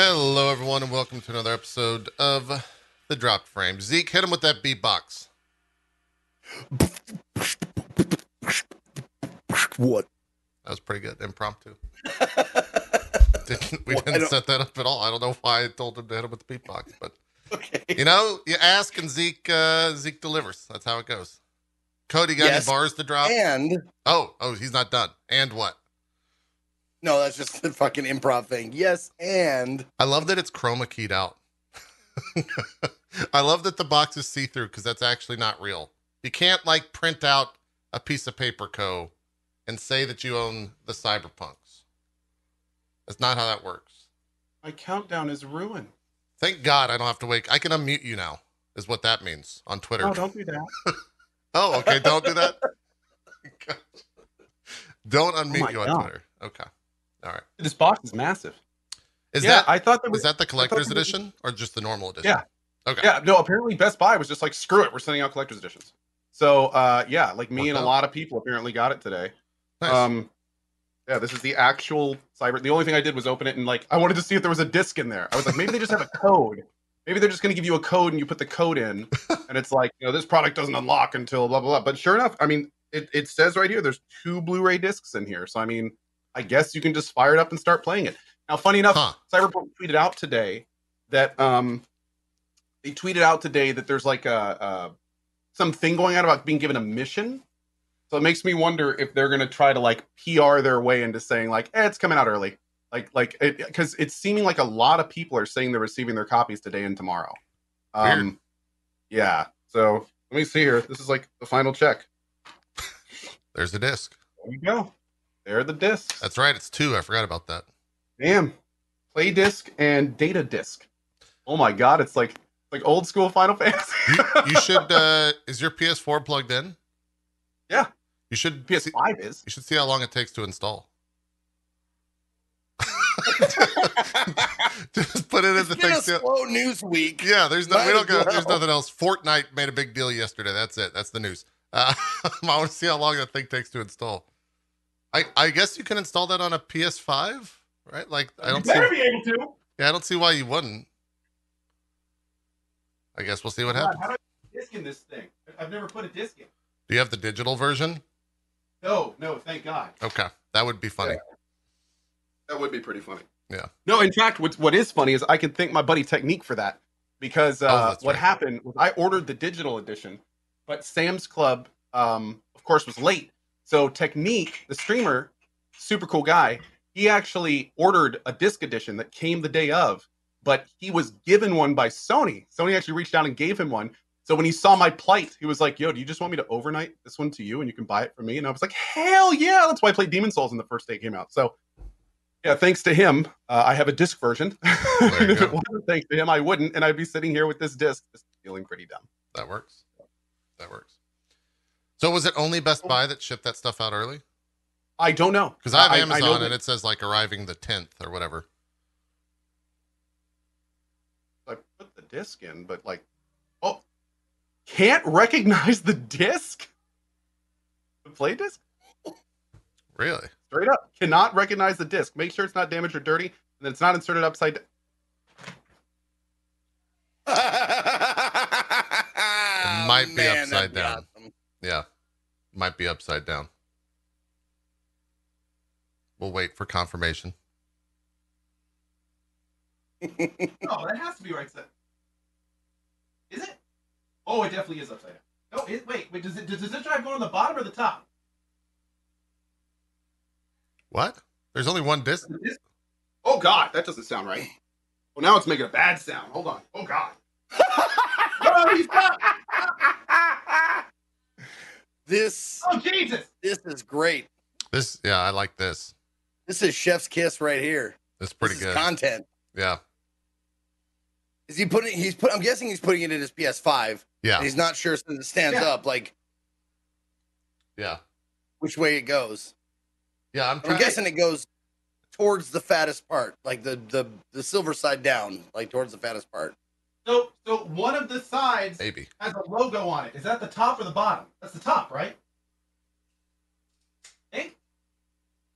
Hello, everyone, and welcome to another episode of The Drop Frame. Zeke, hit him with that beatbox. What? That was pretty good. Impromptu. didn't, we Well, didn't set that up at all. I don't know why I told him to hit him with the beatbox, but Okay. you know, you ask and Zeke uh, Zeke delivers. That's how it goes. Cody got Yes. any bars to drop? And Oh, oh, he's not done. And what? No, that's just the fucking improv thing. Yes, and I love that it's chroma keyed out. I love that the box is see through because that's actually not real. You can't like print out a piece of paper co and say that you own the cyberpunks. That's not how that works. My countdown is ruined. Thank God I don't have to wake. I can unmute you now, is what that means on Twitter. No, don't do that. Oh, okay. Don't do that. don't unmute Oh you on God. Twitter. Okay. All right. This box is massive. Is yeah, that I thought that was. is that the collector's was- edition or just the normal edition? Yeah. Okay. Yeah, no. Apparently, Best Buy was just like, screw it, we're sending out collector's editions. So, uh, yeah, like me Worked and a lot of people apparently got it today. Nice. Um, yeah, this is the actual cyber. The only thing I did was open it and like I wanted to see if there was a disc in there. I was like, maybe they just have a code. Maybe they're just going to give you a code and you put the code in, and it's like, you know, this product doesn't unlock until blah blah blah. But sure enough, I mean, it, it says right here there's two Blu-ray discs in here. So I mean, I guess you can just fire it up and start playing it. Now, funny enough, Huh. Cyberpunk tweeted out today that um they tweeted out today that there's like a, a something going on about being given a mission. So it makes me wonder if they're gonna try to like PR their way into saying like, eh, it's coming out early. Like like it because it's seeming like a lot of people are saying they're receiving their copies today and tomorrow. Um yeah. So let me see here. This is like the final check. There's the disc. There you go. There are the discs. That's right. It's two. I forgot about that. Damn. Play disc and data disc. Oh my god, it's like like old school Final Fantasy. You, you should. uh Is your PS4 plugged in? Yeah. You should. PS5 is. you should see how long it takes to install. Just put it in the thing. a still- slow news week. Yeah, there's no, Might we don't as go, there's nothing else. Fortnite made a big deal yesterday. That's it. That's the news. Uh, I want to see how long that thing takes to install. I I guess you can install that on a PS5, right? Like I don't you better see. be able to. Yeah, I don't see why you wouldn't. I guess we'll see what happens. How do I put a disc in this thing? I've never put a disc in. Do you have the digital version? No, no, thank God. Okay, that would be funny. That would be pretty funny. Yeah. No, in fact, what's what is funny is I can thank my buddy Technique for that because Oh, uh, that's what right. happened was I ordered the digital edition, but Sam's Club, um, of course, was late. So Technique, the streamer, super cool guy, he actually ordered a disc edition that came the day of, but he was given one by Sony. Sony actually reached out and gave him one. So when he saw my plight, he was like, "Yo, do you just want me to overnight this one to you, and you can buy it for me?" And I was like, "Hell yeah!" That's why I played Demon's Souls in the first day it came out. So yeah, thanks to him, uh, I have a disc version. If it wasn't thanks to him, I wouldn't, and I'd be sitting here with this disc, just feeling pretty dumb. That works. That works. So was it only Best oh. Buy that shipped that stuff out early? I don't know Because I have know Amazon that- and it says like arriving the 10th or whatever. I put the disc in, but like, oh, can't recognize the disc. The play disc, Really? straight up, cannot recognize the disc. Make sure it's not damaged or dirty, and it's not inserted upside down. it might be upside down. Yeah. Might be upside down. We'll wait for confirmation. No, oh, that has to be right side. Is it? Oh, it definitely is upside down. No, it, wait, wait. Does it does this drive go on the bottom or the top? What? There's only one disc? Oh God, that doesn't sound right. Well, now it's making a bad sound. Hold on. Oh God. oh, he's not. This Oh Jesus. this is great. This, yeah, I like this. This is Chef's Kiss right here. That's pretty this good. Is content. yeah. Is he putting? He's put. I'm guessing he's putting it in his PS5. Yeah. He's not sure since it stands Yeah. up, like Yeah. which way it goes. Yeah. I'm I'm guessing it goes towards the fattest part, like the the the silver side down, like towards the fattest part. So, so one of the sides Maybe. has a logo on it. Is that the top or the bottom? That's the top, right? Hey,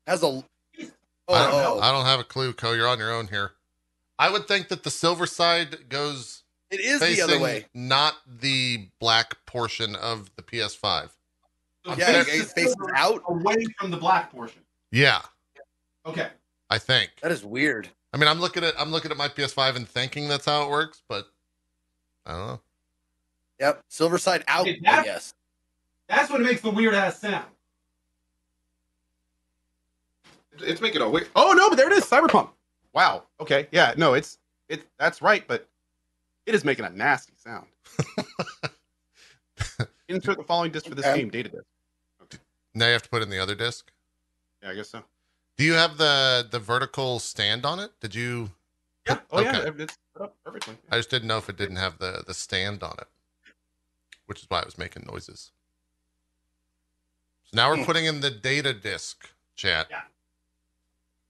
Has a. Oh, I don't I know. I don't have a clue, Co. You're on your own here. I would think that the silver side goes It is the other way. not the black portion of the PS5. So Yeah, this it is faces out. away from the black portion. Yeah, Okay. I think. That is weird. I mean, I'm looking at I'm looking at my PS5 and thinking that's how it works, but I don't know. Yep. Silver side out. Okay, I that- guess. That's what makes the weird ass sound. It's making a weird. Oh no, but there it is, Cyberpunk. Wow. Okay. Yeah. No, it's it. That's right, but it is making a nasty sound. Insert the following disc for this Okay. game. Data disc. Now you have to put in the other disc. Yeah, I guess so. Do you have the the vertical stand on it? Did you? Yeah. Oh yeah, Okay. it's set up perfectly. I just didn't know if it didn't have the the stand on it, which is why it was making noises. So now we're Hmm. putting in the data disc chat. Yeah.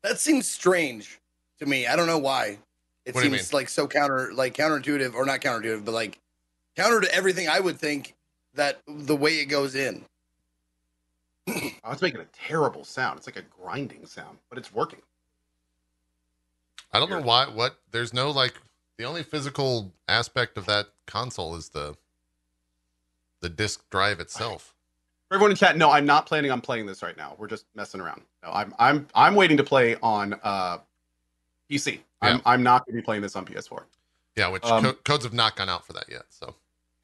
That seems strange to me. I don't know why. It What seems like so counter, like counterintuitive, or not counterintuitive, but like counter to everything I would think that the way it goes in. Oh, it's making a terrible sound. It's like a grinding sound, but it's working. I don't know why. What? There's no like. The only physical aspect of that console is the the disc drive itself. For everyone in chat, no, I'm not planning on playing this right now. We're just messing around. No, I'm I'm I'm waiting to play on uh PC. I'm Yeah. I'm not going to be playing this on PS4. Yeah, which Um, co- codes have not gone out for that yet. So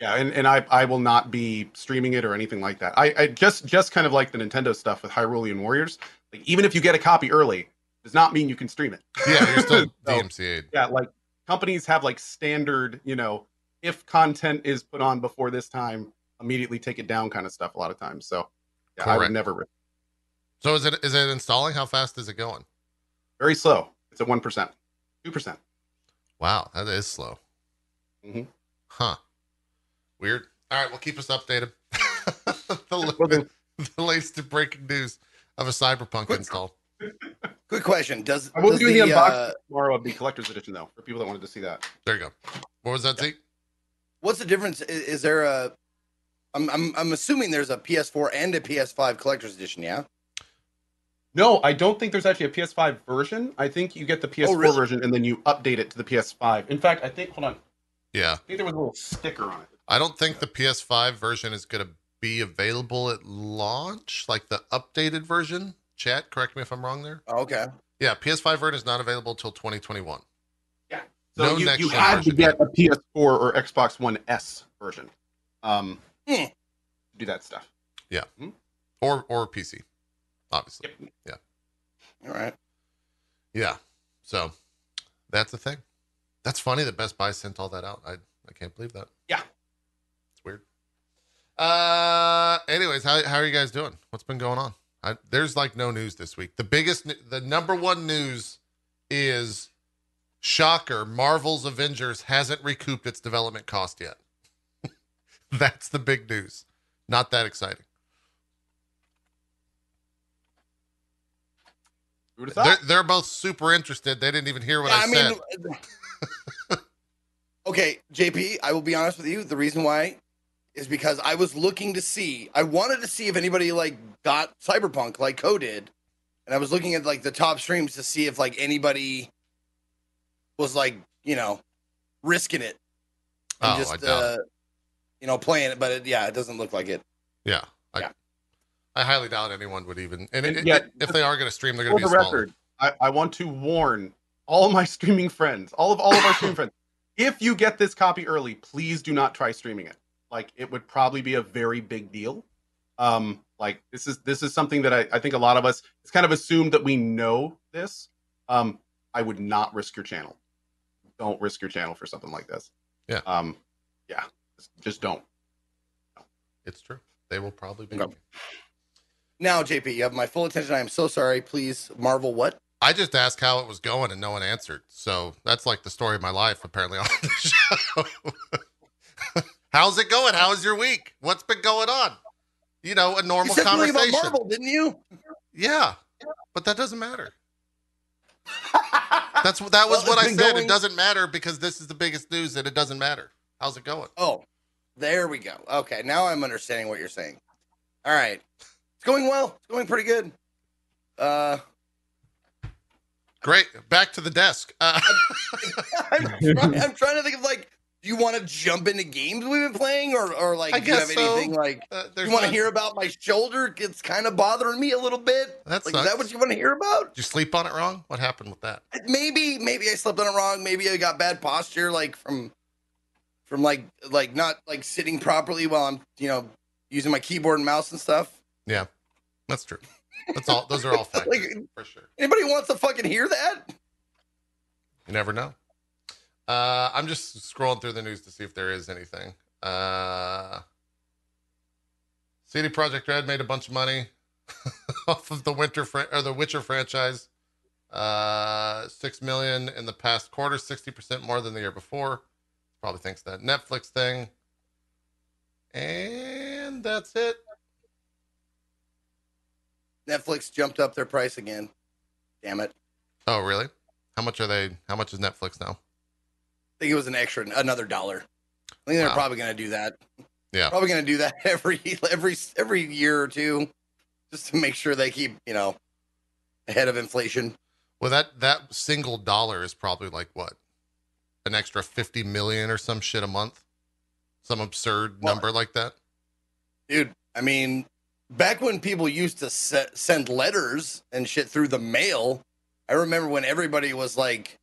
Yeah, and, and I I will not be streaming it or anything like that. I, I just just kind of like the Nintendo stuff with Hyrulean Warriors. Like even if you get a copy early, does not mean you can stream it. yeah, you're still So, DMCA'd. yeah, like companies have like standard, you know, if content is put on before this time, immediately take it down kind of stuff a lot of times. So yeah, I would never So is it is it installing? How fast is it going? very slow. It's at one percent, two percent. Wow, that is slow. Mhm. Huh. Weird. All right, well, keep us updated. the, the latest breaking news of a Cyberpunk install. Quick question: Does, I will does be doing the, unboxing uh, tomorrow of the collector's edition though, for people that wanted to see that. There you go. What was that, Zeke? what's the difference? Is, is there a? I'm, I'm I'm assuming there's a PS4 and a PS5 collector's edition. Yeah. No, I don't think there's actually a PS5 version. I think you get the PS4 really? version and then you update it to the PS5. In fact, I think hold on, Yeah. I think there was a little sticker on it. I don't think the PS5 version is going to be available at launch, like the updated version. Chat, correct me if I'm wrong there. Oh, okay. Yeah, PS5 version is not available until 2021. Yeah. So No you, next you had to version. get a PS4 or Xbox One S version. Um, Hmm. to do that stuff. Yeah. Or or PC, obviously. Yep. All right. Yeah. So that's the thing. That's funny that Best Buy sent all that out. I I can't believe that. Yeah. It's weird. Uh anyways, how how are you guys doing? What's been going on? I, there's like no news this week. The biggest the number one news is shocker, Marvel's Avengers hasn't recouped its development cost yet. That's the big news. Not that exciting. Who would have They're, they're both super interested. They didn't even hear what Yeah, I, I said. mean, okay, JP. I will be honest with you. The reason why is because I was looking to see. I wanted to see if anybody like got Cyberpunk like Co did, and I was looking at like the top streams to see if like anybody was like you know risking it and Oh, I just doubt uh, you know playing it. But it, yeah, it doesn't look like it. Yeah. I, Yeah. I highly doubt anyone would even. And, And it- yet, if they are going to stream, they're going to the be smaller. record, I, I want to warn all my streaming friends, all of all of our streaming friends, if you get this copy early, please do not try streaming it. Like it would probably be a very big deal. Um, like this is this is something that I, I think a lot of us it's kind of assumed that we know this. Um, I would not risk your channel. Don't risk your channel for something like this. Yeah. Um, yeah. Just, just don't. It's true. They will probably be. Okay. Now, JP, you have my full attention. I am so sorry. Please, Marvel. What? I just asked how it was going and no one answered. So that's like the story of my life, apparently, on the show. How's it going? How's your week? What's been going on? You know, a You normal said something about conversation. Marvel, didn't you? Yeah, but that doesn't matter. That's that was Well, what I said. going- It doesn't matter because this is the biggest news, and it doesn't matter. How's it going? Oh, there we go. Okay, now I'm understanding what you're saying. All right, it's going well. It's going pretty good. Uh, Great. Back to the desk. Uh, I'm, trying, I'm trying to think of like, you want to jump into games we've been playing, or or like, I do you have so. anything like? uh, You want to hear about my shoulder? It's kind of bothering me a little bit. That's Like, is that what you want to hear about? Did you sleep on it wrong? What happened with that? Maybe, maybe I slept on it wrong. Maybe I got bad posture, like from, from like, like not like sitting properly while I'm, you know, using my keyboard and mouse and stuff. Yeah, that's true. That's all. Those are all factors Like- for sure. Anybody wants to fucking hear that? You never know. Uh, I'm just scrolling through the news to see if there is anything. Uh, CD Projekt Red made a bunch of money off of the Winter fran- or the Witcher franchise. Uh, six million in the past quarter, sixty percent more than the year before. Probably thanks to that Netflix thing. And that's it. Netflix jumped up their price again. Damn it! Oh, really? How much are they? How much is Netflix now? I think it was an extra, another dollar. I think they're Wow. probably going to do that. Yeah. probably going to do that every every every year or two, just to make sure they keep you know ahead of inflation. Well, that that single dollar is probably like what, an extra fifty million or some shit a month, some absurd Well- number like that. dude. I mean, back when people used to se- send letters and shit through the mail, I remember when everybody was like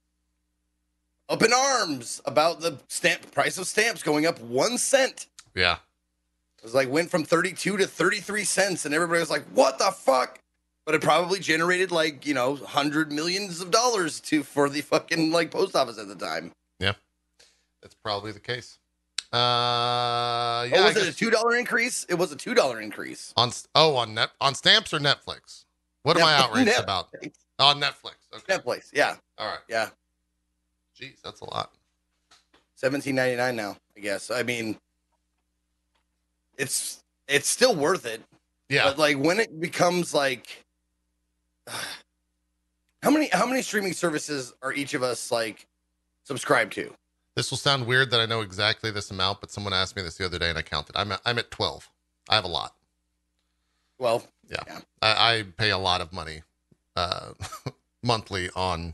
up in arms about the stamp price of stamps going up one cent. Yeah, It was like went from 32 to 33 cents, and everybody was like, "What the fuck?" But it probably generated like you know hundred millions of dollars to for the fucking like post office at the time. Yeah. That's probably the case. Uh, yeah. oh, I was it a two dollar increase? It was a two dollar increase. on oh on net on stamps or Netflix? What am I Netflix. outraged Netflix. about? On Netflix. Okay. Netflix, yeah, All right. yeah. Jeez, that's a lot. seventeen ninety nine now. I guess. I mean, it's it's still worth it. Yeah. But like when it becomes like, how many how many streaming services are each of us like subscribed to? This will sound weird that I know exactly this amount, but someone asked me this the other day and I counted. I'm at, I'm at twelve. I have a lot. Well, I, I pay a lot of money uh, monthly on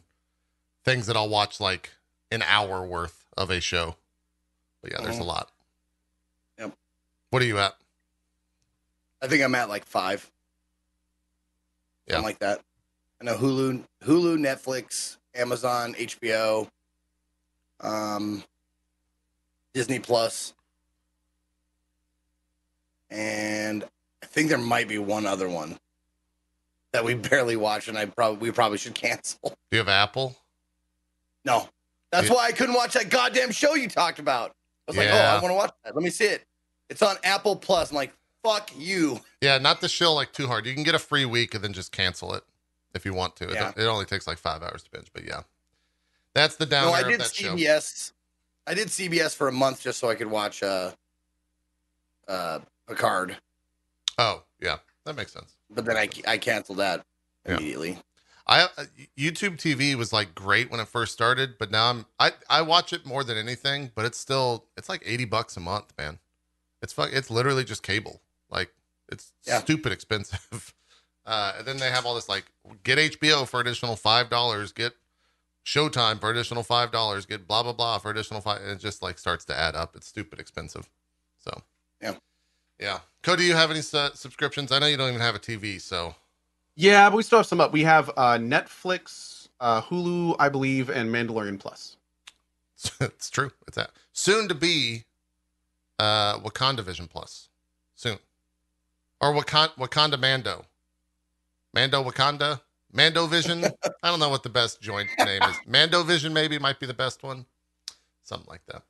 things that I'll watch like an hour worth of a show. But yeah, there's a Mhm. lot. Yep. What are you at? I think I'm at like five. Yeah. Something like that. I know Hulu, Hulu, Netflix, Amazon, HBO, um, Disney Plus, and I think there might be one other one that we barely watch, and I probably we probably should cancel. Do you have Apple? No, that's Yeah. why I couldn't watch that goddamn show you talked about. I was like, oh, I want to watch that. Let me see it. It's on Apple Plus. I'm like, fuck you. Yeah, not to shill like too hard. You can get a free week and then just cancel it if you want to. It, Yeah. it only takes like five hours to binge, but yeah. That's the downer No, I did that show. CBS. I did CBS for a month just so I could watch uh uh Picard, Oh, yeah. That makes sense. but then I I canceled that Yeah. immediately. I uh, YouTube TV was like great when it first started, but now I'm I I watch it more than anything, but it's still it's like 80 bucks a month, man. It's fuck it's literally just cable. Like it's Yeah. stupid expensive. Uh and then they have all this like get HBO for additional $5, get Showtime for additional $5, get blah blah blah for additional 5 and it just like starts to add up. It's stupid expensive. So Yeah. Yeah. Cody, do you have any su- subscriptions? I know you don't even have a TV, so Yeah, but we still have some up. We have uh, Netflix, uh, Hulu, I believe, and Mandalorian Plus. it's true. It's that soon to be uh Wakanda Vision Plus. Soon. Or Wakanda Wakanda Mando. Mando Wakanda? Mando Vision? I don't know what the best joint name is. Mando Vision maybe might be the best one. Something like that.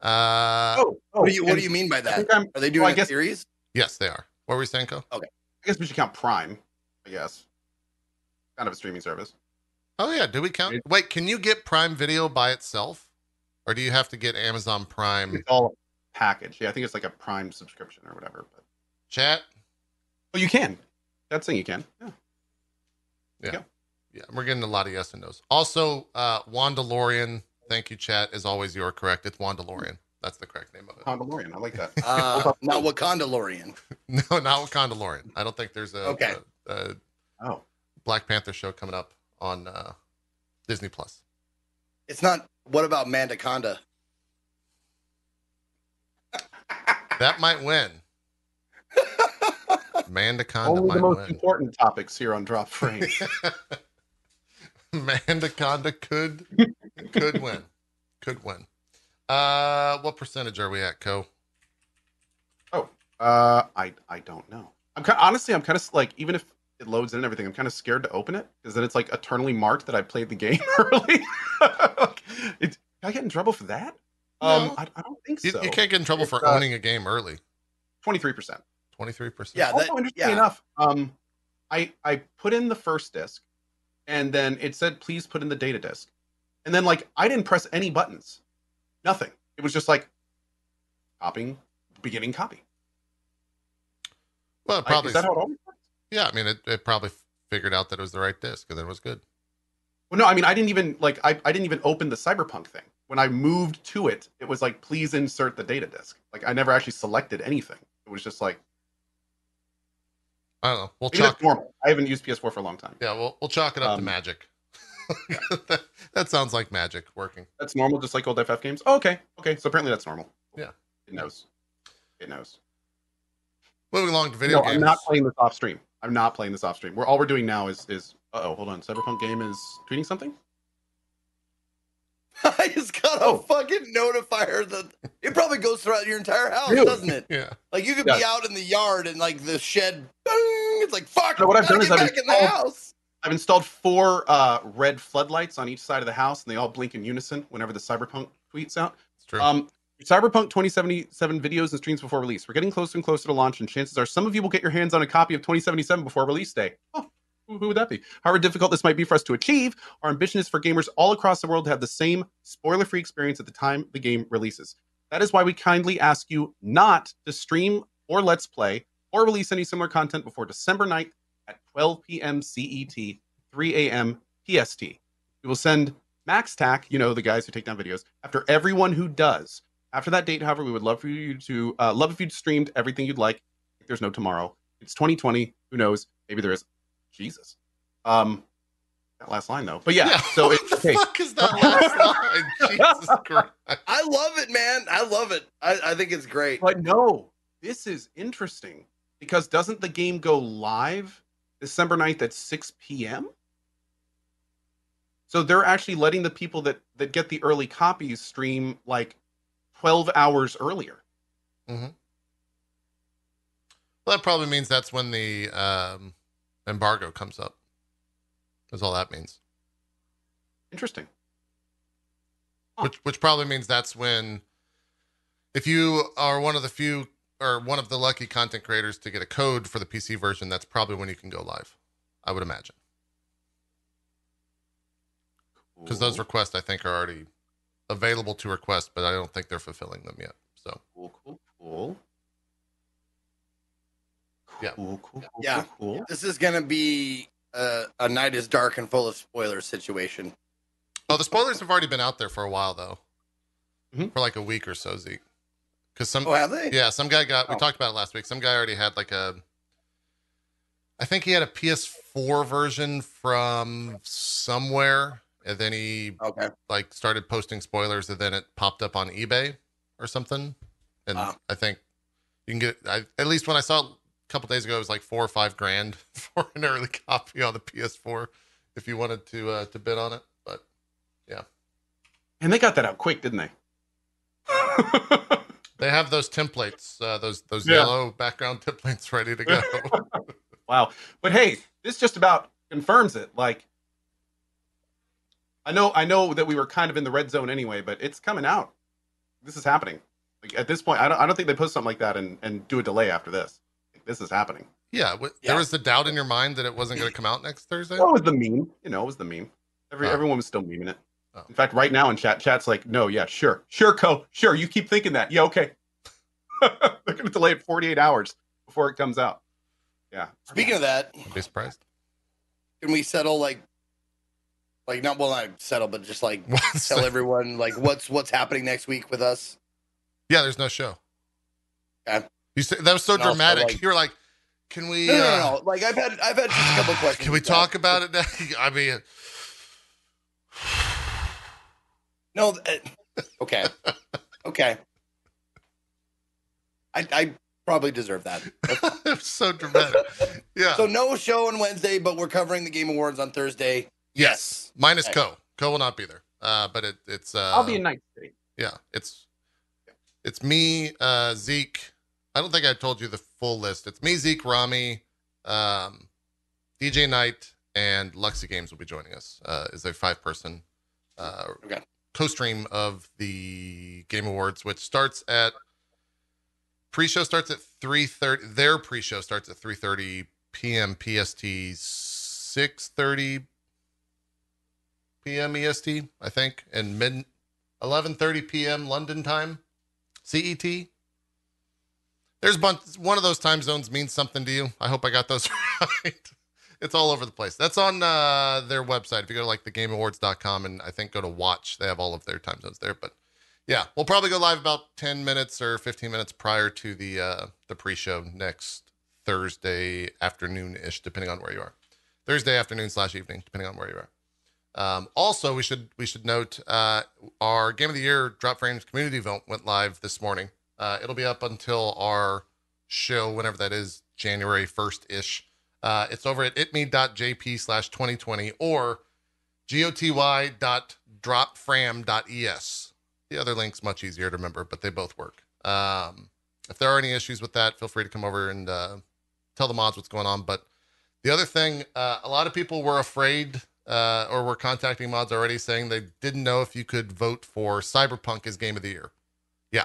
Uh oh, What do you What do you mean by that? Are they doing well, I a guess- series? yes, they are. What were we saying, Co? Okay, I guess we should count Prime. I guess kind of a streaming service. Oh yeah, do we count? It- Wait, can you get Prime Video by itself? Or do you have to get Amazon Prime It's all a package. Yeah, I think it's like a Prime subscription or whatever. But chat? oh, you can. That's thing you can. Yeah. Yeah, Yeah. we're getting a lot of yes and nos. Also, uh Wandalorian, thank you, chat. As always, you are correct. It's Wandalorian. That's the correct name of it. Mandalorian. I like that. Uh, not Wakanda Lorian. No, not Wakandalorian. I don't think there's a, Okay. a, a Oh, Black Panther show coming up on uh Disney Plus. It's not. What about Mandaconda? That might win. Mandaconda Only the might most win. important topics here on Drop Frame. Mandaconda could could win. Could win. Uh what percentage are we at, Co? Oh, uh, I I don't know. I'm kind honestly, I'm kind of like even if it loads in and everything, I'm kind of scared to open it because then it's like eternally marked that I played the game early. like, it, can I get in trouble for that? Um, No. I, I don't think so. you can't get in trouble It's, for uh, owning a game early. Twenty three percent. 23%. Yeah, also that- interestingly yeah. enough um i i put in the first disc and then it said please put in the data disc and then like i didn't press any buttons nothing it was just like copying beginning copy Well, it Like, probably is that how it always works? Yeah, I mean it, it probably figured out that it was the right disc and then it was good. well no i mean i didn't even like I, I didn't even open the cyberpunk thing when i moved to it it was like please insert the data disc like i never actually selected anything it was just like I don't know. We'll chalk that's normal i haven't used ps4 for a long time Yeah, we'll we'll chalk it up to Um, magic. that, that sounds like magic working. that's normal just like old ff games oh, okay okay so apparently that's normal Yeah. it knows it knows Moving along to video no, games. I'm not playing this off stream. I'm not playing this off stream. We're all we're doing now is is uh oh, hold on. Cyberpunk game is tweeting something? I just got a Oh. fucking notifier that it probably goes throughout your entire house, Really? doesn't it? yeah. Like you could be out in the yard and like the shed, bang, it's like fuck. No, what I've done is I've back in the installed- house. I've installed four uh red floodlights on each side of the house and they all blink in unison whenever the Cyberpunk tweets out. It's true. Um Cyberpunk 2077 videos and streams before release. We're getting closer and closer to launch, and chances are some of you will get your hands on a copy of 2077 before release day. Oh, who would that be? However difficult this might be for us to achieve, our ambition is for gamers all across the world to have the same spoiler free experience at the time the game releases. That is why we kindly ask you not to stream or let's play or release any similar content before December 9th at 12 p.m. CET, 3 a.m. PST. We will send MaxTac, you know, the guys who take down videos, after everyone who does. After that date, however, we would love for you to uh, love if you'd streamed everything you'd like. There's no tomorrow. It's 2020. Who knows? Maybe there is. Jesus. Um, that last line though. But yeah. So what it's the okay. fuck is that last line? Jesus Christ. I love it, man. I love it. I, I think it's great. But no, this is interesting because doesn't the game go live December 9th at 6 p.m.? So they're actually letting the people that that get the early copies stream like 12 hours earlier. Well, that probably means that's when the um, embargo comes up. That's all that means. Interesting. Huh. Which which probably means that's when if you are one of the few or one of the lucky content creators to get a code for the PC version, that's probably when you can go live. I would imagine. Because those requests I think are already available to request, but I don't think they're fulfilling them yet. So cool, cool, cool. Yeah. Cool, cool, cool, Yeah. cool, cool. This is gonna be a, a night is dark and full of spoilers situation. Oh, the spoilers have already been out there for a while though. Mhm. For like a week or so, Zeke. Because some Oh, have they? Yeah, some guy got. We Oh. talked about it last week. Some guy already had like a. I think he had a PS4 version from somewhere, and then he Okay. like started posting spoilers, and then it popped up on eBay or something. And Wow. I think you can get. I, at least when I saw it a couple days ago, it was like four or five grand for an early copy on the PS4 if you wanted to uh, to bid on it. But yeah, And they got that out quick, didn't they? they have those templates, uh, those those Yeah. yellow background templates ready to go. Wow. But hey, this just about confirms it. Like I know I know that we were kind of in the red zone anyway, but it's coming out. This is happening. Like at this point, I don't I don't think they post something like that and, and do a delay after this. Like, this is happening. Yeah, w- Yeah. there was the doubt in your mind that it wasn't going to come out next Thursday. That was the meme. You know, it was the meme. Every Oh. everyone was still memeing it. Oh. In fact, right now in chat, chat's like, no, yeah, sure. Sure, Co. Sure, you keep thinking that. Yeah, okay. They're gonna delay it 48 hours before it comes out. Yeah. Speaking of that, I'd be surprised. can we settle like, like not well, not settle, but just like tell everyone like what's what's happening next week with us? yeah, there's no show. Okay. You said that was so And also, dramatic. like- you were like, "Can we? No, no, uh, no, no. Like I've had I've had just a couple questions. Can we that. talk about it now? I mean, No, uh, okay, okay. I, I probably deserve that. it's so dramatic. Yeah. So no show on Wednesday, but we're covering the Game Awards on Thursday. Yes. Minus Okay. Co. Co will not be there. Uh, but it, it's. Uh, I'll be in Night City. Yeah, it's it's me, uh, Zeke. I don't think I told you the full list. It's me, Zeke, Rami, um, DJ Knight, and Luxy Games will be joining us. Uh, is a five person uh, Okay. co-stream of the Game Awards, which starts at pre-show starts at three thirty. Their pre-show starts at three thirty p.m. PST, six thirty p.m. EST, I think, and mid 11:30 p.m. London time, CET. There's bunch, one of those time zones means something to you. I hope I got those right. It's all over the place. That's on uh, their website. If you go to like thegameawards.com and I think go to watch, they have all of their time zones there. But yeah, we'll probably go live about 10 minutes or 15 minutes prior to the uh, the pre-show next Thursday afternoon ish, depending on where you are. Thursday afternoon slash evening, depending on where you are. Um, also, we should we should note uh, our Game of the Year Drop Frames community vote went live this morning. Uh, it'll be up until our show, whenever that is, January first ish. Uh, it's over at itme.jp slash 2020 or goty.dropfram.es. The other link's much easier to remember, but they both work. Um, if there are any issues with that, feel free to come over and uh, tell the mods what's going on. But the other thing, uh, a lot of people were afraid uh, or were contacting mods already saying they didn't know if you could vote for Cyberpunk as Game of the Year. Yeah,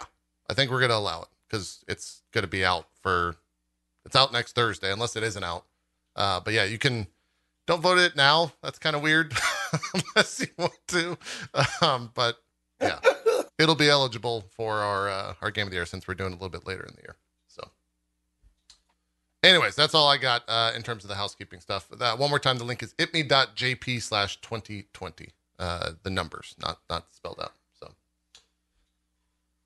I think we're going to allow it because it's going to be out for, it's out next Thursday, unless it isn't out. Uh, but yeah, you can, don't vote it now. That's kind of weird unless you want to. Um, but yeah, it'll be eligible for our, uh, our Game of the Year since we're doing a little bit later in the year. Anyways, that's all I got uh, in terms of the housekeeping stuff. That one more time, the link is itme.jp slash 2020. Uh, the numbers, not not spelled out. So let's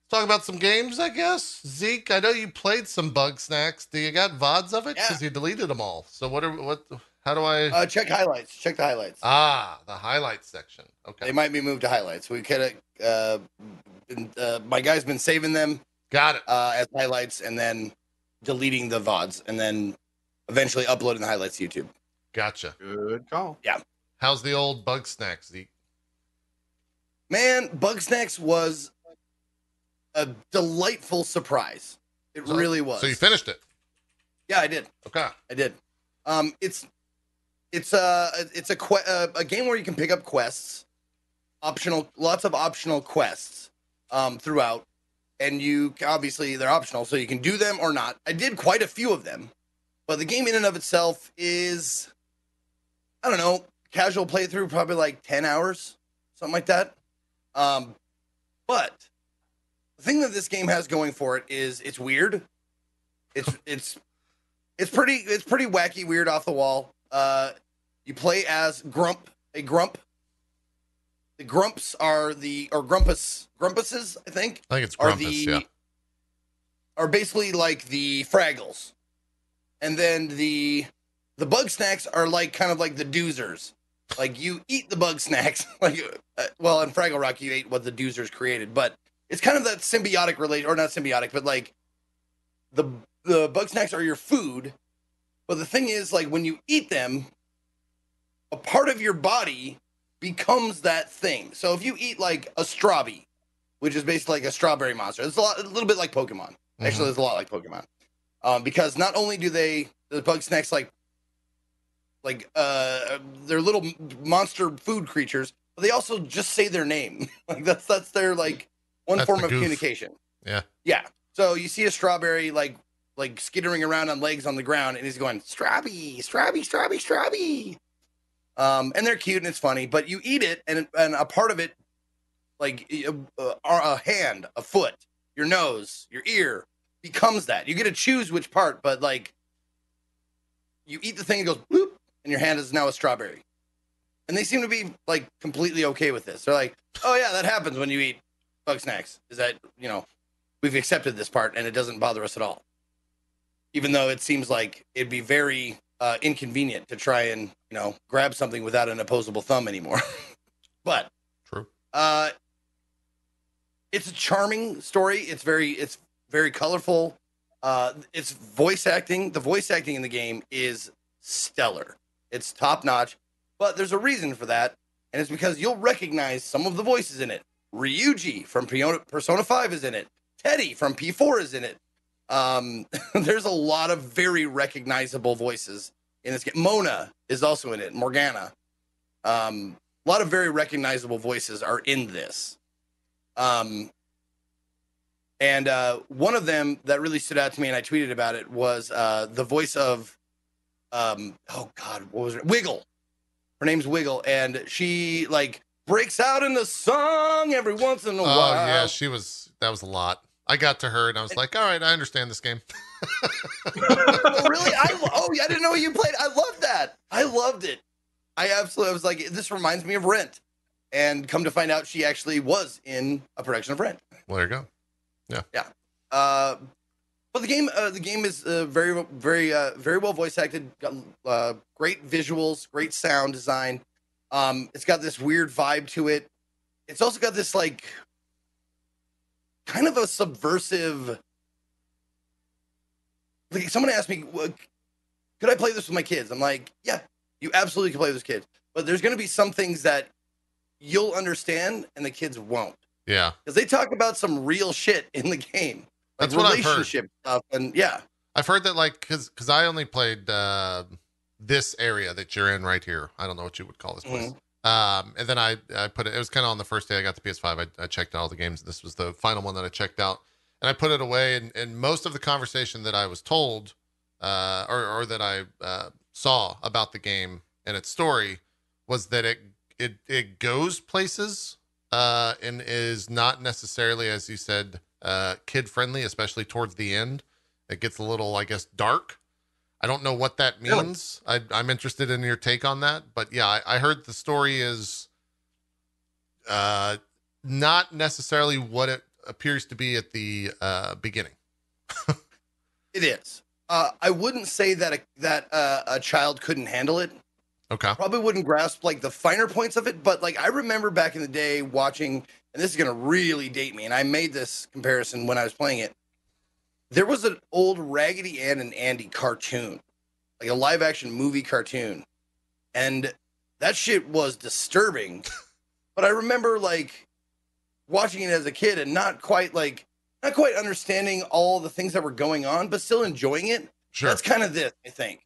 talk about some games, I guess. Zeke, I know you played some Bugsnax. Do you got VODs of it? Yeah. Because you deleted them all. So what are what? How do I? Uh, check highlights. Check the highlights. ah, the highlights section. Okay, They might be moved to highlights. We could. Uh, uh, my guy's been saving them got it. uh, as highlights and then deleting the vods and then eventually uploading the highlights to YouTube. Gotcha. Good call. Yeah. How's the old Bugsnax, Zeke? Man, Bugsnax was a delightful surprise. It So- really was. So you finished it? yeah, I did. Okay. I did. Um, it's it's a it's a que- uh, a game where you can pick up quests, optional, lots of optional quests, um, throughout, and you obviously they're optional, so you can do them or not. I did quite a few of them, but the game in and of itself is, I don't know, casual playthrough, probably like ten hours, something like that. Um, but the thing that this game has going for it is it's weird. It's it's it's pretty it's pretty wacky, weird, off the wall. Uh, you play as Grump, a Grump. The Grumps are the or Grumpus Grumpuses, I think, I think it's are Grumpus. the yeah. are basically like the Fraggles, and then the the Bugsnax are like kind of like the Doozers. Like you eat the Bugsnax, like uh, well, in Fraggle Rock you ate what the Doozers created, but it's kind of that symbiotic relation, or not symbiotic, but like the the Bugsnax are your food. But the thing is, like when you eat them, a part of your body becomes that thing. So if you eat like a strawbee, which is basically like a strawberry monster, it's a, lot, a little bit like Pokemon. Actually, it's a lot like Pokemon, um, because not only do they the Bugsnax like like uh they're little monster food creatures, but they also just say their name. like that's that's their like one That's form of goof. communication. Yeah. Yeah. So you see a strawberry like like skittering around on legs on the ground, and he's going strawbee, strawbee, strawbee, strawbee. Um, and they're cute and it's funny, but you eat it, and and a part of it, like a, a hand, a foot, your nose, your ear, becomes that. You get to choose which part, but like you eat the thing, it goes bloop, and your hand is now a strawberry. And they seem to be like completely okay with this. They're like, oh yeah, that happens when you eat Bugsnax. Is that you know we've accepted this part and it doesn't bother us at all. Even though it seems like it'd be very uh, inconvenient to try and you know grab something without an opposable thumb anymore. but True. uh, it's a charming story. It's very it's very colorful. Uh, it's voice acting. The voice acting in the game is stellar. It's top notch. But there's a reason for that, and it's because you'll recognize some of the voices in it. Ryuji from Persona 5 is in it. Teddy from P4 is in it. Um, there's a lot of very recognizable voices in this game. Mona is also in it. Morgana. Um, a lot of very recognizable voices are in this. Um, and uh, one of them that really stood out to me, and I tweeted about it, was uh, the voice of, um, oh God, what was it? Wiggle. Her name's Wiggle, and she like breaks out in the song every once in a Oh while. Oh yeah, she was. That was a lot. I got to her and I was like, all right, I understand this game. oh, really? I oh, I didn't know you played. I loved that. I loved it. I absolutely I was like, this reminds me of Rent, and come to find out, she actually was in a production of Rent. Well, there you go. Yeah. Yeah. Uh, but the game, uh, the game is uh, very, very, uh, very well voice acted. Got uh, great visuals, great sound design. Um, it's got this weird vibe to it. It's also got this like kind of a subversive. Like someone asked me, "Well, "Could I play this with my kids?" I'm like, "Yeah, you absolutely can play this with kids." But there's going to be some things that you'll understand and the kids won't Yeah, because they talk about some real shit in the game. Like That's what I've heard. relationship stuff, and yeah, I've heard that like because because I only played uh, this area that you're in right here. I don't know what you would call this place. Um, and then I I put it. It was kind of on the first day I got the PS5. I, I checked out all the games. This was the final one that I checked out, and I put it away. And, and most of the conversation that I was told, uh, or or that I uh, saw about the game and its story, was that it it it goes places, uh, and is not necessarily, as you said, uh, kid friendly, especially towards the end. It gets a little, I guess, dark. I don't know what that Really? means. I, I'm interested in your take on that. But yeah, I, I heard the story is uh, not necessarily what it appears to be at the uh, beginning. it is. Uh, I wouldn't say that a, that uh, a child couldn't handle it. Okay. Probably wouldn't grasp like the finer points of it, but like I remember back in the day watching, and this is gonna really date me, and I made this comparison when I was playing it. There was an old Raggedy Ann and Andy cartoon, like a live action movie cartoon, and that shit was disturbing. but I remember like watching it as a kid and not quite like not quite understanding all the things that were going on, but still enjoying it. Sure. That's kind of this, I think.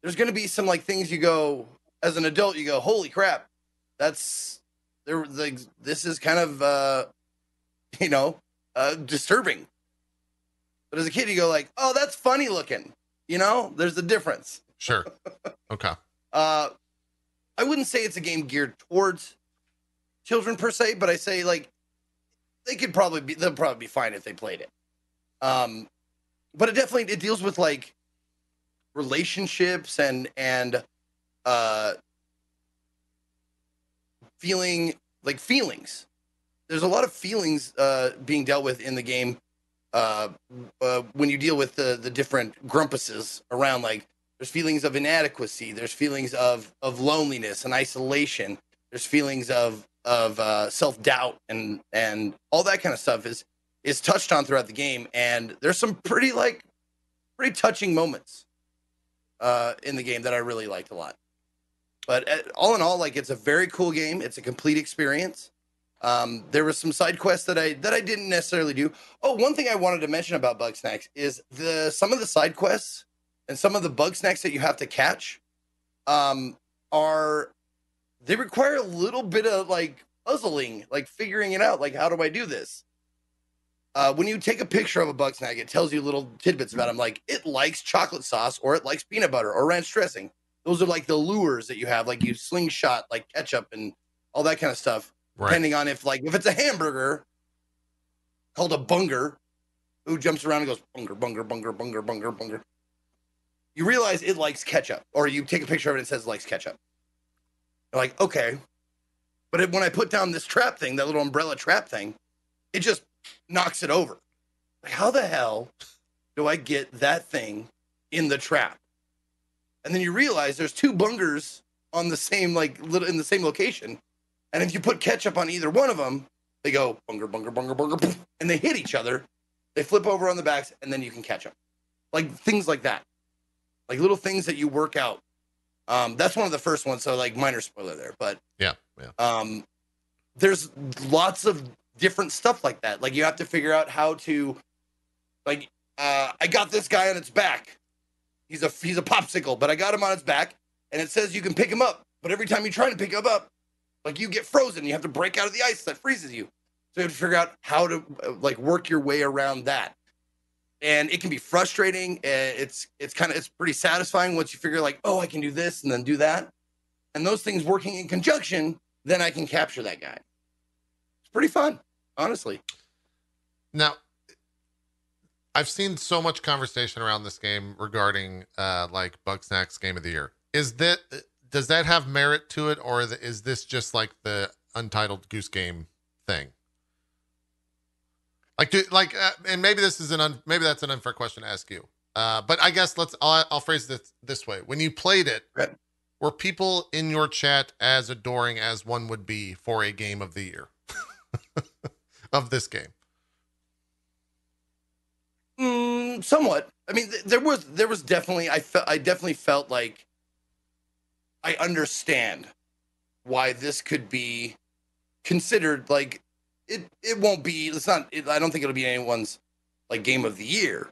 There's going to be some like things you go as an adult, you go, holy crap, that's there. Like, this is kind of uh, you know uh, disturbing. But as a kid, you go like, oh, that's funny looking. You know, there's a difference. Sure. Okay. Uh, I wouldn't say it's a game geared towards children per se, but I say like they could probably be they'll probably be fine if they played it. Um, but it definitely it deals with like relationships and and uh feeling like feelings. There's a lot of feelings uh being dealt with in the game uh, uh when you deal with the the different grumpuses around like there's feelings of inadequacy there's feelings of of loneliness and isolation there's feelings of of uh, self-doubt and and all that kind of stuff is is touched on throughout the game. And there's some pretty like pretty touching moments uh in the game that i really liked a lot. But uh, all in all like it's a very cool game. It's a complete experience um there was some side quests that i that i didn't necessarily do oh one thing i wanted to mention about Bugsnax is the some of the side quests and some of the Bugsnax that you have to catch um are they require a little bit of like puzzling like figuring it out like how do i do this uh, when you take a picture of a bug snack, it tells you little tidbits about them, like it likes chocolate sauce or it likes peanut butter or ranch dressing. Those are like the lures that you have, like you slingshot like ketchup and all that kind of stuff. Right. Depending on if like if it's a hamburger called a bunger, who jumps around and goes bunger, bunger, bunger, bunger, bunger, bunger. You realize it likes ketchup, or you take a picture of it and it says it likes ketchup. You're like, okay. But it, when I put down this trap thing, that little umbrella trap thing, it just knocks it over. Like, how the hell do I get that thing in the trap? And then you realize there's two bungers on the same like little in the same location, and if you put ketchup on either one of them, They go bunger, bunger, bunger, bunger, and they hit each other. They flip over on the backs, and then you can catch them. Like things like that, like little things that you work out. Um, that's one of the first ones. So like minor spoiler there, but Yeah, yeah. um, there's lots of different stuff like that. Like you have to figure out how to, like, uh, I got this guy on its back. He's a he's a popsicle, but I got him on its back, and it says you can pick him up. But every time you try to pick him up, like you get frozen. You have to break out of the ice that freezes you. So you have to figure out how to like work your way around that. And it can be frustrating. uh, It's it's kind of it's pretty satisfying once you figure like, oh, I can do this and then do that. And those things working in conjunction, then I can capture that guy. It's pretty fun, honestly. Now, I've seen so much conversation around this game regarding uh like Bugsnax game of the year. Is that does that have merit to it, or is this just like the Untitled Goose Game thing? Like, do, like, uh, and maybe this is an un, maybe that's an unfair question to ask you. Uh, but I guess let's I'll, I'll phrase this this way: when you played it, Right. were people in your chat as adoring as one would be for a game of the year of this game? Mm, somewhat. I mean, th- there was there was definitely I felt I definitely felt like I understand why this could be considered like it. It won't be. It's not. It, I don't think it'll be anyone's like game of the year,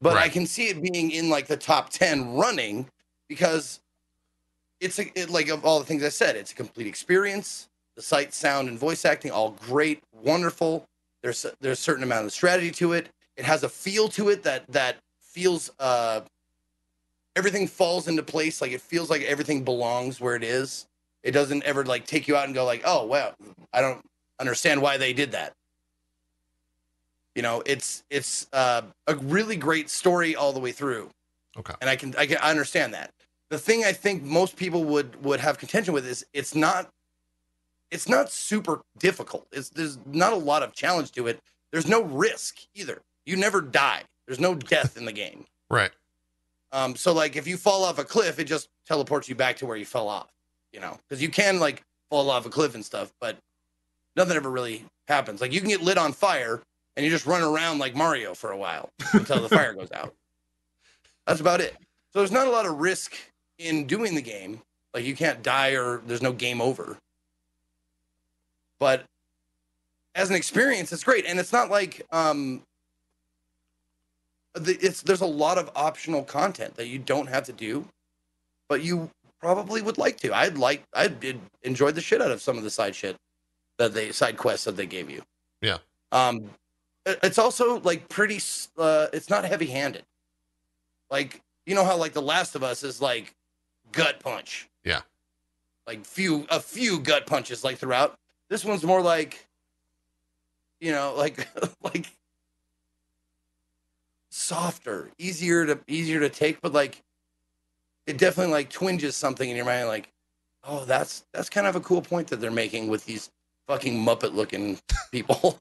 but I can see it being in like the top ten running because it's a, it, like of all the things I said, it's a complete experience. The sight, sound, and voice acting all great, wonderful. There's there's a certain amount of strategy to it. It has a feel to it that that feels uh everything falls into place. Like it feels like everything belongs where it is. It doesn't ever like take you out and go like, oh well, I don't understand why they did that. You know, it's it's uh, a really great story all the way through. Okay. And I can I can I understand that. The thing I think most people would would have contention with is it's not it's not super difficult. It's there's not a lot of challenge to it. There's no risk either. You never die. There's no death in the game. Right. Um, so like if you fall off a cliff, it just teleports you back to where you fell off. You know, because you can like fall off a cliff and stuff, but nothing ever really happens. Like you can get lit on fire and you just run around like Mario for a while until the fire goes out. That's about it. So there's not a lot of risk in doing the game. Like you can't die or there's no game over. But as an experience, it's great, and it's not like um, the, it's there's a lot of optional content that you don't have to do, but you probably would like to. I'd like I did enjoy the shit out of some of the side shit that they side quests that they gave you. Yeah. Um, it- it's also like pretty. Uh, it's not heavy handed. Like you know how like The Last of Us is like gut punch. Yeah. Like few a few gut punches like throughout. This one's more like, you know, like like softer, easier to easier to take, but like it definitely like twinges something in your mind, like, oh, that's that's kind of a cool point that they're making with these fucking Muppet looking people.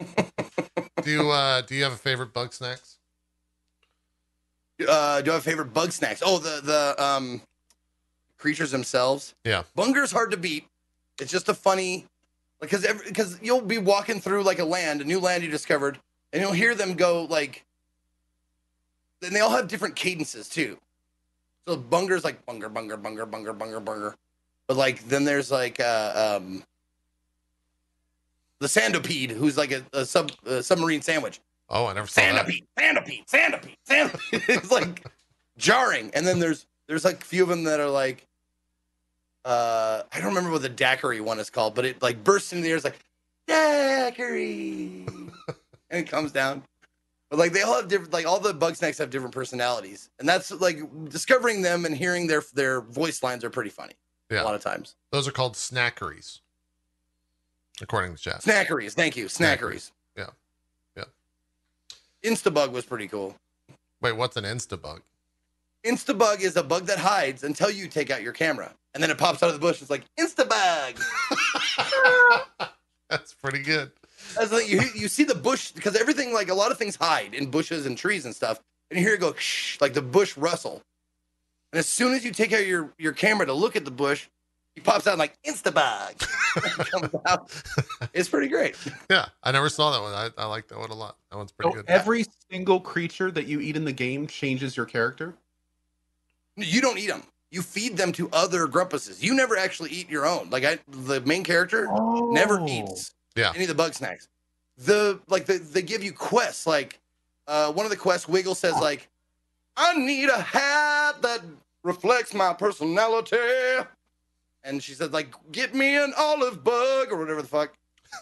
Do you uh do you have a favorite bug snacks? uh, do I have a favorite Bugsnax? Oh, the the um creatures themselves. Yeah. Bunger's hard to beat. It's just a funny, like because because you'll be walking through like a land, a new land you discovered, and you'll hear them go like. And they all have different cadences too. So Bunger's like bunger, bunger, bunger, bunger, bunger, bunger, but like then there's like uh, um. The sandopede, who's like a, a sub a submarine sandwich. Oh, I never saw that. Sandopede, Sandopede, Sandopede, Sandopede. it's like jarring. And then there's there's like a few of them that are like uh I don't remember what the daiquiri one is called, but it like bursts into the air. It's like daiquiri, and it comes down. But like they all have different, like all the Bugsnax have different personalities, and that's like discovering them and hearing their their voice lines are pretty funny. Yeah. A lot of times, Those are called snackeries, according to chat. snackeries. Thank you, snackeries. Yeah. Yeah. Instabug was pretty cool. Wait, what's an instabug? Instabug is a bug that hides until you take out your camera. And then it pops out of the bush. It's like, Instabug. That's pretty good. That's like you, you see the bush because everything, like a lot of things hide in bushes and trees and stuff. And you hear it go, shh, like the bush rustle. And as soon as you take out your, your camera to look at the bush, he pops out like Instabug. It's pretty great. Yeah, I never saw that one. I, I like that one a lot. That one's pretty So good. every single creature that you eat in the game changes your character. You don't eat them. You feed them to other grumpuses. You never actually eat your own. Like I, the main character never Oh. eats Yeah. any of the Bugsnax. The like the, they give you quests. Like uh, one of the quests, Wiggle says like, "I need a hat that reflects my personality," and she said like, "Get me an olive bug or whatever the fuck."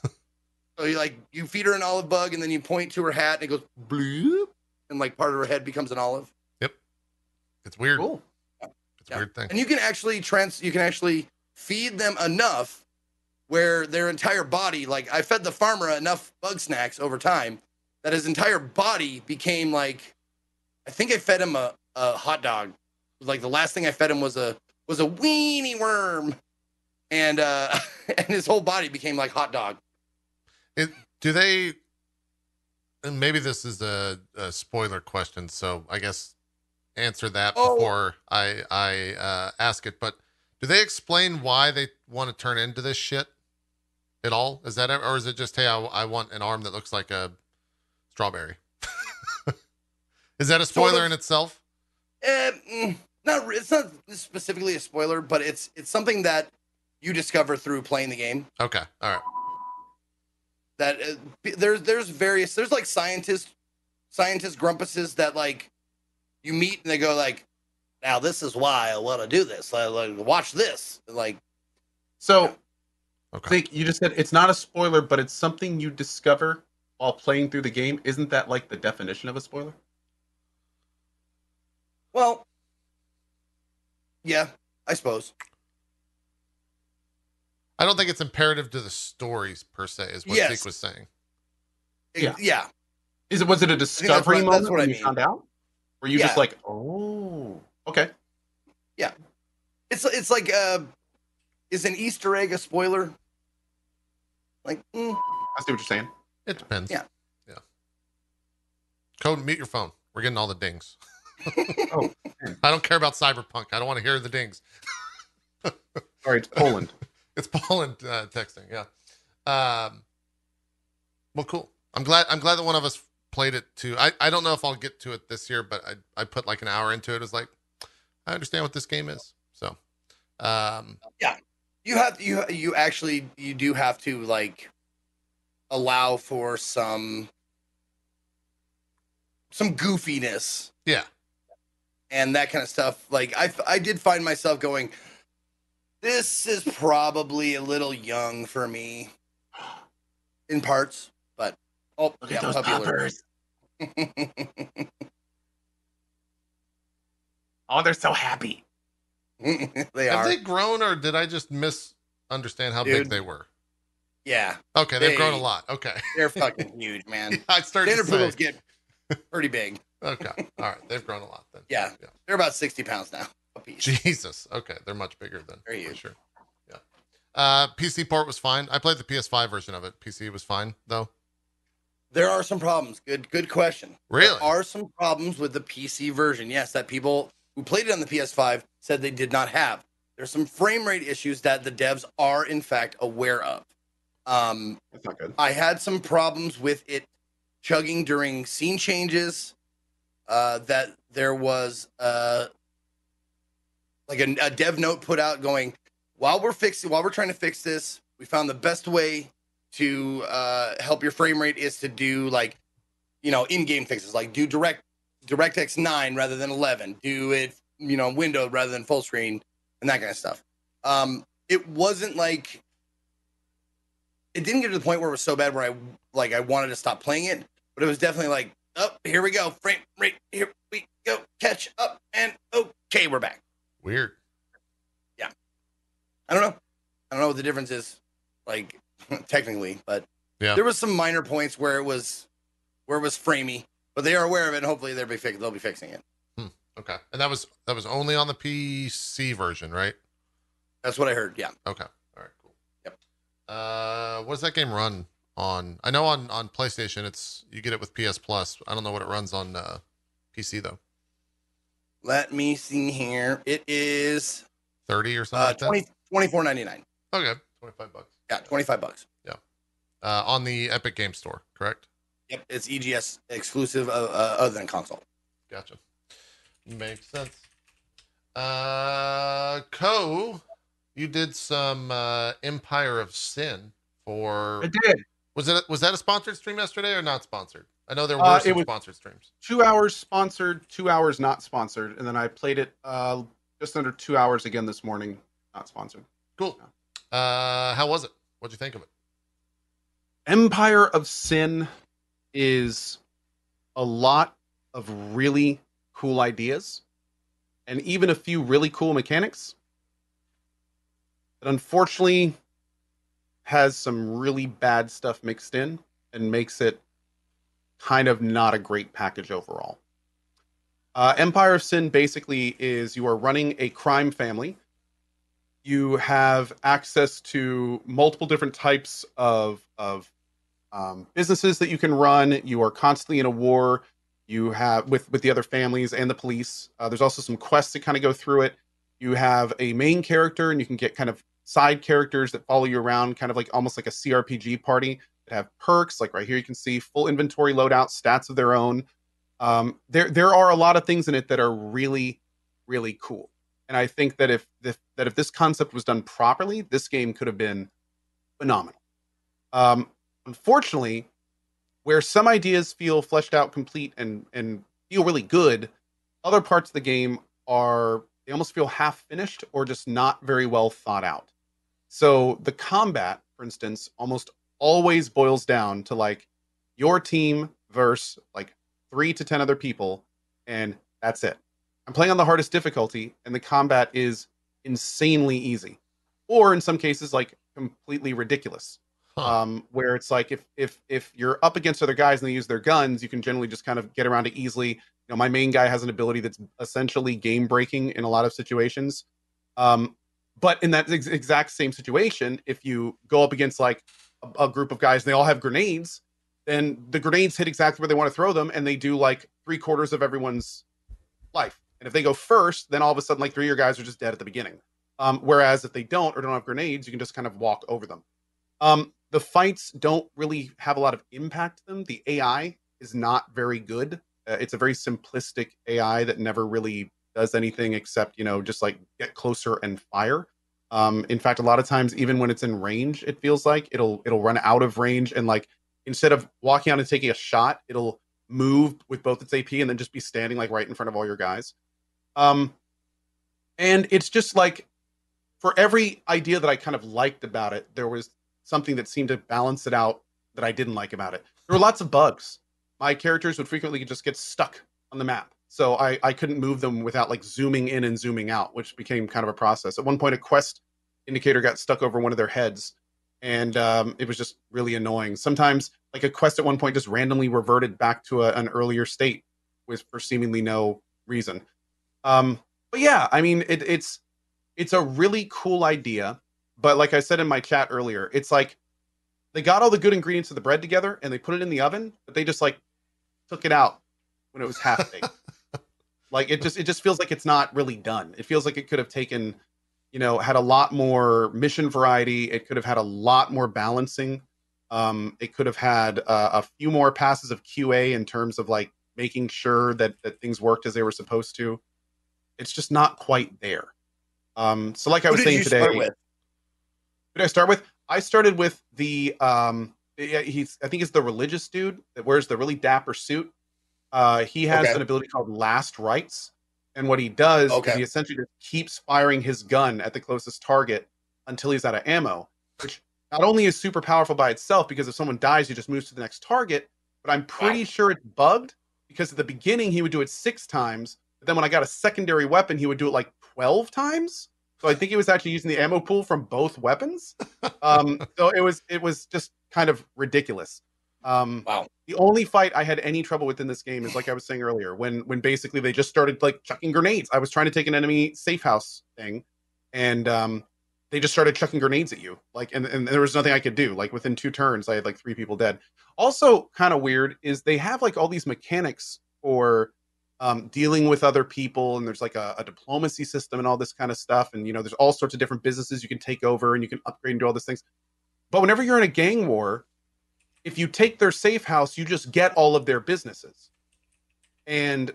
so you like you feed her an olive bug and then you point to her hat and it goes bloop, and like part of her head becomes an olive. Yep. It's weird. Cool. It's a Yeah. weird thing. and you can actually trans you can actually feed them enough where their entire body like i fed the farmer enough Bugsnax over time that his entire body became like i think i fed him a, a hot dog like the last thing i fed him was a was a weenie worm and uh and his whole body became like hot dog Do they? And maybe this is a, a spoiler question, so I guess answer that Oh. before I I uh, ask it. But do they explain why they want to turn into this shit at all? Is that or is it just hey, I, I want an arm that looks like a strawberry? is that a Sort spoiler of. in itself? Eh, mm, not it's not specifically a spoiler but it's it's something that you discover through playing the game Okay, all right. that uh, there's there's various there's like scientists scientist grumpuses that like you meet and they go like now this is why I want to do this like, like watch this like So, Okay. think you just said it's not a spoiler, but it's something you discover while playing through the game. Isn't that like the definition of a spoiler? well yeah I suppose I don't think it's imperative to the stories per se, is what Yes. Zeke was saying. It- Yeah. yeah Is it was it a that's discovery what- moment that's what when I you mean. found out? Were you just like, oh, okay, Yeah. it's it's like uh is an Easter egg a spoiler like mm, I see what you're saying. It depends. Yeah. Yeah. Code, mute your phone. We're getting all the dings. Oh, man. I don't care about cyberpunk. I don't want to hear the dings. Sorry, it's Poland. It's Poland uh, texting. Yeah. Um. Well, cool. I'm glad. I'm glad that one of us played it too. I, I don't know if I'll get to it this year, but I I put like an hour into it. It was like I understand what this game is. So, um, you have you you actually you do have to like allow for some some goofiness yeah. and that kind of stuff like i i did find myself going this is probably a little young for me in parts but oh yeah, puppy alert. Oh, they're so happy. they Have are they grown, or did I just misunderstand how big they were? yeah Okay, they've grown a lot. Okay. they're fucking huge man I started say. poodles get pretty big Okay. All right. They've grown a lot then. Yeah. Yeah. they're about 60 pounds now Jesus. Okay. They're much bigger than Very you sure. Yeah. Uh PC port was fine. I played the PS5 version of it. PC was fine though. There are some problems. Good, good question. Really? There are some problems with the PC version. Yes, that people who played it on the PS5 said they did not have. There's some frame rate issues that the devs are in fact aware of. Um, That's not good. I had some problems with it chugging during scene changes. Uh, that there was uh, like a, a dev note put out going, while we're fixing, while we're trying to fix this, we found the best way to uh, help your frame rate is to do like, you know, in-game fixes, like do direct DirectX 9 rather than 11, do it, you know, window rather than full screen, and that kind of stuff. Um, it wasn't like it didn't get to the point where it was so bad where I like I wanted to stop playing it, but it was definitely like, oh, here we go, frame rate, here we go, catch up, and okay, we're back. Weird. Yeah, I don't know, I don't know what the difference is, like technically, but Yeah. there was some minor points where it was where it was framey, but they are aware of it, and hopefully they'll be fix- they'll be fixing it. Okay. And that was that was only on the PC version, right? That's what I heard. Yeah, Okay. All right, cool. Yep. Uh what does that game run on? I know on on PlayStation it's you get it with PS Plus. I don't know what it runs on uh PC though. let me see here. It is 30 or something uh, like that. 20, twenty four ninety nine. Okay, twenty five bucks. Yeah, twenty five bucks. Uh, on the Epic Game Store, correct? Yep, it's EGS exclusive uh, uh, other than console. Gotcha. Makes sense. Uh, Co, you did some uh, Empire of Sin for. I did Was it was that a sponsored stream yesterday or not sponsored? I know there were Uh, some it was- sponsored streams. two hours sponsored, two hours not sponsored, and then I played it uh, just under two hours again this morning, not sponsored. Cool. Uh, how was it? What'd you think of it? Empire of Sin is a lot of really cool ideas and even a few really cool mechanics. But unfortunately has some really bad stuff mixed in and makes it kind of not a great package overall. Uh, Empire of Sin basically is you are running a crime family. You have access to multiple different types of of um, businesses that you can run. You are constantly in a war. You have with with the other families and the police. Uh, there's also some quests that kind of go through it. You have a main character, and you can get kind of side characters that follow you around, kind of like almost like a CRPG party that have perks. Like right here, you can see full inventory loadout, stats of their own. Um, there there are a lot of things in it that are really really cool. And I think that if, that if this concept was done properly, this game could have been phenomenal. Um, unfortunately, where some ideas feel fleshed out, complete, and and feel really good, other parts of the game are they almost feel half finished or just not very well thought out. So the combat, for instance, almost always boils down to like your team versus like three to ten other people, and that's it. I'm playing on the hardest difficulty, and the combat is insanely easy, or in some cases, like completely ridiculous. Um, where it's like if if if you're up against other guys and they use their guns, you can generally just kind of get around it easily. You know, my main guy has an ability that's essentially game breaking in a lot of situations. Um, but in that ex- exact same situation, if you go up against like a, a group of guys and they all have grenades, then the grenades hit exactly where they want to throw them, and they do like three quarters of everyone's life. And if they go first, then all of a sudden, like three of your guys are just dead at the beginning. Um, whereas if they don't or don't have grenades, you can just kind of walk over them. Um, the fights don't really have a lot of impact to them. The AI is not very good. Uh, it's a very simplistic AI that never really does anything except, you know, just like get closer and fire. Um, in fact, a lot of times, even when it's in range, it feels like it'll it'll run out of range and like instead of walking out and taking a shot, it'll move with both its AP and then just be standing like right in front of all your guys. Um, and it's just like for every idea that I kind of liked about it, there was something that seemed to balance it out that I didn't like about it. There were lots of bugs. My characters would frequently just get stuck on the map. So I, I couldn't move them without like zooming in and zooming out, which became kind of a process. At one point, a quest indicator got stuck over one of their heads, and um, it was just really annoying. Sometimes, like a quest at one point just randomly reverted back to a, an earlier state with for seemingly no reason. Um, but yeah, I mean, it, it's it's a really cool idea. But like I said in my chat earlier, it's like they got all the good ingredients of the bread together and they put it in the oven, but they just like took it out when it was half baked. like it just it just feels like it's not really done. It feels like it could have taken, you know, had a lot more mission variety. It could have had a lot more balancing. Um, it could have had uh, a few more passes of QA in terms of like making sure that that things worked as they were supposed to. It's just not quite there. Um, so like I was saying today, did I start with? I started with the um yeah, he's I think he's the religious dude that wears the really dapper suit. Uh he has Okay. an ability called last rites. And what he does Okay. is he essentially just keeps firing his gun at the closest target until he's out of ammo, which not only is super powerful by itself because if someone dies, he just moves to the next target, but I'm pretty sure it's bugged because at the beginning he would do it six times, but then when I got a secondary weapon, he would do it like 12 times. So I think he was actually using the ammo pool from both weapons. Um, so it was it was just kind of ridiculous. Um, Wow. the only fight I had any trouble with in this game is like I was saying earlier, when when basically they just started like chucking grenades. I was trying to take an enemy safe house thing, and um, they just started chucking grenades at you. Like, and, and there was nothing I could do. Like within two turns, I had like three people dead. Also, kind of weird is they have like all these mechanics for um, dealing with other people, and there's like a, a diplomacy system and all this kind of stuff. And you know, there's all sorts of different businesses you can take over and you can upgrade and do all these things. But whenever you're in a gang war, if you take their safe house, you just get all of their businesses. And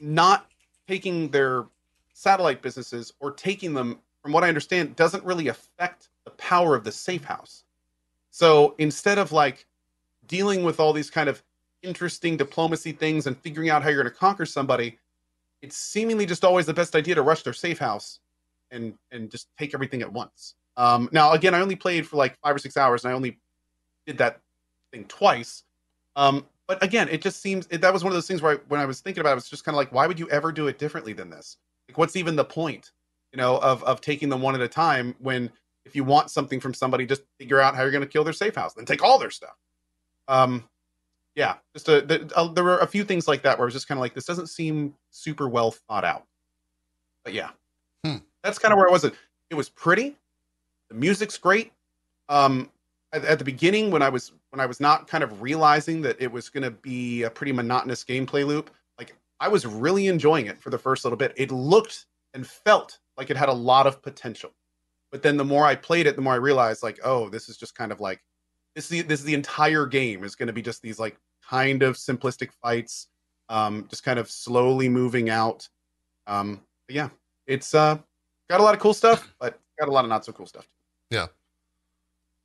not taking their satellite businesses or taking them, from what I understand, doesn't really affect the power of the safe house. So instead of like dealing with all these kind of interesting diplomacy things and figuring out how you're going to conquer somebody, it's seemingly just always the best idea to rush their safe house and and just take everything at once. Um, now, again, I only played for like five or six hours, and I only did that thing twice. Um, but again, it just seems it, that was one of those things where I, when I was thinking about it, I was just kind of like, why would you ever do it differently than this? Like, what's even the point, you know, of of taking them one at a time when if you want something from somebody, just figure out how you're going to kill their safe house, then take all their stuff. Um, yeah, just a, the, uh, there were a few things like that where I was just kind of like, this doesn't seem super well thought out. But yeah, Hmm. that's kind of where I was. It was pretty. The music's great. Um, at, at the beginning, when I was when I was not kind of realizing that it was going to be a pretty monotonous gameplay loop, like I was really enjoying it for the first little bit. It looked and felt like it had a lot of potential. But then the more I played it, the more I realized, like, oh, this is just kind of like this is the, this is the entire game is going to be just these like kind of simplistic fights, um, just kind of slowly moving out. Um, but yeah, it's uh got a lot of cool stuff, but got a lot of not so cool stuff. Yeah,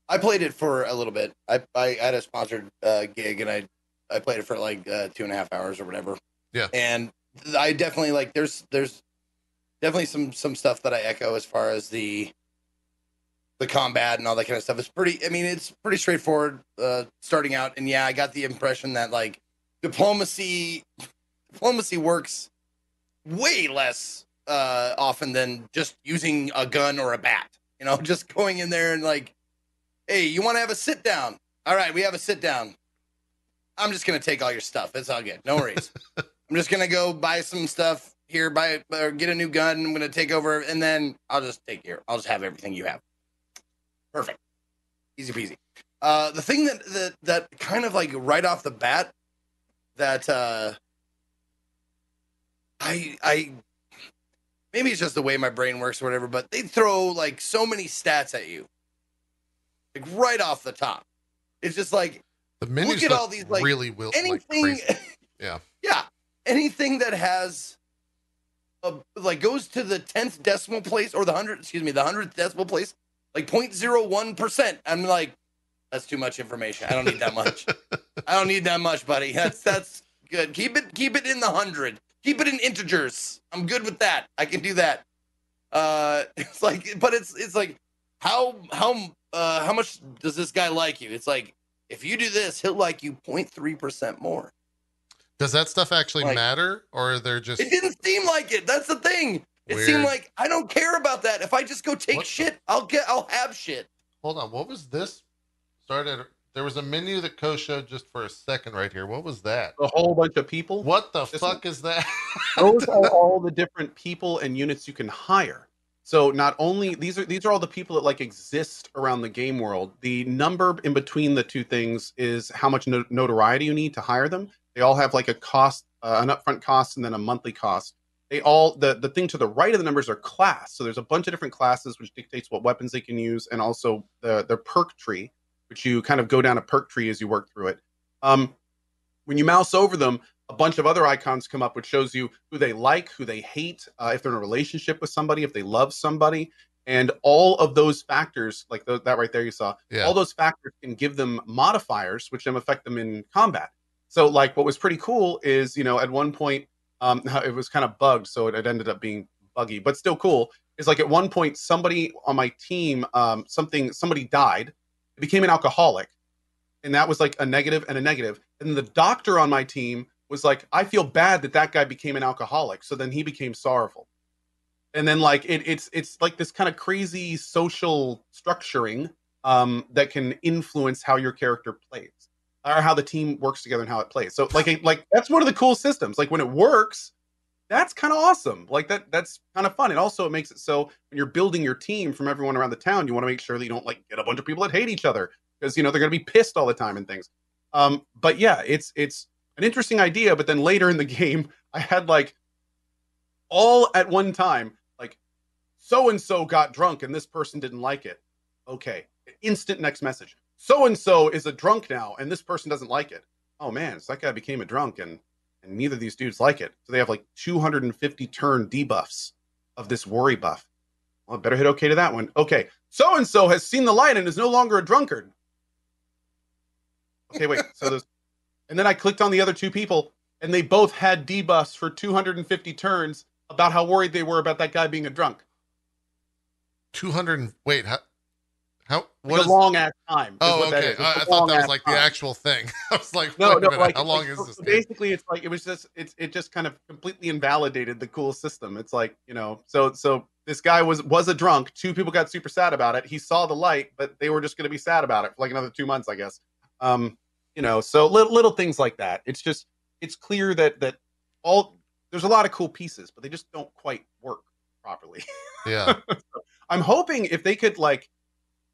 I played it for a little bit. I I had a sponsored uh, gig and I I played it for like uh, two and a half hours or whatever. Yeah. And I definitely like there's there's definitely some some stuff that I echo as far as the the combat and all that kind of stuff. It's pretty. I mean, it's pretty straightforward uh, starting out. And yeah, I got the impression that like diplomacy diplomacy works way less uh, often than just using a gun or a bat. You know, just going in there and like hey, you want to have a sit down? All right, we have a sit down. I'm just gonna take all your stuff. It's all good. No worries. I'm just gonna go buy some stuff here, buy or get a new gun. I'm gonna take over, and then I'll just take your. I'll just have everything you have. Perfect. Easy peasy. Uh, the thing that that that kind of like right off the bat that uh, I I maybe it's just the way my brain works or whatever, but they throw like so many stats at you like right off the top. It's just like The menus at look all these, like, really will like anything. crazy. Yeah. yeah, anything that has a like goes to the tenth decimal place or the hundred. Excuse me, the hundredth decimal place, like 0.01 percent. I'm like, that's too much information. I don't need that much. I don't need that much, buddy. That's that's good. Keep it keep it in the hundred. Keep it in integers. I'm good with that. I can do that. Uh, it's like, but it's it's like how how uh how much does this guy like you? It's like if you do this, he'll like you 0.3 percent more. Does that stuff actually Like- matter, or they're just It didn't seem like it. That's the thing. It seemed like I don't care about that. If I just go take What the- shit, I'll get I'll have shit. Hold on, what was this? Started. There was a menu that Co showed just for a second right here. What was that? A whole bunch of people. What the This fuck is that? Those are all the different people and units you can hire. So not only these are these are all the people that like exist around the game world. The number in between the two things is how much no- notoriety you need to hire them. They all have like a cost, uh, an upfront cost, and then a monthly cost. They all the the thing to the right of the numbers are class. So there's a bunch of different classes which dictates what weapons they can use, and also the the perk tree, which you kind of go down a perk tree as you work through it. Um, when you mouse over them, a bunch of other icons come up which shows you who they like who they hate uh, if they're in a relationship with somebody if they love somebody and all of those factors like th- that right there you saw yeah. all those factors can give them modifiers which then affect them in combat so like what was pretty cool is you know at one point um it was kind of bugged so it, it ended up being buggy but still cool. Is like at one point somebody on my team um something somebody died. Became an alcoholic and that was like a negative and a negative. negative and the doctor on my team was like i feel bad that that guy became an alcoholic so then he became sorrowful. And then like it, it's it's like this kind of crazy social structuring um that can influence how your character plays or how the team works together and how it plays. So like like that's one of the cool systems. Like when it works that's kind of awesome. Like that that's kind of fun. And also it makes it so when you're building your team from everyone around the town you want to make sure that you don't like get a bunch of people that hate each other because you know they're going to be pissed all the time and things. Um but yeah it's it's an interesting idea, but then later in the game, I had like all at one time, like so and so got drunk and this person didn't like it. Okay, instant next message. So and so is a drunk now and this person doesn't like it. Oh man, so that guy became a drunk and and neither of these dudes like it. So they have like 250 turn debuffs of this worry buff. Well, I better hit okay to that one. Okay, so and so has seen the light and is no longer a drunkard. Okay, wait. So there's, and then I clicked on the other two people, and they both had debuffs for 250 turns about how worried they were about that guy being a drunk. 200 wait, how how What a is long ass time. Oh, okay. I, thought that was like the actual thing. I was like, No, no. Like, how long like, is this so? Basically, it's like it was just it's it just kind of completely invalidated the cool system. It's like you know, so so this guy was was a drunk. Two people got super sad about it. He saw the light, but they were just going to be sad about it for like another two months, I guess. Um, you know, so little little things like that. It's just it's clear that that all there's a lot of cool pieces, but they just don't quite work properly. Yeah. I'm hoping if they could like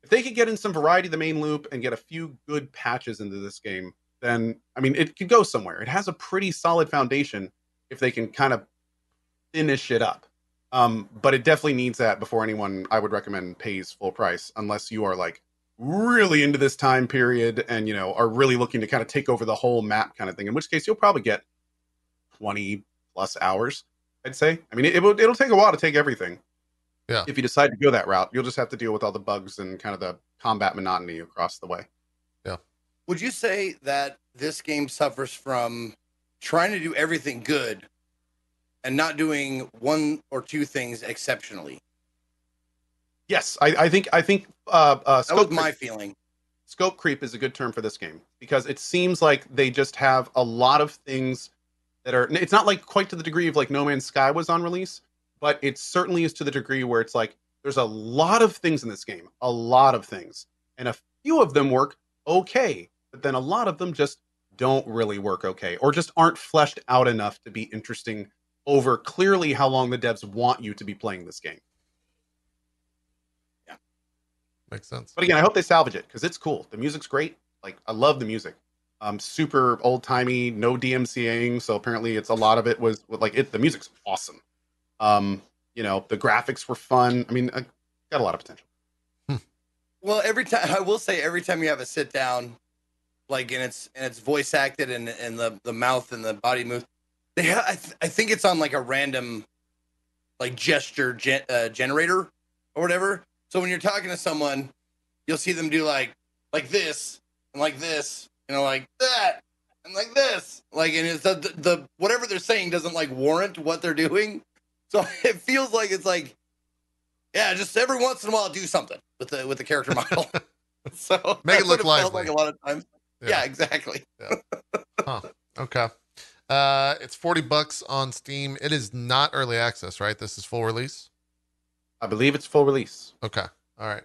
if they could get in some variety of the main loop and get a few good patches into this game, then I mean it could go somewhere. It has a pretty solid foundation if they can kind of finish it up. Um, but it definitely needs that before anyone I would recommend pays full price, unless you are like really into this time period and you know are really looking to kind of take over the whole map kind of thing. In which case you'll probably get 20 plus hours, I'd say. I mean it, it will it'll take a while to take everything if you decide to go that route, you'll just have to deal with all the bugs and kind of the combat monotony across the way. Yeah. Would you say that this game suffers from trying to do everything good and not doing one or two things exceptionally? Yes, I, I think I think uh, uh, That was scope, my creep, feeling. scope creep is a good term for this game because it seems like they just have a lot of things that are. It's not like quite to the degree of like No Man's Sky was on release, but it certainly is to the degree where it's like there's a lot of things in this game, a lot of things, and a few of them work okay, but then a lot of them just don't really work okay, or just aren't fleshed out enough to be interesting over clearly how long the devs want you to be playing this game. Yeah. Makes sense. But again, I hope they salvage it because it's cool. The music's great. Like I love the music. Um, super old timey, no DMCAing. So apparently, it's a lot of it was like it. The music's awesome. Um, you know, the graphics were fun. I mean, I got a lot of potential. Well, every time I will say, every time you have a sit down, like and it's and it's voice acted and and the the mouth and the body move, they ha- I, th- I think it's on like a random, like gesture gen- uh, generator or whatever. So when you're talking to someone, you'll see them do like like this and like this, you know, like that and like this, like and it's the, the, the whatever they're saying doesn't like warrant what they're doing. So it feels like it's like yeah, just every once in a while do something with the with the character model. so Make it look what felt lively. like a lot of times. Yeah, exactly. Huh. Okay. Uh, it's 40 bucks on Steam. It is not early access, right? This is full release. I believe it's full release. Okay. All right.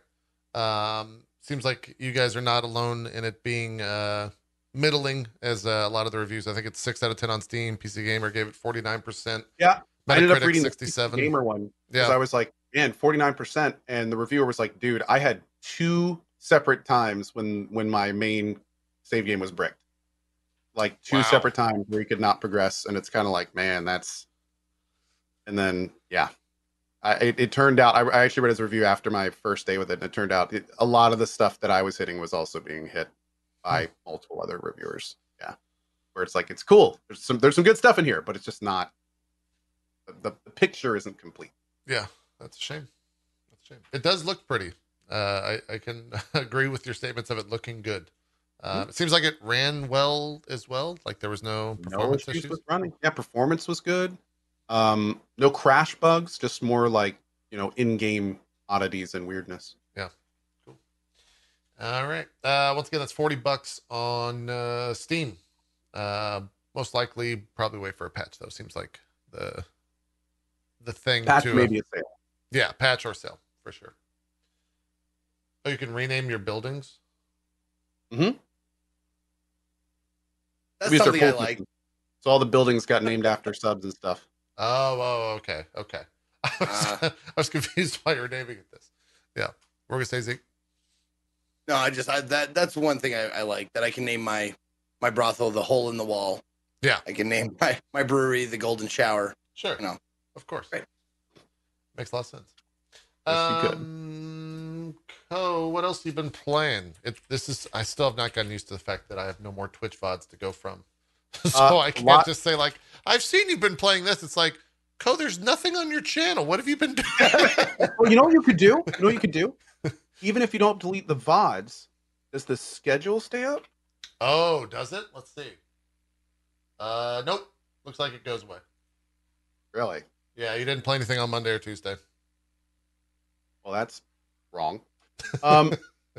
Um, seems like you guys are not alone in it being uh, middling as uh, a lot of the reviews. I think it's six out of 10 on Steam. PC Gamer gave it 49%. Yeah, I ended up reading the 67. gamer one because Yeah. I was like, man, forty nine percent, and the reviewer was like, dude, I had two separate times when when my main save game was bricked, like two Wow. separate times where you could not progress, and it's kind of like, man, that's. And then yeah, I, it, it turned out I, I actually read his review after my first day with it, and it turned out it, a lot of the stuff that I was hitting was also being hit by Hmm. multiple other reviewers. Yeah, where it's like it's cool. There's some there's some good stuff in here, but it's just not. The, the picture isn't complete. Yeah, that's a shame. That's a shame. It does look pretty. Uh, I, I can agree with your statements of it looking good. Uh, It seems like it ran well as well. Like there was no no performance issues issues. running. Yeah, performance was good. Um, no crash bugs, just more like you know in-game oddities and weirdness. Yeah, cool. All right. Uh, once again, that's 40 bucks on uh, Steam. Uh, most likely, probably wait for a patch though. Seems like the the thing Patch to uh, maybe a sale. yeah, patch or sale for sure. Oh, you can rename your buildings. Hmm. That's Maybe something I like. system. So all the buildings got named after subs and stuff. Oh, oh, okay, okay. I was, Ah. I was confused why you're naming it this. Yeah, we're gonna say Zeke. No, I just I, that that's one thing I, I like that I can name my my brothel the hole in the wall. Yeah. I can name my, my brewery the Golden Shower. Sure. You know. Of course. Right. Makes a lot of sense. Yes, um, Co, what else have you been playing? It, this is I still have not gotten used to the fact that I have no more Twitch VODs to go from. so Uh, I can't lot- just say like, I've seen you've been playing this. It's like, Co, there's nothing on your channel. What have you been doing? Well, you know what you could do? You know what you could do? Even if you don't delete the VODs, does the schedule stay up? oh, does it? Let's see. Uh nope. Looks like it goes away. Really? Yeah, you didn't play anything on Monday or Tuesday. Well, that's wrong. Um,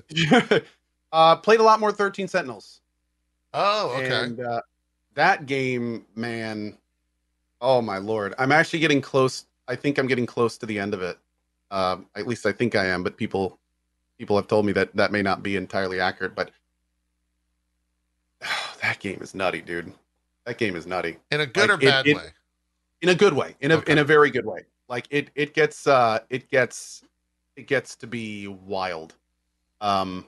uh, played a lot more 13 Sentinels. Oh, okay. And uh, that game, man, oh my lord. I'm actually getting close. I think I'm getting close to the end of it. Um, at least I think I am, but people people have told me that that may not be entirely accurate, but that game is nutty, dude. That game is nutty. In a good like, or it- bad it- way? In a good way in a Okay. in a very good way. Like it it gets uh it gets it gets to be wild. Um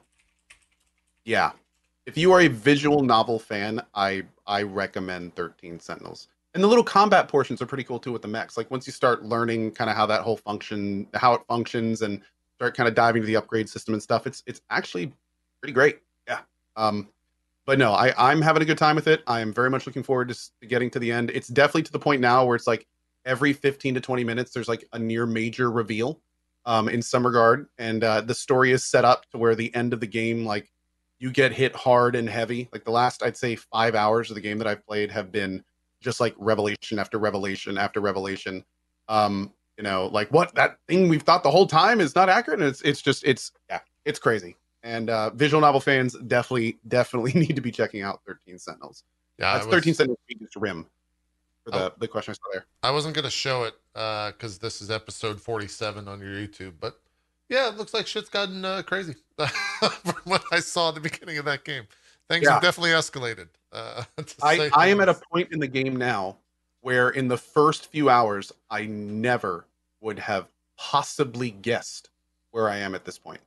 yeah. If you are a visual novel fan i i recommend 13 sentinels. And the little combat portions are pretty cool too with the mechs. Like once you start learning kind of how that whole function how it functions and start kind of diving to the upgrade system and stuff it's it's actually pretty great. Yeah. Um but no, I, I'm having a good time with it. I am very much looking forward to, getting to the end. It's definitely to the point now where it's like every 15 to 20 minutes, there's like a near major reveal um, in some regard. And uh, the story is set up to where the end of the game, like you get hit hard and heavy. Like the last, I'd say, five hours of the game that I've played have been just like revelation after revelation after revelation. Um, you know, like what that thing we've thought the whole time is not accurate. And it's, it's just, it's, yeah, it's crazy and uh, visual novel fans definitely definitely need to be checking out 13 sentinels Yeah, that's was- 13 sentinels rim for the, Oh. the question i saw there I wasn't gonna show it because this is episode forty-seven on your YouTube, but yeah, it looks like shit's gotten uh, crazy from what I saw at the beginning of that game. Things Yeah. have definitely escalated. Uh, I, I am at a point in the game now where in the first few hours i never would have possibly guessed where i am at this point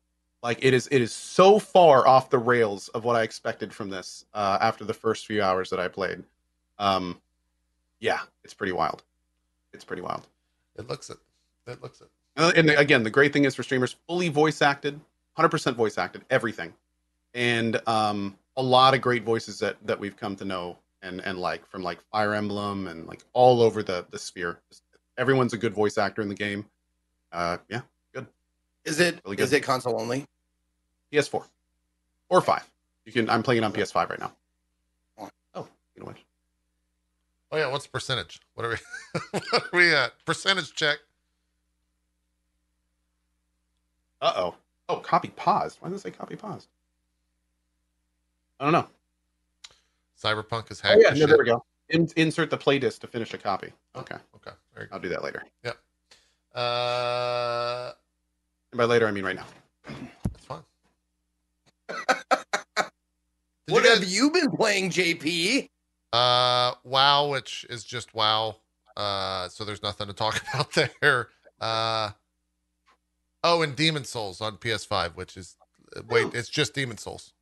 like it is it is so far off the rails of what i expected from this uh, after the first few hours that i played um yeah it's pretty wild it's pretty wild It looks it. It looks it. Uh, And again, the great thing is for streamers, fully voice acted, 100% voice acted, everything. And um, a lot of great voices that, that we've come to know and, and like from like Fire Emblem and like all over the, the sphere. Everyone's a good voice actor in the game. Uh, yeah, Is it Really is it console only? PS4 or 5. You can. I'm playing it on PS5 right now. Oh. Oh, you know what? Oh yeah, what's the percentage? What are we? what are we at? Percentage check. Uh oh. Oh, copy paused. Why does it say copy paused? I don't know. Cyberpunk is Oh, hacked. yeah, to no, there we go. In, insert the playlist to finish a copy. Okay, Okay. There you I'll do that later. go. Uh, And by later, I mean right now. that's fine. What you guys- have you been playing, JP? Uh, WoW, which is just WoW. Uh, so there's nothing to talk about there. Uh, oh, and Demon's Souls on PS5, which is uh, wait, it's just Demon's Souls.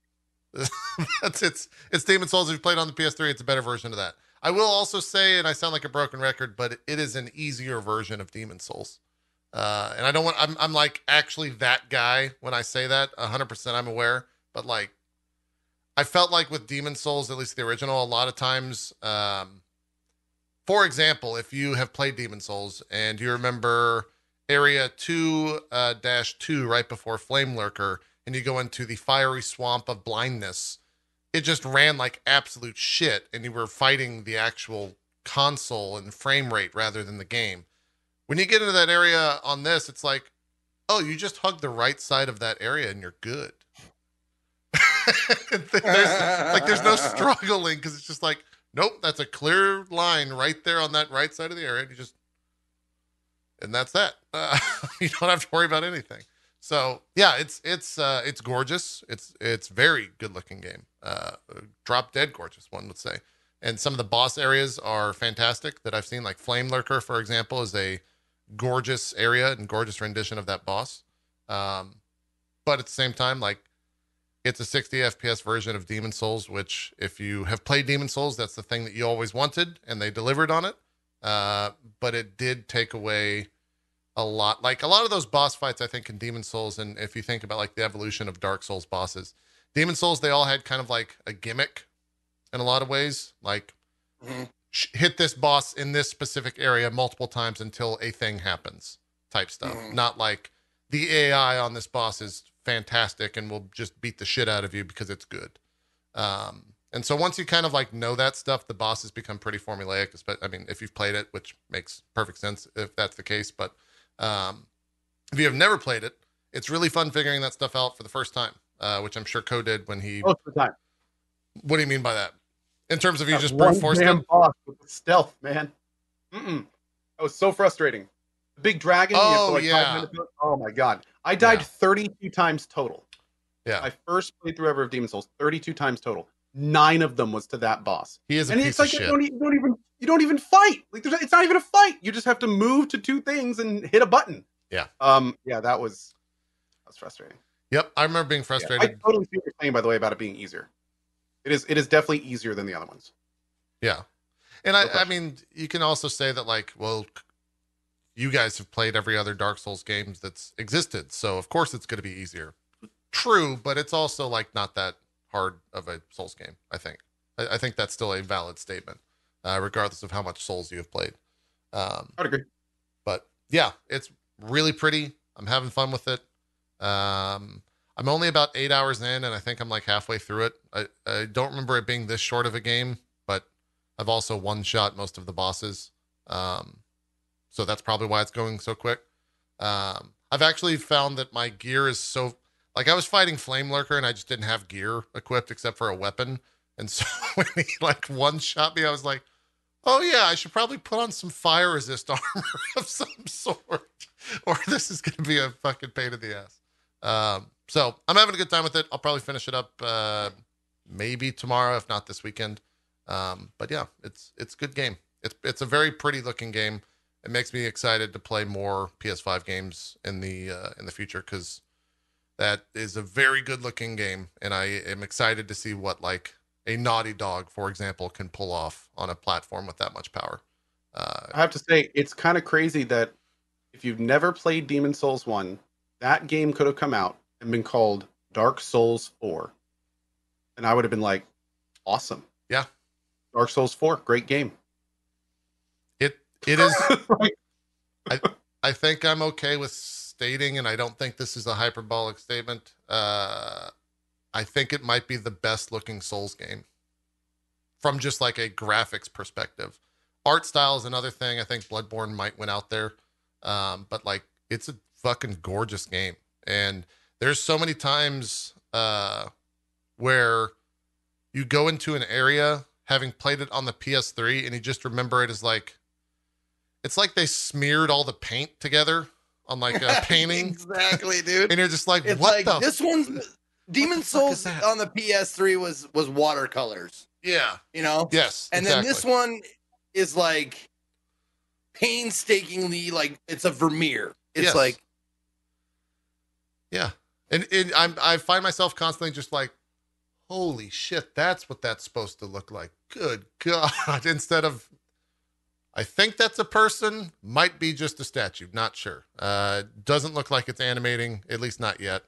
That's it's it's Demon's Souls. If you played on the PS3, it's a better version of that. I will also say, and I sound like a broken record, but it is an easier version of Demon's Souls. Uh, and I don't want. I'm I'm like actually that guy when I say that. 100. percent I'm aware, but like I felt like with Demon's Souls, at least the original, a lot of times, um, for example, if you have played Demon's Souls and you remember area two uh, dash two right before Flamelurker, and you go into the fiery swamp of blindness, it just ran like absolute shit, and you were fighting the actual console and frame rate rather than the game. When you get into that area on this, it's like, oh, you just hug the right side of that area and you're good. there's, like there's no struggling because it's just like nope that's a clear line right there on that right side of the area and you just and that's that. Uh, you don't have to worry about anything. So yeah it's it's uh it's gorgeous. It's it's very good looking game. Uh drop dead gorgeous one would say. And some of the boss areas are fantastic that i've seen like flamelurker for example is a gorgeous area and gorgeous rendition of that boss um but at the same time like It's a 60 FPS version of Demon's Souls, which, if you have played Demon's Souls, that's the thing that you always wanted, and they delivered on it. Uh, but it did take away a lot. Like a lot of those boss fights, I think, in Demon's Souls, and if you think about like the evolution of Dark Souls bosses, Demon's Souls, they all had kind of like a gimmick in a lot of ways. Like, Mhm. Hit this boss in this specific area multiple times until a thing happens type stuff. Mhm. Not like the AI on this boss is fantastic and will just beat the shit out of you because it's good. Um, and so once you kind of like know that stuff, the bosses become pretty formulaic. I mean, if you've played it, which makes perfect sense if that's the case. But um, if you have never played it, it's really fun figuring that stuff out for the first time, uh, which I'm sure Co did when he. Most of the time. What do you mean by that? In terms of you just brute forced damn it? boss with the stealth, man. Mm-mm. That was so frustrating. The big dragon. you have to, Oh, like, yeah. behind the pillar- Oh my god. I died Yeah. 32 times total. Yeah. My first playthrough ever of Demon's Souls, 32 times total. Nine of them was to that boss. He is a and piece it's like of you shit. don't, e- you don't even you don't even fight. Like there's, it's not even a fight. You just have to move to two things and hit a button. Yeah. Um. Yeah. That was that was frustrating. Yep, I remember being Yeah, frustrated. I totally see what you're saying. By the way, about it being easier. It is. It is definitely easier than the other ones. Yeah. And I, No I mean, you can also say that, like, well, you guys have played every other Dark Souls games that's existed. So, of course, it's going to be easier. True, but it's also, like, not that hard of a Souls game, I think. I, I think that's still a valid statement, uh, regardless of how much Souls you have played. Um, I'd agree. but yeah, it's really pretty. I'm having fun with it. Um, I'm only about eight hours in, and I think I'm like halfway through it. I, I don't remember it being this short of a game, but I've also one shot most of the bosses. Um, so that's probably why it's going so quick. Um, I've actually found that my gear is so like I was fighting Flamelurker and I just didn't have gear equipped except for a weapon. And so when he like one shot me, I was like, oh yeah, I should probably put on some fire resist armor of some sort, or this is going to be a fucking pain in the ass. Um, so I'm having a good time with it. I'll probably finish it up uh, maybe tomorrow, if not this weekend. Um, but yeah, it's it's good game. It's it's a very pretty looking game. It makes me excited to play more PS5 games in the uh, in the future because that is a very good looking game, and I am excited to see what like a Naughty Dog, for example, can pull off on a platform with that much power. Uh, I have to say, it's kind of crazy that if you've never played Demon's Souls 1, that game could have come out and been called Dark Souls 4. And I would have been like, awesome. Yeah. Dark Souls 4, great game. it it is. Like, I think I'm okay with stating, and I don't think this is a hyperbolic statement. Uh, I think it might be the best looking Souls game from just like a graphics perspective. Art style is another thing. I think Bloodborne might win out there, um, but like it's a fucking gorgeous game, and there's so many times uh, where you go into an area having played it on the PS3, and you just remember it as like it's like they smeared all the paint together on like a painting, exactly, dude. and you're just like, It's what like the? this one's Demon the fuck is Souls on the PS3 was was watercolors, yeah, you know, yes, and exactly. then this one is like painstakingly like it's a Vermeer. It's Yes. like Yeah, and, I'm I find myself constantly just like, holy shit, that's what that's supposed to look like. Good God! Instead of, I think that's a person, might be just a statue. Not sure. Uh, doesn't look like it's animating, at least not yet.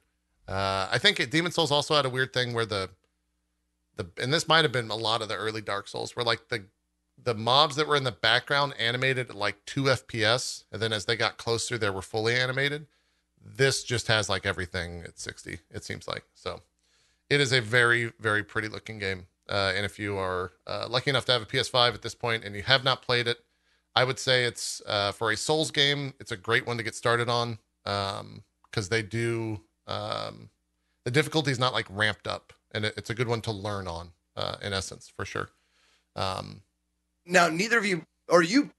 Uh, I think it, Demon's Souls also had a weird thing where the, the and this might have been a lot of the early Dark Souls, where like the the mobs that were in the background animated at like two FPS, and then as they got closer, they were fully animated this just has like everything at 60 it seems like. So it is a very very pretty looking game. Uh, and if you are uh, lucky enough to have a ps5 at this point and you have not played it i would say it's uh, for a souls game it's a great one to get started on because they do um, the difficulty is not like ramped up and it, it's a good one to learn on uh, in essence for sure. Um, now neither of you or you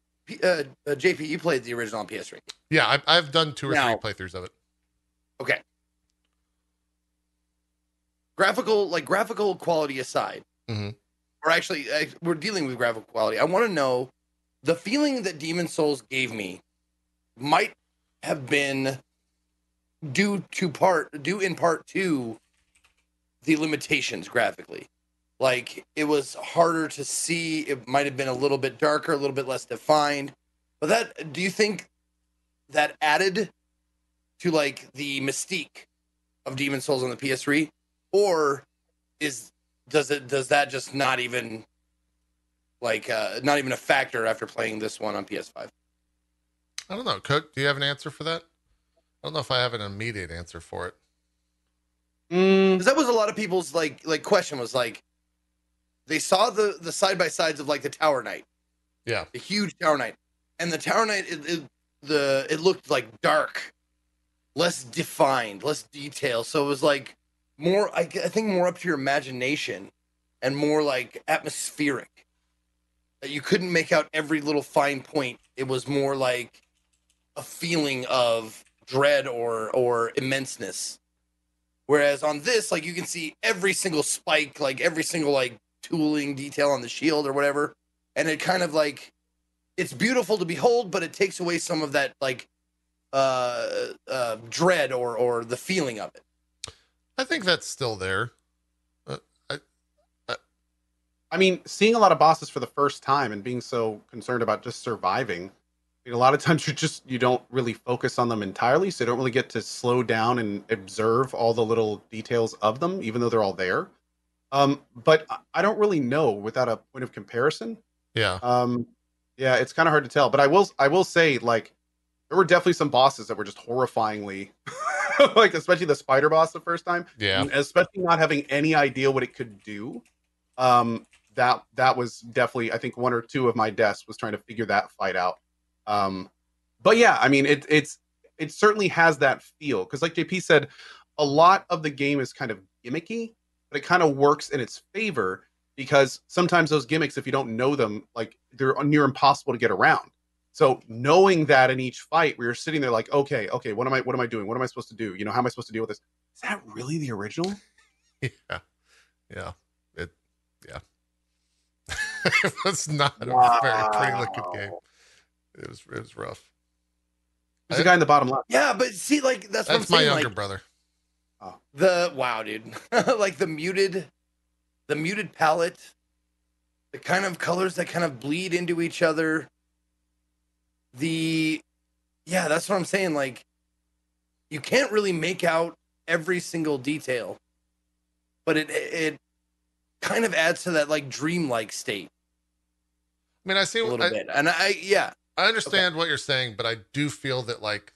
uh, uh, JP you played the original on PS3. yeah I've, I've done two or Now- three playthroughs of it Okay. Graphical, like graphical quality aside, Mhm. or actually, uh, we're dealing with graphical quality. I want to know the feeling that Demon's Souls gave me might have been due to part, due in part to the limitations graphically. Like it was harder to see. It might have been a little bit darker, a little bit less defined. But that, do you think that added to like the mystique of Demon's Souls on the PS3, or is does it does that just not even like uh not even a factor after playing this one on PS5? I don't know. Cook, do you have an answer for that? I don't know if I have an immediate answer for it. Mm, Because that was a lot of people's like like question was like they saw the the side by sides of like the Tower Knight, Yeah. the huge Tower Knight, and the Tower Knight it, it, the it looked like dark, less defined, less detail. So it was like more I, I think more up to your imagination and more like atmospheric. You couldn't make out every little fine point. It was more like a feeling of dread or or immenseness. Whereas on this, like you can see every single spike, like every single like tooling detail on the shield or whatever, and it kind of like it's beautiful to behold, but it takes away some of that like uh uh dread or or the feeling of it. I think that's still there. I I, I mean, seeing a lot of bosses for the first time and being so concerned about just surviving. I mean, a lot of times you just you don't really focus on them entirely, so you don't really get to slow down and observe all the little details of them, even though they're all there. Um, but I- I don't really know without a point of comparison. Yeah. Um, yeah, it's kind of hard to tell. But I will I will say like there were definitely some bosses that were just horrifyingly like especially the spider boss the first time. Yeah. especially not having any idea what it could do um that that was definitely i think one or two of my deaths was trying to figure that fight out. Um but yeah i mean it it's it certainly has that feel because like jp said a lot of the game is kind of gimmicky but it kind of works in its favor because sometimes those gimmicks if you don't know them like they're near impossible to get around so knowing that in each fight we were sitting there like okay okay what am i what am i doing what am i supposed to do you know how am i supposed to deal with this is that really the original Yeah. Yeah. It yeah. it was not a very pretty looking game. It was it was rough. There's a guy in the bottom left. Yeah, but see, like that's, That's what my I'm saying. younger like, brother. Oh. The wow, dude, like the muted, the muted palette, the kind of colors that kind of bleed into each other. The, yeah, that's what I'm saying. Like, you can't really make out every single detail, but it it kind of adds to that like dreamlike state I mean, I see. a little I, bit. And I, yeah, I understand what you're saying, but I do feel that like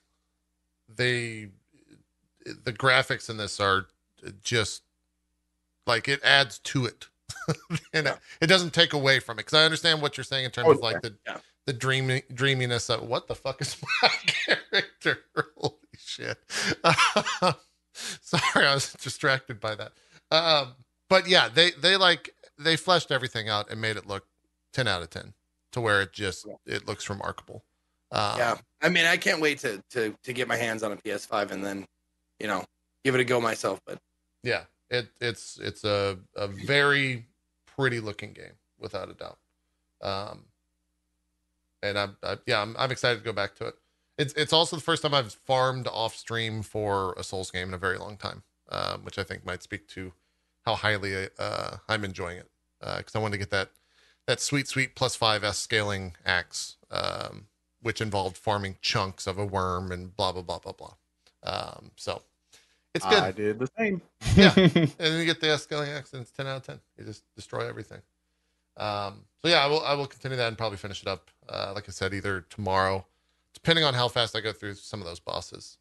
they, the graphics in this are just like it adds to it, and Yeah. it, doesn't take away from it. Because I understand what you're saying in terms Oh, of like the yeah. The dreamy dreaminess of what the fuck is my character? Holy shit! sorry, I was distracted by that. Um, but yeah, they they like they fleshed everything out and made it look ten out of ten to where it just it looks remarkable. Um, yeah. I mean, I can't wait to to to get my hands on a PS5 and then, you know, give it a go myself. But yeah. It it's it's a a very pretty looking game without a doubt. Um, and I'm I, yeah I'm I'm excited to go back to it. It's it's also the first time I've farmed off stream for a Souls game in a very long time, um, which I think might speak to how highly uh, I'm enjoying it. Because I wanted to get that that sweet sweet plus five S scaling axe, um, which involved farming chunks of a worm and blah blah blah blah blah. Um, so it's good. I did the same. Yeah. and then you get the scaling axe, and it's ten out of ten. You just destroy everything. Um, so yeah, I will I will continue that and probably finish it up. Uh, like I said, either tomorrow, depending on how fast I go through some of those bosses.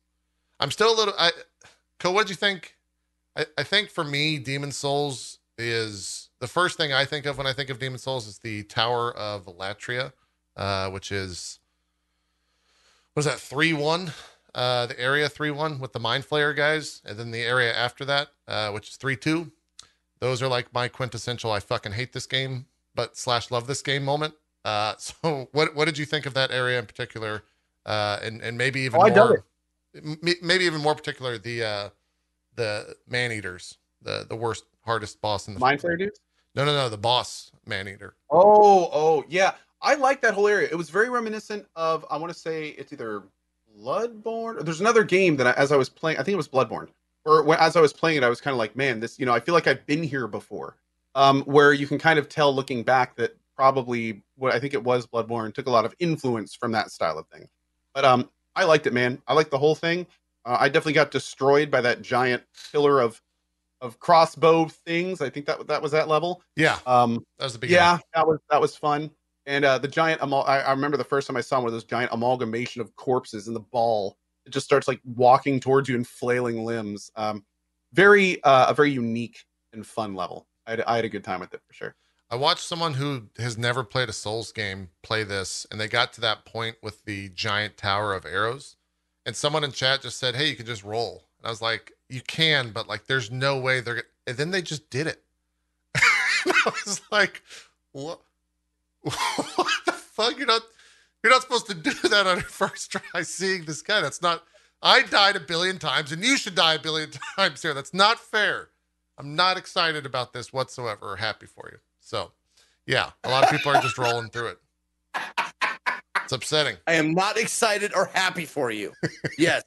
I'm still a little. I, Co, what'd you think? I, I think for me, Demon's Souls is the first thing I think of when I think of Demon's Souls is the Tower of Latria, uh, which is what is that three one? Uh, the area three one with the Mind Flayer guys, and then the area after that, uh, which is three two. Those are like my quintessential. I fucking hate this game, but slash love this game moment. Uh, so what what did you think of that area in particular? Uh, and and maybe even Oh, more, maybe even more particular the uh, the man eaters, the the worst hardest boss in the Mind Flayer dudes? No, no, no, the boss man eater. Oh, oh, yeah. I like that whole area. It was very reminiscent of I want to say it's either Bloodborne. Or there's another game that I, as I was playing, I think it was Bloodborne, or when, as I was playing it, I was kind of like, man, this, you know, I feel like I've been here before. Um, where you can kind of tell looking back that probably what I think it was Bloodborne took a lot of influence from that style of thing. But um, I liked it, man. I liked the whole thing. Uh, I definitely got destroyed by that giant pillar of of crossbow things. I think that that was that level. Yeah, Um, that was the beginning. yeah, that was that was fun. And uh, the giant, amal- I, I remember the first time I saw one of those giant amalgamation of corpses in the ball. It just starts like walking towards you and flailing limbs. Um, very, uh, a very unique and fun level. I had, I had a good time with it for sure. I watched someone who has never played a Souls game play this, and they got to that point with the giant tower of arrows, and someone in chat just said, "Hey, you can just roll." And I was like, "You can, but like, there's no way they're." And then they just did it. I was like, "What? what the fuck? You're not, you're not supposed to do that on your first try seeing this guy. That's not. I died a billion times, and you should die a billion times here. That's not fair." I'm not excited about this whatsoever or happy for you. So, yeah, a lot of people are just rolling through it. It's upsetting. I am not excited or happy for you. Yes,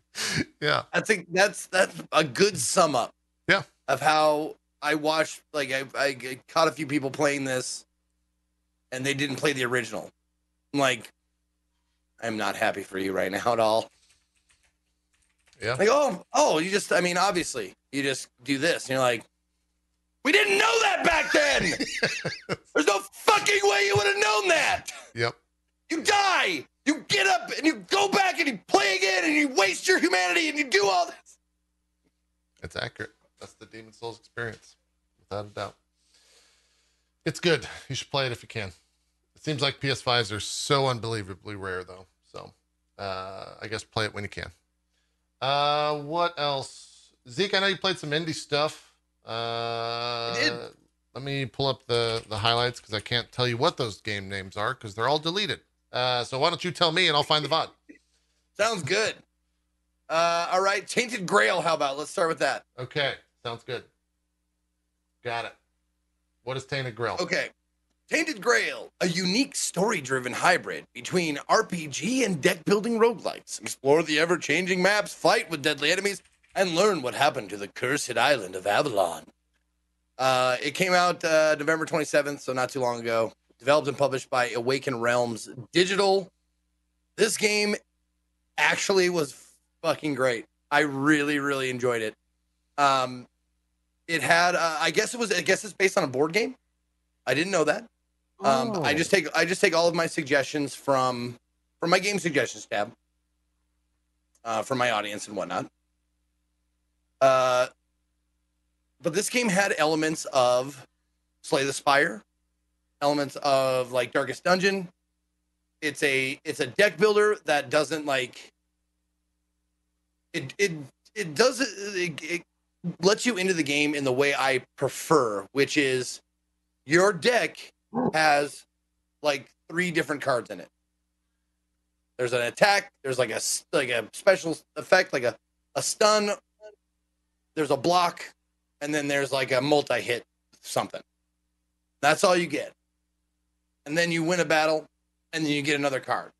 Yeah. I think that's that's a good sum up. Yeah. Of how I watched, like I, I caught a few people playing this, and they didn't play the original. I'm like, I'm not happy for you right now at all. Yeah. Like, oh, oh, you just, I mean, obviously, you just do this. And you're like, we didn't know that back then. There's no fucking way you would have known that. Yep. You die. You get up and you go back and you play again and you waste your humanity and you do all this. It's accurate. That's the Demon's Souls experience, without a doubt. It's good. You should play it if you can. It seems like PS5s are so unbelievably rare, though. So, uh, I guess play it when you can. Uh, what else? Zeke, I know you played some indie stuff. Uh, did. Let me pull up the the highlights because I can't tell you what those game names are because they're all deleted. Uh, so why don't you tell me and I'll find the VOD. Sounds good. Uh, all right, Tainted Grail. How about? Let's start with that. Okay, sounds good. Got it. What is Tainted Grail? Okay. Tainted Grail, a unique story driven hybrid between RPG and deck building roguelikes. Explore the ever changing maps, fight with deadly enemies, and learn what happened to the cursed island of Avalon. Uh, it came out uh, November 27th, so not too long ago. Developed and published by Awaken Realms Digital. This game actually was fucking great. I really, really enjoyed it. Um, it had, uh, I guess it was, I guess it's based on a board game. I didn't know that. Um, I just take I just take all of my suggestions from from my game suggestions tab uh, from my audience and whatnot. Uh, but this game had elements of Slay the Spire, elements of like Darkest Dungeon. It's a it's a deck builder that doesn't like it it it does it, it lets you into the game in the way I prefer, which is your deck has like three different cards in it. There's an attack. There's like a like a special effect, like a a stun. There's a block, and then there's like a multi hit something. That's all you get. And then you win a battle, and then you get another card.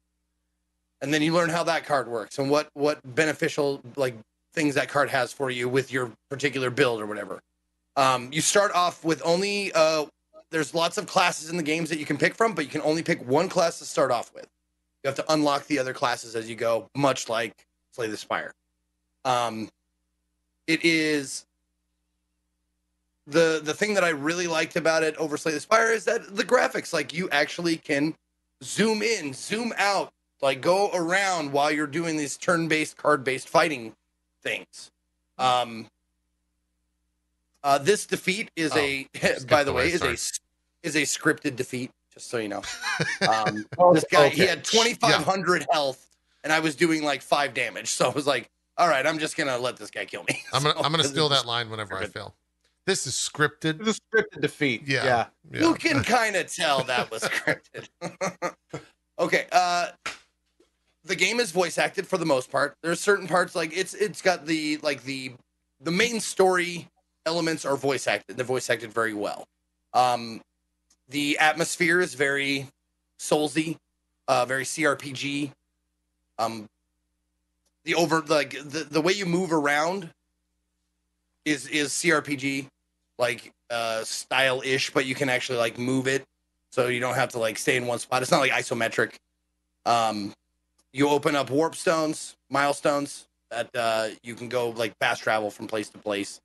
And then you learn how that card works and what what beneficial like things that card has for you with your particular build or whatever. Um, you start off with only uh, there's lots of classes in the games that you can pick from, but you can only pick one class to start off with. You have to unlock the other classes as you go, much like Slay the Spire. Um, it is the the thing that I really liked about it over Slay the Spire is that the graphics, like you actually can zoom in, zoom out, like go around while you're doing these turn-based, card-based fighting things. Um, uh, this defeat is a, by the way, is a is a scripted defeat. Just so you know, um, Oh, this guy he had 2,500 health, and I was doing like five damage. So I was like, all right, I'm just gonna let this guy kill me. I'm gonna So, I'm gonna steal that line whenever I scripted. fail. This is scripted. This was a scripted defeat. Yeah. yeah. Yeah. You can kind of tell that was scripted. okay, uh the game is voice acted for the most part. There's certain parts like it's it's got the like the the main story elements are voice acted. They're voice acted very well. Um the atmosphere is very soulsy, uh very CRPG. Um the over like the, the way you move around is is CRPG like uh style ish, but you can actually like move it so you don't have to like stay in one spot. It's not like isometric. Um, you open up warp stones, milestones that uh, you can go like fast travel from place to place.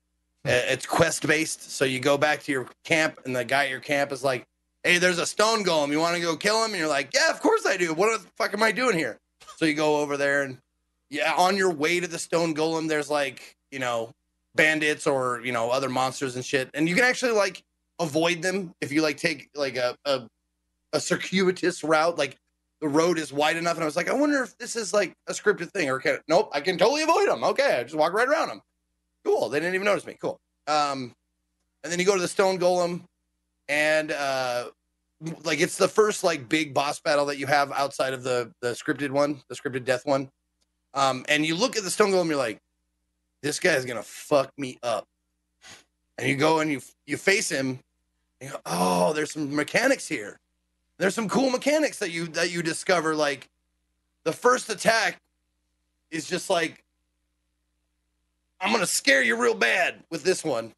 Uh, It's quest based, so you go back to your camp, and the guy at your camp is like, "Hey, there's a stone golem. You want to go kill him?" And you're like, "Yeah, of course I do. What the fuck am I doing here?" So you go over there, and yeah, on your way to the stone golem, there's like you know bandits or you know other monsters and shit, and you can actually like avoid them if you like take like a a, a circuitous route, like the road is wide enough. And I was like, I wonder if this is like a scripted thing or can nope, I can totally avoid them. Okay, I just walk right around them. Cool. They didn't even notice me. Cool. Um, and then you go to the stone golem, and uh, like it's the first like big boss battle that you have outside of the the scripted one, the scripted death one. Um, and you look at the stone golem, you're like, this guy's gonna fuck me up. And you go and you you face him. You go, oh, there's some mechanics here. There's some cool mechanics that you that you discover. Like the first attack is just like I'm gonna scare you real bad with this one.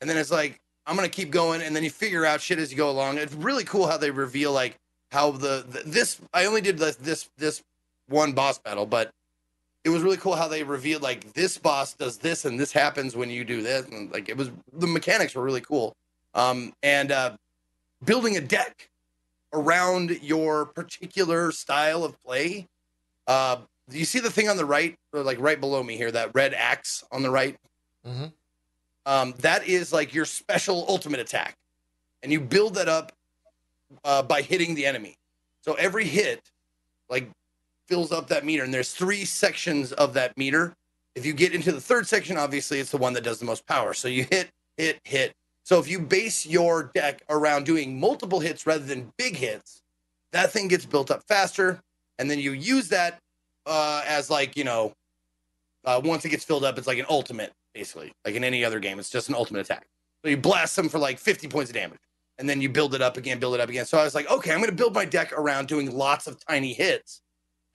And then it's like I'm gonna keep going, and then you figure out shit as you go along. It's really cool how they reveal like how the, the this. I only did this this this one boss battle, but it was really cool how they revealed like this boss does this and this happens when you do this, and like it was the mechanics were really cool. Um, and uh, building a deck around your particular style of play. Uh, you see the thing on the right, or like right below me here, that red axe on the right. Mhm. Um, that is like your special ultimate attack, and you build that up uh, by hitting the enemy. So every hit, like, fills up that meter, and there's three sections of that meter. If you get into the third section, obviously it's the one that does the most power. So you hit, hit, hit. So if you base your deck around doing multiple hits rather than big hits, that thing gets built up faster, and then you use that uh, as like you know, uh, once it gets filled up, it's like an ultimate, basically, like in any other game. It's just an ultimate attack. So you blast them for like 50 points of damage, and then you build it up again, build it up again. So I was like, okay, I'm going to build my deck around doing lots of tiny hits,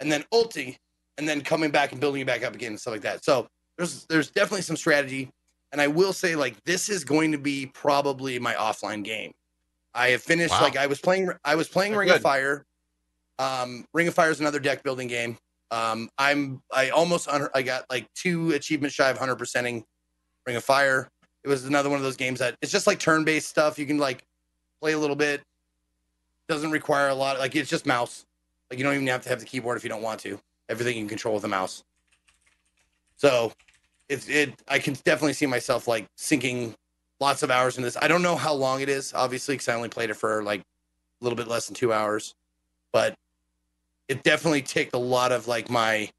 and then ulting, and then coming back and building it back up again and stuff like that. So there's there's definitely some strategy, and I will say like this is going to be probably my offline game. I have finished Wow. like I was playing I was playing Ring of. Fire. Um, Ring of Fire is another deck building game. Um, I'm I almost un- I got like two achievements shy of hundred percenting Ring of Fire. It was another one of those games that it's just like turn based stuff. You can like play a little bit. Doesn't require a lot. Like it's just mouse. Like you don't even have to have the keyboard if you don't want to. Everything you can control with the mouse. So, it's it. I can definitely see myself like sinking lots of hours in this. I don't know how long it is, obviously, because I only played it for like a little bit less than two hours, but it definitely ticked a lot of like my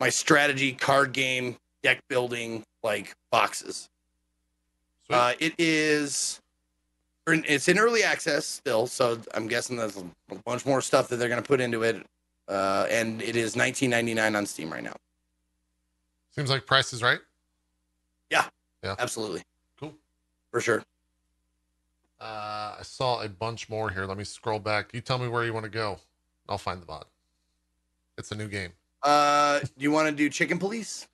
my strategy card game deck building like boxes. Uh, it is. It's in early access still, so I'm guessing there's a bunch more stuff that they're going to put into it. Uh, and it is 19.99 on Steam right now. Seems like Price is right. Yeah. Yeah. Absolutely, Cool. for sure. Uh, I saw a bunch more here. Let me scroll back. You tell me where you want to go. I'll find the bot. It's a new game. Uh, do you want to do Chicken Police?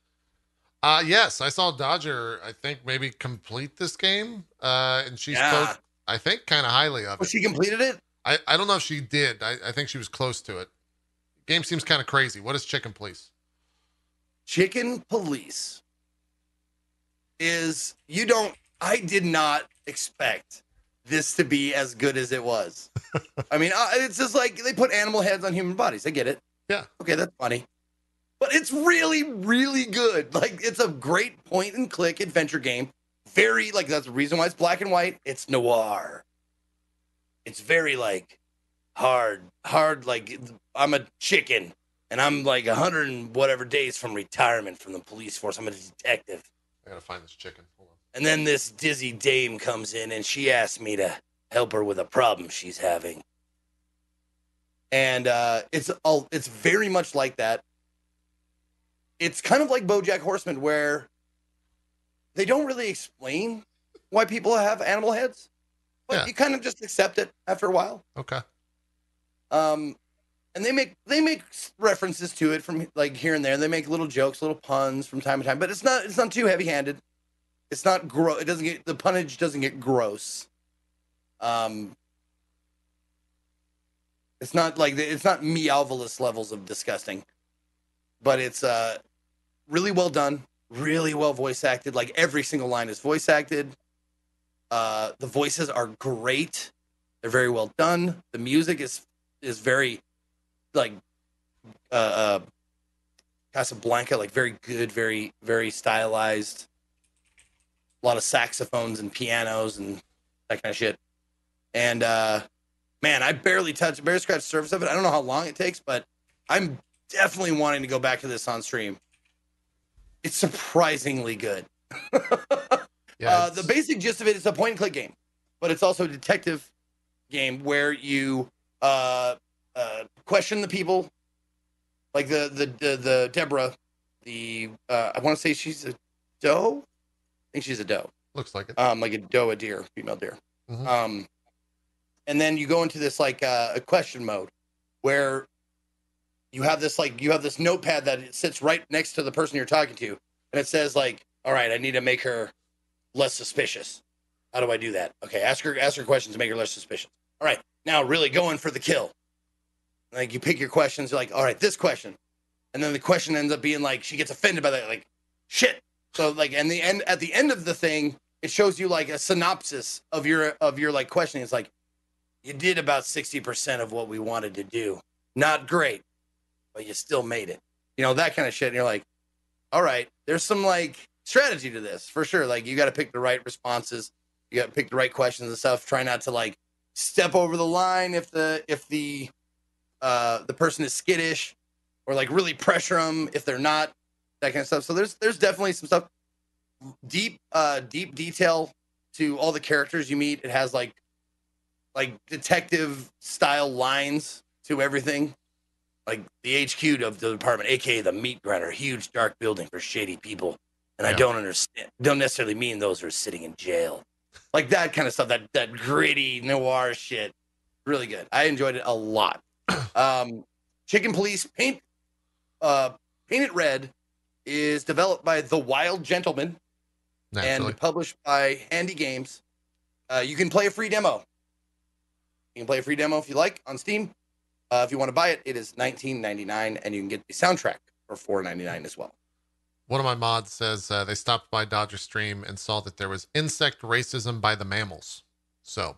Uh yes, I saw Dodger. I think maybe complete this game. Uh, and she Yeah. spoke. I think kind of highly of Oh, it. she completed it. I I don't know if she did. I, I think she was close to it. Game seems kind of crazy. What is Chicken Police? Chicken Police is you don't. I did not expect this to be as good as it was. I mean, uh, it's just like they put animal heads on human bodies. I get it. Yeah. Okay, that's funny. But it's really, really good. Like it's a great point and click adventure game. Very like that's the reason why it's black and white. It's noir. It's very like hard, hard. Like I'm a chicken and I'm like a hundred and whatever days from retirement from the police force. I'm a detective. I gotta find this chicken. Hold on. And then this dizzy dame comes in and she asks me to help her with a problem she's having. And uh, it's all it's very much like that. It's kind of like BoJack Horseman, where they don't really explain why people have animal heads, but Yeah. you kind of just accept it after a while. Okay. Um, and they make they make references to it from like here and there. They make little jokes, little puns from time to time, but it's not it's not too heavy handed. it's not gross. It doesn't get the punnage doesn't get gross. Um, it's not like it's not Meowvelous levels of disgusting, but it's uh really well done, really well voice acted. Like every single line is voice acted. Uh, the voices are great. They're very well done. The music is is very like uh, uh Casablanca, like very good, very very stylized. A lot of saxophones and pianos and that kind of shit. And uh man, I barely touched, barely scratched the surface of it. I don't know how long it takes, but I'm definitely wanting to go back to this on stream. It's surprisingly good. Yeah, uh, the basic gist of it is a point and click game, but it's also a detective game where you uh, uh, question the people, like the the the, the Deborah, the uh, I want to say she's a doe. I think she's a doe looks like it. um, like a doe, a deer, female deer. Mhm. Um, and then you go into this like uh, a question mode where you have this like you have this notepad that sits right next to the person you're talking to, and it says like, "All right, I need to make her less suspicious. How do I do that? Okay, ask her ask her questions to make her less suspicious. All right, now really going for the kill. Like you pick your questions, you're like, all right, this question, and then the question ends up being like she gets offended by that, like shit. So like, and the end at the end of the thing, it shows you like a synopsis of your of your like questioning. It's like you did about sixty percent of what we wanted to do. Not great, but you still made it. You know that kind of shit. And you're like, all right, there's some like strategy to this for sure. Like you got to pick the right responses. You got to pick the right questions and stuff. Try not to like step over the line if the if the uh the person is skittish or like really pressure them if they're not that kind of stuff. So there's there's definitely some stuff deep uh deep detail to all the characters you meet. It has like like detective style lines to everything. Like the HQ of the department, aka the meat grinder, huge dark building for shady people. And I don't understand don't necessarily mean those who are sitting in jail. Like that kind of stuff, that that gritty noir shit. Really good. I enjoyed it a lot. Um Chicken Police Paint uh Paint It Red is developed by The Wild Gentlemen Naturally. and published by Handy Games. Uh, you can play a free demo. You can play a free demo if you like on Steam. Uh, if you want to buy it, it is nineteen ninety nine, and you can get the soundtrack for four ninety nine as well. One of my mods says uh, they stopped by Dodger Stream and saw that there was insect racism by the mammals. So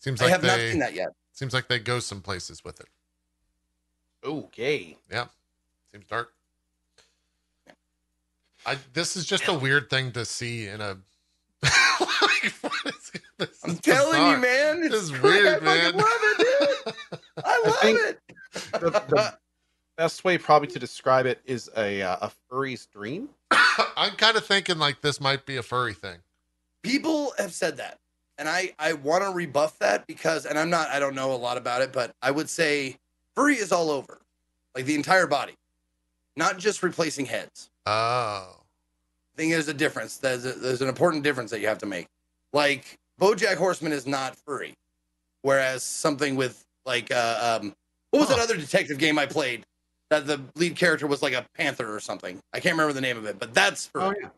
seems I like have not seen that yet. seems like they go some places with it. Okay. Yeah. Seems dark. I this is just a weird thing to see in a. like, what is, this I'm telling bizarre. you, man. This It's is great. weird, I man. fucking love it, dude. I love think it. The, the best way probably to describe it is a uh, a furry's dream. I'm kind of thinking like this might be a furry thing. people have said that and i i want to rebuff that because and i'm not i don't know a lot about it but i would say furry is all over like the entire body not just replacing heads Oh, i think there's a difference there's, a, there's an important difference that you have to make like bojack horseman is not furry whereas something with like uh, um what was that other detective game i played that the lead character was like a panther or something i can't remember the name of it but that's furry Oh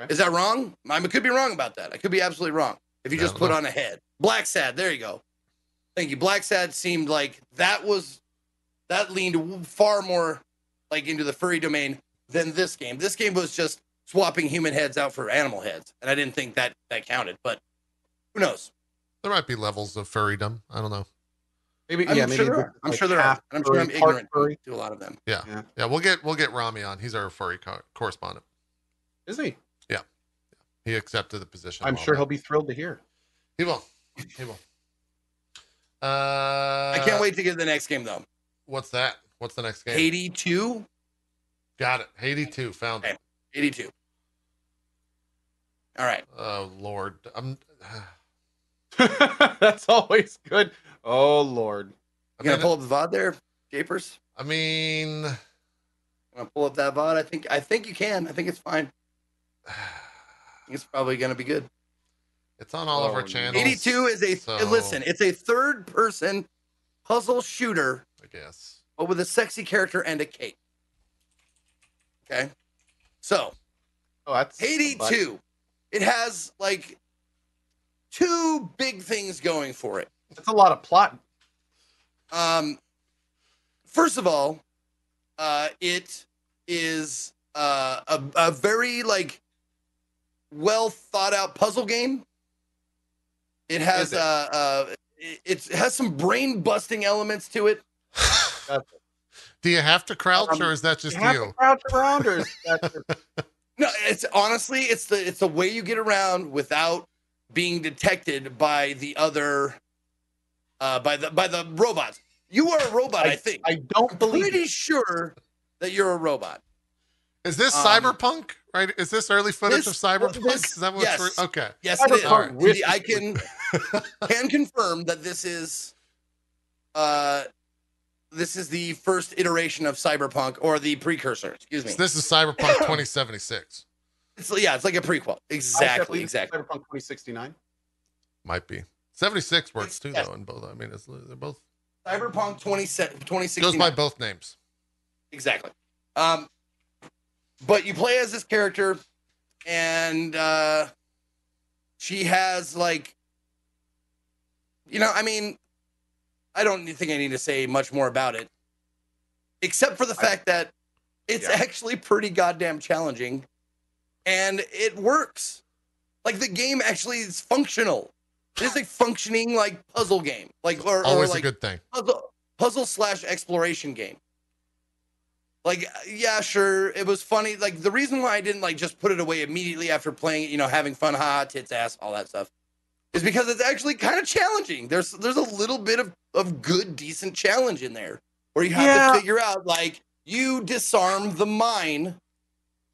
yeah. is that wrong? I could be wrong about that. I could be absolutely wrong. If you just put know. on a head. Blacksad, there you go. Thank you. Blacksad seemed like that was that leaned far more like into the furry domain than this game. This game was just swapping human heads out for animal heads, and I didn't think that that counted. But who knows? there might be levels of furrydom. I don't know. Maybe I'm yeah. sure Maybe there this are. is, I'm like, sure there are. I'm sure I'm ignorant furry. to a lot of them. Yeah, Yeah. yeah. We'll get we'll get Rami on. He's our furry co- correspondent. Is he? Yeah. He accepted the position. I'm sure back. he'll be thrilled to hear. He will. He will. Uh, I can't wait to get to the next game though. What's that? What's the next game? 82, Got it. Haiti two. Found it. 82. All right. Oh Lord. I'm. That's always good. Oh Lord. Can I You gonna mean, pull up the VOD there, Japers? I mean, I'm gonna pull up that VOD. I think I think you can. I think it's fine. I think it's probably gonna be good. it's on all of our Oh, channels. 82 is a so- listen. It's a third person puzzle shooter, I guess. but with a sexy character and a cape. Okay, so Oh, that's 82. it has like two big things going for it. That's a lot of plot. Um, first of all, uh, it is uh, a, a very like well thought out puzzle game. It has it? uh, uh, it, it has some brain busting elements to it. Do you have to crouch, Um, or is that just you have you? to crouch around, or is that just- No, it's honestly it's the it's the way you get around without being detected by the other uh by the by the robots. You are a robot, I, think. I don't I'm believe pretty it. sure that you're a robot. Is this Um, cyberpunk? Right? Is this early footage this- of cyberpunk? this- is that what's yes. re- okay? Yes, it is. Cyberpunk Indeed, wishes I can can confirm that this is uh this is the first iteration of cyberpunk or the precursor. Excuse me. So this is Cyberpunk 2076. It's, yeah, it's like a prequel. Exactly, exactly. Cyberpunk 2069. Might be 76 works too, Yes. though. In both, I mean, it's they're both Cyberpunk 20, goes by both names. Exactly. Um, but you play as this character, and uh, she has like, you know, I mean, I don't think I need to say much more about it, except for the I- fact that it's Yeah. actually pretty goddamn challenging, and it works. Like the game actually is functional. It is a functioning like puzzle game, like or, or Always like a good thing. puzzle puzzle slash exploration game. Like, yeah, sure, it was funny. Like the reason why I didn't like just put it away immediately after playing it, you know, having fun, ha, tits, ass, all that stuff, is because it's actually kind of challenging. There's there's a little bit of of good, decent challenge in there where you have Yeah. to figure out like you disarm the mine,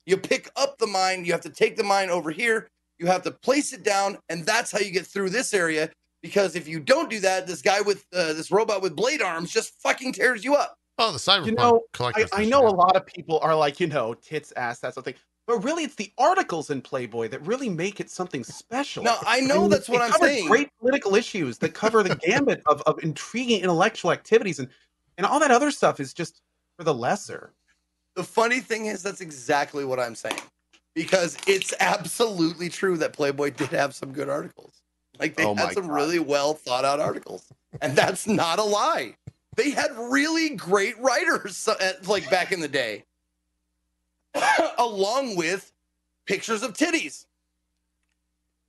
you pick up the mine, you have to take the mine over here, you have to place it down, and that's how you get through this area because if you don't do that, this guy with uh, this robot with blade arms just fucking tears you up. Oh, the Cyberpunk You know, I, I know a lot of people are like, you know, tits, ass, that sort of thing. But really, it's the articles in Playboy that really make it something special. No, I know mean, that's what I'm cover saying. Great political issues that cover the gambit of, of intriguing intellectual activities and, and all that other stuff is just for the lesser. The funny thing is, that's exactly what I'm saying because it's absolutely true that Playboy did have some good articles. Like they Oh had some God. really well thought out articles, and that's not a lie. They had really great writers, like back in the day, along with pictures of titties.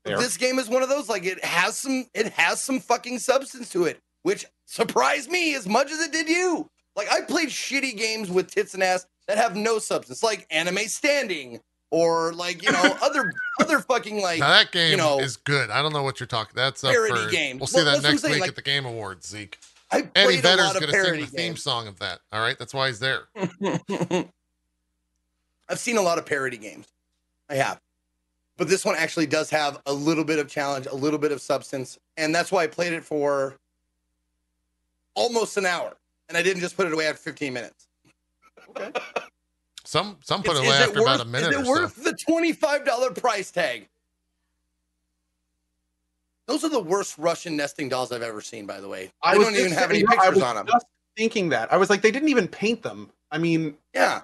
Fair. This game is one of those. Like it has some, it has some fucking substance to it, which surprised me as much as it did you. Like I played shitty games with tits and ass that have no substance, like Anime Standing or like you know other other fucking like Now that game know, is good. I don't know what you're talking. That's up parody for. game. We'll see Well, that that's what I'm next week like- at the Game Awards. Zeke I Eddie played a Vedder's going to sing the theme games. song of that. All right, that's why he's there. I've seen a lot of parody games. I have. But this one actually does have a little bit of challenge, a little bit of substance. And that's why I played it for almost an hour. And I didn't just put it away after 15 minutes. Some some put Is- it is away it after worth, about a minute Is or it so. worth the $25 price tag? Those are the worst Russian nesting dolls I've ever seen, by the way. I They was don't even have any saying, you know, I pictures was on them. Just thinking that I was like, they didn't even paint them. I mean, Yeah.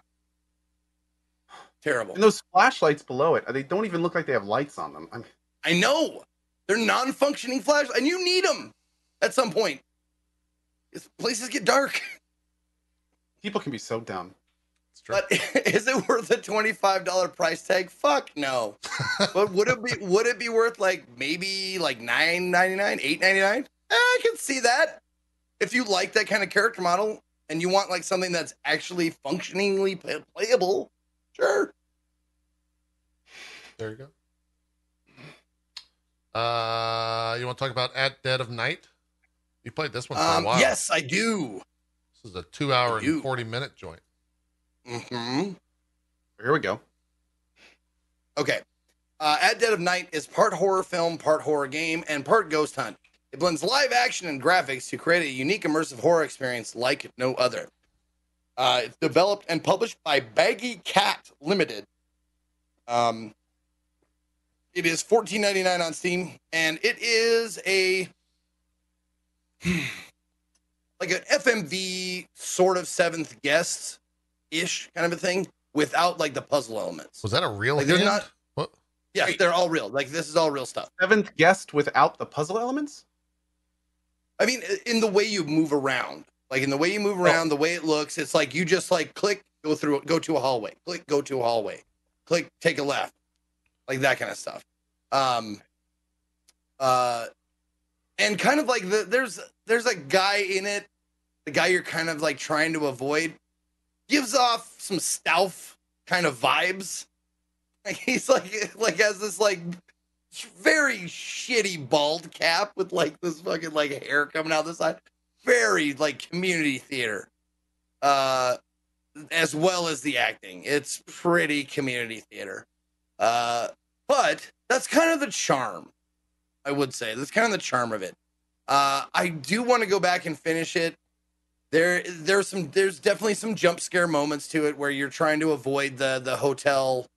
Terrible. and those flashlights below it, they don't even look like they have lights on them. I mean, I know. They're non functioning flash, and you need them at some point. These places get dark. people can be so dumb. It's true. But is it worth a twenty-five dollar price tag? Fuck no. but would it be would it be worth like maybe like nine ninety nine, eight ninety nine? I can see that. If you like that kind of character model and you want like something that's actually functioningly play- playable, sure. There you go. Uh, you want to talk about At Dead of Night? You played this one for Um, a while. yes, I do. This is a two-hour I do. and forty-minute joint. hmm Here we go. Okay. Uh, At Dead of Night is part horror film, part horror game, and part ghost hunt. It blends live action and graphics to create a unique immersive horror experience like no other. Uh, it's developed and published by Baggy Cat Limited. Um, it is $14.99 on Steam, and it is a like an FMV sort of seventh guest ish kind of a thing without like the puzzle elements. Was that a real Like, they're hand? not- What? Yes, Wait. they're all real. Like this is all real stuff. Seventh guest without the puzzle elements? I mean, in the way you move around, like in the way you move around, the way it looks, it's like you just like click, go through, go to a hallway, click, go to a hallway, click, take a left, like that kind of stuff. Um, uh, and kind of like the there's there's a guy in it, the guy you're kind of like trying to avoid, gives off some stealth kind of vibes. Like he's like like has this like very shitty bald cap with like this fucking like hair coming out the side. Very like community theater. Uh as well as the acting. It's pretty community theater. Uh but that's kind of the charm. I would say. That's kind of the charm of it. Uh I do want to go back and finish it. There there's some there's definitely some jump scare moments to it where you're trying to avoid the the hotel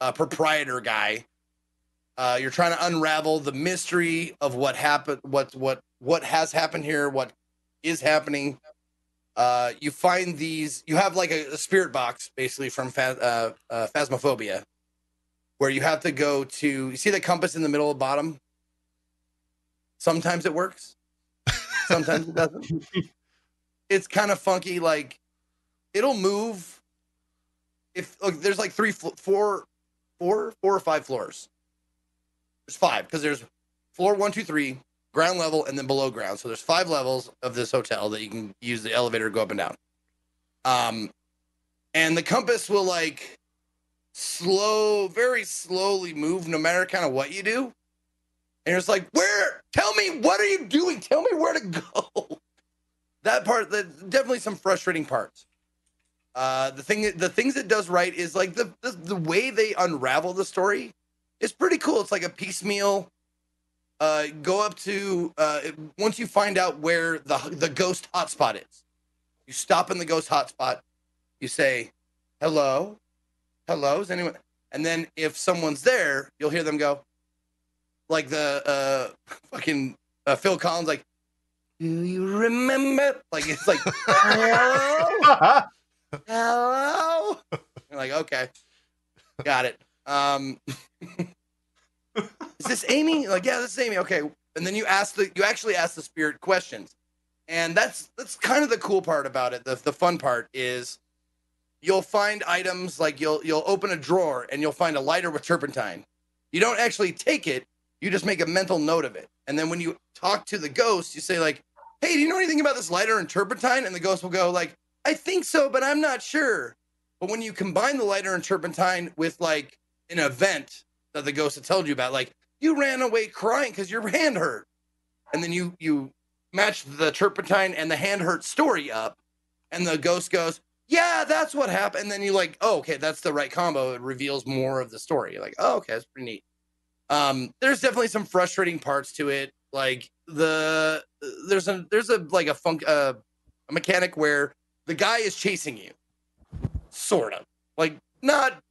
uh, proprietor guy uh, you're trying to unravel the mystery of what happened, what what what has happened here, what is happening. Uh, you find these. You have like a, a spirit box, basically from uh, uh, Phasmophobia, where you have to go to. You see the compass in the middle of the bottom. Sometimes it works. Sometimes it doesn't. it's kind of funky. Like it'll move. If look, there's like three, four, four, four or five floors. There's five because there's floor one, two, three, ground level, and then below ground. So there's five levels of this hotel that you can use the elevator to go up and down. Um, and the compass will like slow, very slowly move no matter kind of what you do. And it's like, where? Tell me, what are you doing? Tell me where to go. That part, that definitely some frustrating parts. Uh, the thing, the things it does right is like the, the the way they unravel the story is pretty cool. It's like a piecemeal. Uh, go up to uh, once you find out where the the ghost hotspot is, you stop in the ghost hotspot. You say, "Hello, hello, is anyone?" And then if someone's there, you'll hear them go, like the uh, fucking uh, Phil Collins, like, "Do you remember?" Like it's like, "Hello." hello? You're like okay. Got it. Um is this amy? Like yeah this is amy. Okay. And then you ask the you actually ask the spirit questions. And that's that's kind of the cool part about it. The, the fun part is you'll find items like you'll you'll open a drawer and you'll find a lighter with turpentine. You don't actually take it. You just make a mental note of it. And then when you talk to the ghost you say like hey do you know anything about this lighter and turpentine and the ghost will go like I think so, but I'm not sure. But when you combine the lighter and turpentine with like an event that the ghost had told you about, like you ran away crying because your hand hurt, and then you you match the turpentine and the hand hurt story up, and the ghost goes, "Yeah, that's what happened." And then you like, "Oh, okay, that's the right combo." It reveals more of the story. You're like, "Oh, okay, that's pretty neat." Um, there's definitely some frustrating parts to it. Like the there's a there's a like a funk uh, a mechanic where the guy is chasing you. Sort of. Like not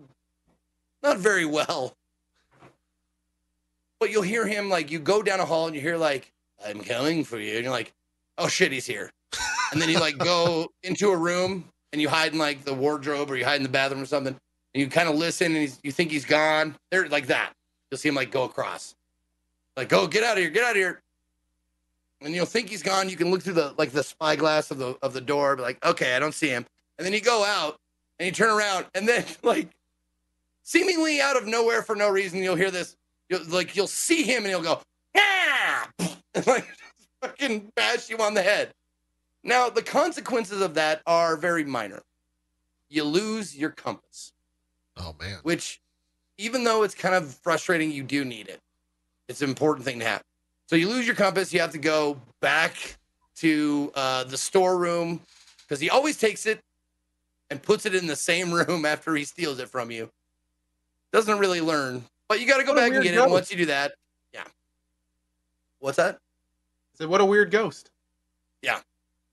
not very well. But you'll hear him like you go down a hall and you hear like i'm coming for you. And you're like oh shit he's here. And then you like go into a room and you hide in like the wardrobe or you hide in the bathroom or something. And you kind of listen and he's, you think he's gone. They're like that. You'll see him like go across. Like go get out of here get out of here and you'll think he's gone. You can look through the like the spyglass of the of the door, be like, okay, I don't see him. And then you go out and you turn around, and then like seemingly out of nowhere for no reason, you'll hear this. You'll, like you'll see him, and he'll go, ah, and like fucking bash you on the head. Now the consequences of that are very minor. You lose your compass, Oh man. which even though it's kind of frustrating, you do need it. It's an important thing to have. So you lose your compass. You have to go back to uh, the storeroom because he always takes it and puts it in the same room after he steals it from you. Doesn't really learn, but you got to go What back and get it. And once you do that, yeah. What's that? So what a weird ghost. Yeah.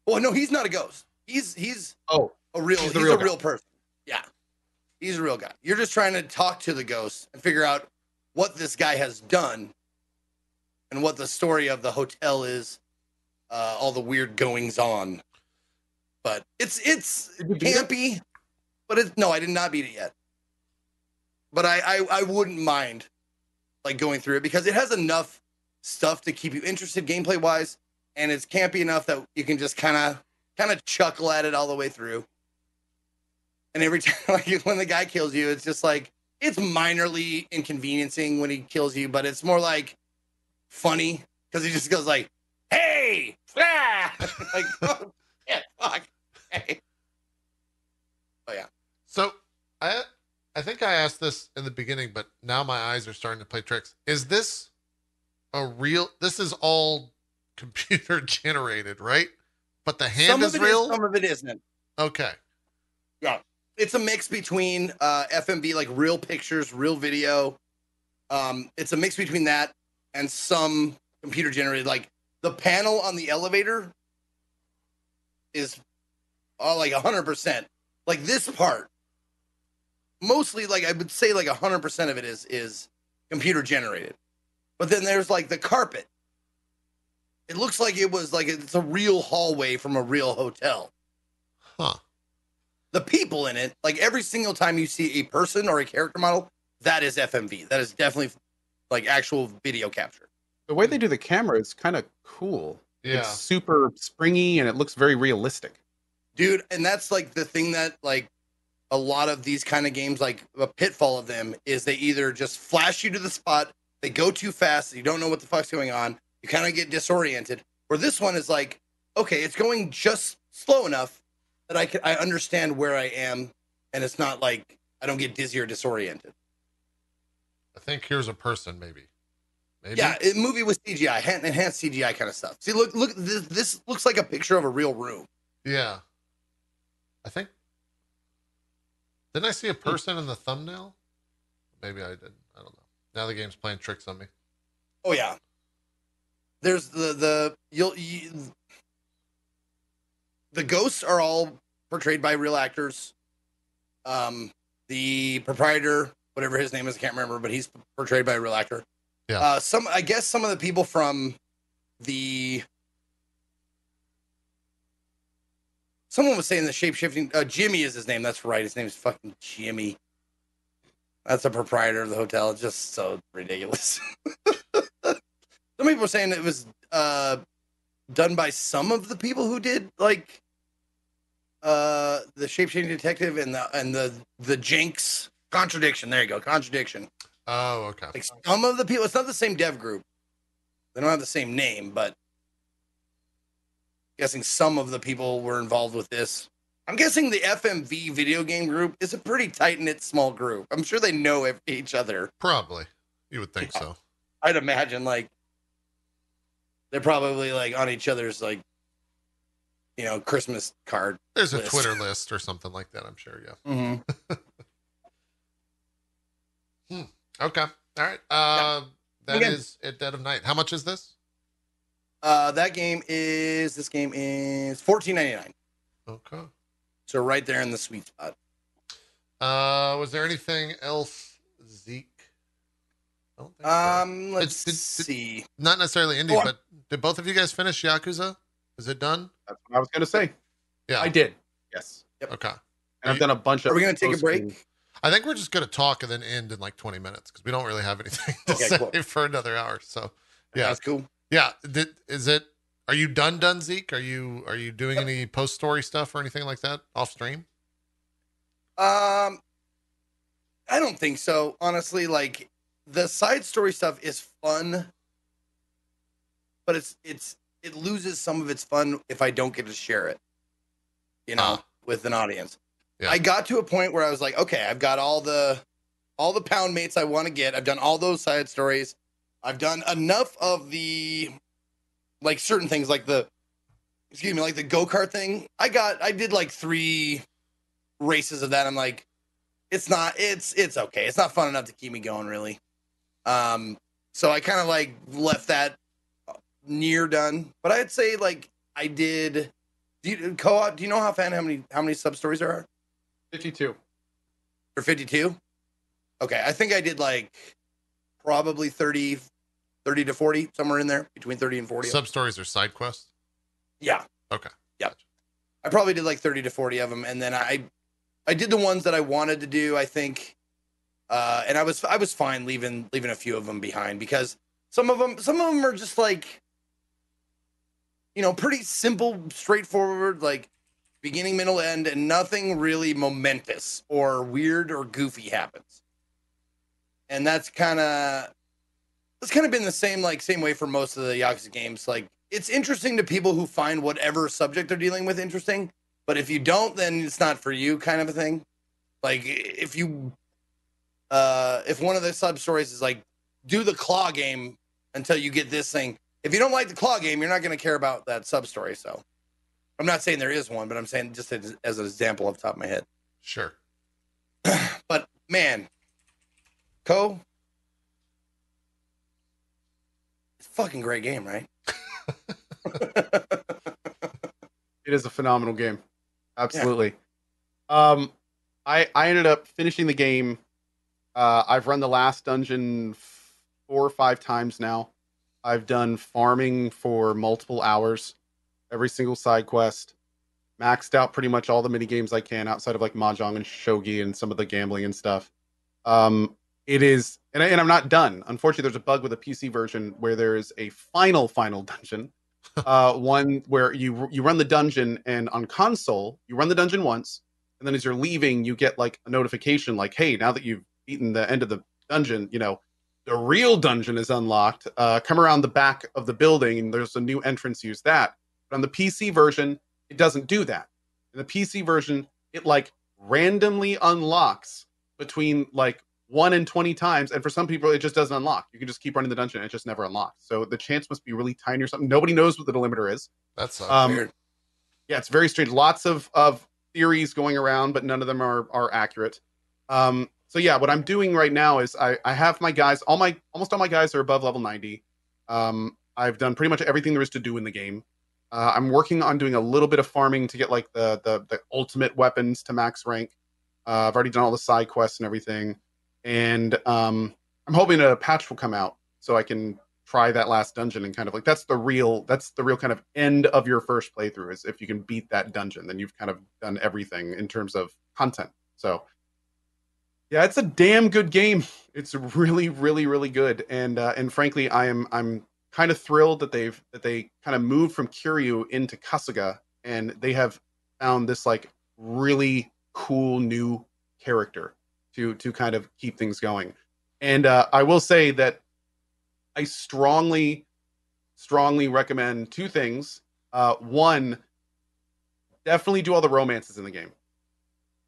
Well, no, he's not a ghost. He's he's Oh, a real He's he's, the a real real person. Yeah. He's a real guy. You're just trying to talk to the ghost and figure out what this guy has done and what the story of the hotel is, uh, all the weird goings on. But it's it's beat it? campy, but it's no, I did not beat it yet. But I I, I wouldn't mind like going through it because it has enough stuff to keep you interested gameplay wise, and it's campy enough that you can just kind of kind of chuckle at it all the way through. And every time, like when the guy kills you, it's just like it's minorly inconveniencing when he kills you, but it's more like funny because he just goes like, "Hey, ah! like, oh, yeah, fuck, hey." Oh yeah. So I I think I asked this in the beginning, but now my eyes are starting to play tricks. Is this a real? This is all computer generated, right? But the hand some is real. some of it isn't. okay. Yeah, it's a mix between uh, FMV, like real pictures, real video. Um, it's a mix between that and some computer generated. Like the panel on the elevator is uh, like hundred percent. Like this part, mostly like I would say like hundred percent of it is is computer generated. But then there's like the carpet. It looks like it was like it's a real hallway from a real hotel Huh. the people in it, like every single time you see a person or a character model, that is FMV. That is definitely like actual video capture. The way they hmm. do the camera is kind of cool. Yeah. It's super springy and it looks very realistic. Dude, and that's like the thing that like a lot of these kind of games, like a pitfall of them, is they either just flash you to the spot, they go too fast, you don't know what the fuck's going on, you kind of get disoriented. Where this one is like, okay, it's going just slow enough that I can I understand where I am, and it's not like I don't get dizzy or disoriented. I think here's a person, maybe. Maybe. Yeah, a movie with CGI, enhanced CGI kind of stuff. See, look, look, this, this looks like a picture of a real room. Yeah. I think. Didn't I see a person in the thumbnail? Maybe I did. I don't know. Now the game's playing tricks on me. Oh yeah. There's the the you'll you, the ghosts are all portrayed by real actors. Um, the proprietor, whatever his name is, I can't remember, but he's portrayed by a real actor. Yeah. Uh, some, I guess, some of the people from the. Someone was saying the shape shifting. Uh, Jimmy is his name. That's right. His name is fucking Jimmy. That's the proprietor of the hotel. It's just so ridiculous. some people were saying it was uh, done by some of the people who did like uh, the shape shifting detective and the and the the Jinx contradiction. There you go, contradiction. Oh, okay. Like some of the people, it's not the same dev group. They don't have the same name, but I'm guessing some of the people were involved with this. I'm guessing the FMV video game group is a pretty tight knit small group. I'm sure they know each other. Probably. You would think Yeah. so. I'd imagine like they're probably like on each other's like you know Christmas card. There's a. Twitter list or something like that, I'm sure. Yeah. Mm-hmm. Okay. All right. Uh, that Again. is at Dead of Night. How much is this? Uh, that game is this game is 14.99. Okay. So right there in the sweet spot. Uh, was there anything else, Zeke? I don't think so. Um, let's Did- did- did- see. Not necessarily indie, Go on. but did both of you guys finish Yakuza? Is it done? That's what I was gonna say. Yeah. I did. Yes. Okay. And I've done a bunch of Are we gonna take a post-game- break? I think we're just gonna talk and then end in like 20 minutes because we don't really have anything to Okay, say cool. for another hour. So Yeah. That's cool. yeah, did, is it? Are you done, done, Zeke? Are you are you doing any post story stuff or anything like that off stream? Um, I don't think so. Honestly, like the side story stuff is fun, but it's it's it loses some of its fun if I don't get to share it. You know, Ah. with an audience. Yeah. I got to a point where I was like, okay, I've got all the all the Poundmates I want to get. I've done all those side stories. I've done enough of the like certain things like the excuse me, like the go-kart thing. I got I did like 3 races of that. I'm like it's not it's it's okay. It's not fun enough to keep me going really. Um so I kind of like left that near done. But I'd say like I did do you, co-op do you know how fan how many how many sub stories there are? 52. or 52 okay i think i did like probably 30 30 to 40 somewhere in there between 30 and 40 Sub stories or side quests? yeah Okay. yeah i probably did like 30 to 40 of them and then i i did the ones that i wanted to do i think uh, and I was I was fine leaving leaving a few of them behind because some of them some of them are just like you know pretty simple, straightforward, like beginning, middle, end, and nothing really momentous or weird or goofy happens. And that's kind of that's kind of been the same like same way for most of the Yakuza games. Like it's interesting to people who find whatever subject they're dealing with interesting, but if you don't, then it's not for you, kind of a thing. Like if you, uh, if one of the sub stories is like do the claw game until you get this thing. If you don't like the claw game, you're not going to care about that sub story. So I'm not saying there is one, but I'm saying just as, as an example off the top of my head. Sure. But man, Co, it's a fucking great game, right? It is a phenomenal game. Absolutely. Um, I I ended up finishing the game. Uh, I've run the last dungeon four or five times now. I've done farming for multiple hours, every single side quest. Maxed out pretty much all the mini games I can outside of like mahjong and shogi and some of the gambling and stuff. Um, it is, and, I, and I'm not done. Unfortunately, there's a bug with the PC version where there is a final final dungeon uh, one where you you run the dungeon and on console you run the dungeon once and then as you're leaving you get like a notification like hey now that you've beaten the end of the dungeon you know the real dungeon is unlocked uh, come around the back of the building and there's a new entrance use that but on the pc version it doesn't do that. In the pc version it like randomly unlocks between like one and 20 times and for some people it just doesn't unlock. You can just keep running the dungeon and it just never unlocks. So the chance must be really tiny or something. Nobody knows what the delimiter is. That's um, Weird. yeah it's very strange. Lots of of theories going around but none of them are are accurate. Um so yeah what i'm doing right now is i i have my guys all my almost all my guys are above level 90 um i've done pretty much everything there is to do in the game uh, i'm working on doing a little bit of farming to get like the the, the ultimate weapons to max rank. Uh, i've already done all the side quests and everything. And um i'm hoping a patch will come out so i can try that last dungeon and kind of like that's the real that's the real kind of end of your first playthrough is if you can beat that dungeon then you've kind of done everything in terms of content. So yeah it's a damn good game. It's really really really good. And uh, and frankly i am i'm kind of thrilled that they've that they kind of moved from Kiryu into Kasuga and they have found this like really cool new character to to kind of keep things going and uh, i will say that I strongly, strongly recommend two things. Uh, one, definitely do all the romances in the game.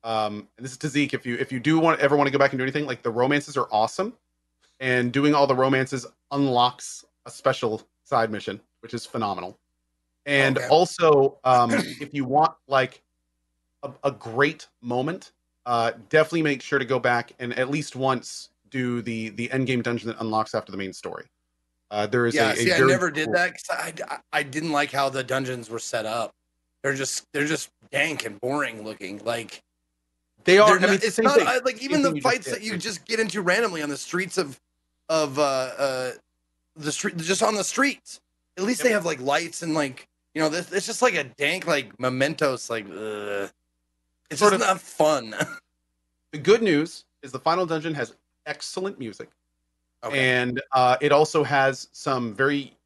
Um, and this is to Zeke. If you if you do want ever want to go back and do anything, like the romances are awesome, and doing all the romances unlocks a special side mission, which is phenomenal. And Okay. also, um, if you want like a, a great moment, uh, definitely make sure to go back and at least once do the the end game dungeon that unlocks after the main story. Uh, there is yeah, a, a see, I never did cool- that because I, I didn't like how the dungeons were set up. They're just they're just dank and boring looking. Like They are. they're I mean, it's, not. I, like even the fights that you just get into randomly on the streets of of uh uh the street just on the streets. At least they have like lights and like you know this it's just like a dank like mementos like ugh. it's Sort just of- not fun. The good news is the final dungeon has excellent music, okay. and uh, it also has some very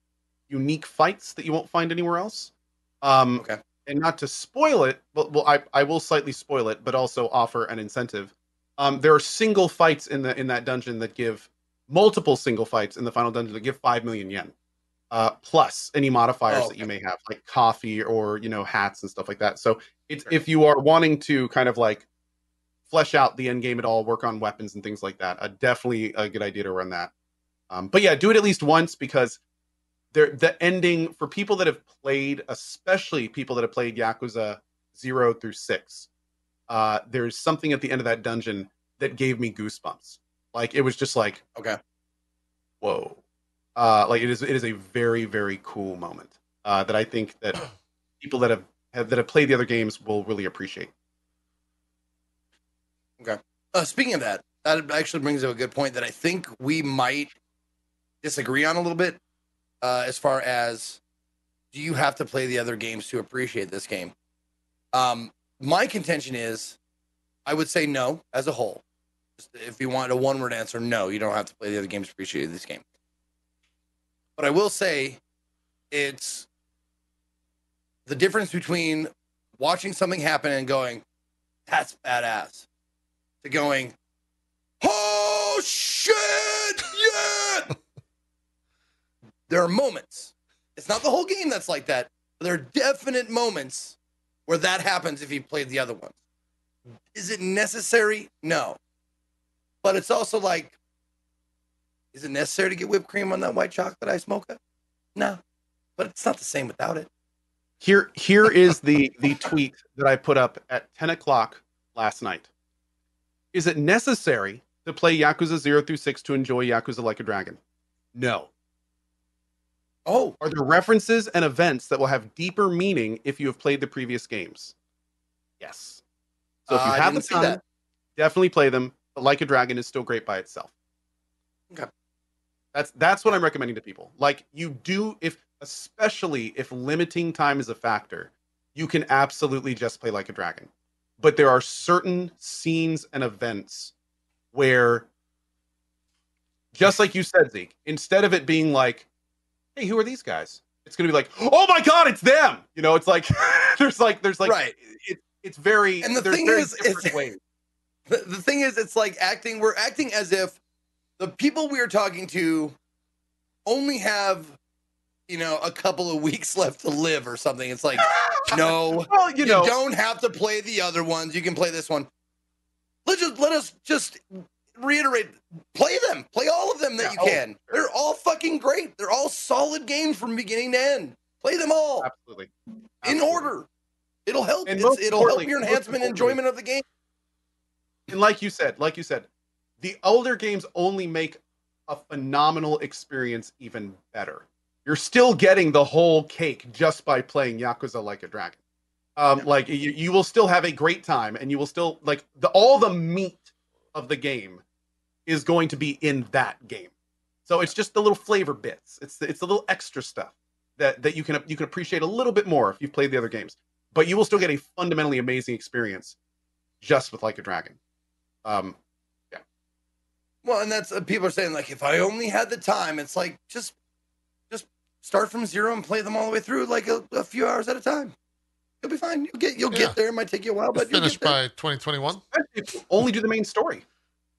unique fights that you won't find anywhere else. Um, Okay. And not to spoil it, but well, I, I will slightly spoil it, but also offer an incentive. Um, there are single fights in the in that dungeon that give multiple single fights in the final dungeon that give five million yen, uh, plus any modifiers Oh, that you may have, like coffee or you know hats and stuff like that. So it's Sure. if you are wanting to kind of like flesh out the end game at all, work on weapons and things like that. Uh, definitely a good idea to run that. Um, but yeah, do it at least once because there the ending for people that have played, especially people that have played Yakuza zero through six. Uh, there's something at the end of that dungeon that gave me goosebumps. Like it was just like, Okay. whoa. Uh, like it is it is a very very cool moment uh, that I think that people that have, have that have played the other games will really appreciate. Okay. Uh, speaking of that, that actually brings up a good point that I think we might disagree on a little bit. Uh, as far as do you have to play the other games to appreciate this game? Um, my contention is, I would say no as a whole. If you wanted a one word answer, no, you don't have to play the other games to appreciate this game. But I will say it's the difference between watching something happen and going, that's badass, to going, oh shit, yeah. there are moments. It's not the whole game that's like that. There are definite moments where that happens if you played the other ones. Is it necessary? No. But it's also like, is it necessary to get whipped cream on that white chocolate ice mocha? No. But it's not the same without it. Here, here is the the tweet that I put up at 10 o'clock last night. Is it necessary to play Yakuza 0 through 6 to enjoy Yakuza Like a Dragon? No. Oh, Are there references and events that will have deeper meaning if you have played the previous games? Yes. So if you Uh, have the didn't see time, that. definitely play them. But Like a Dragon is still great by itself. Okay. That's that's what I'm recommending to people. Like you do if especially if limiting time is a factor, you can absolutely just play Like a Dragon. But there are certain scenes and events where just like you said, Zeke, instead of it being like, hey, who are these guys? It's gonna be like, oh my god, it's them. You know, it's like there's like there's like Right. it, it's very And the there's thing is, different it's- ways. The, the thing is, it's like acting. We're acting as if the people we are talking to only have, you know, a couple of weeks left to live or something. It's like, no, Well, you you, know, don't have to play the other ones. You can play this one. Let's just let us just reiterate: play them, play all of them that Yeah, you oh, can. They're all fucking great. They're all solid games from beginning to end. Play them all absolutely. in order. It'll help. It's, it'll help your enhancement, enjoyment of the game. And like you said, like you said, the older games only make a phenomenal experience even better. You're still getting the whole cake just by playing Yakuza Like a Dragon. Um, Yeah. Like you, you will still have a great time, and you will still like the all the meat of the game is going to be in that game. So it's just the little flavor bits. It's the, it's the little extra stuff that that you can you can appreciate a little bit more if you've played the other games. But you will still get a fundamentally amazing experience just with Like a Dragon. Um, yeah. Well, and that's uh, people are saying like, if I only had the time, it's like just just start from zero and play them all the way through, like a, a few hours at a time. You'll be fine. You'll get you'll Yeah. get there. It might take you a while, but Just you'll finished by 2021. only do the main story.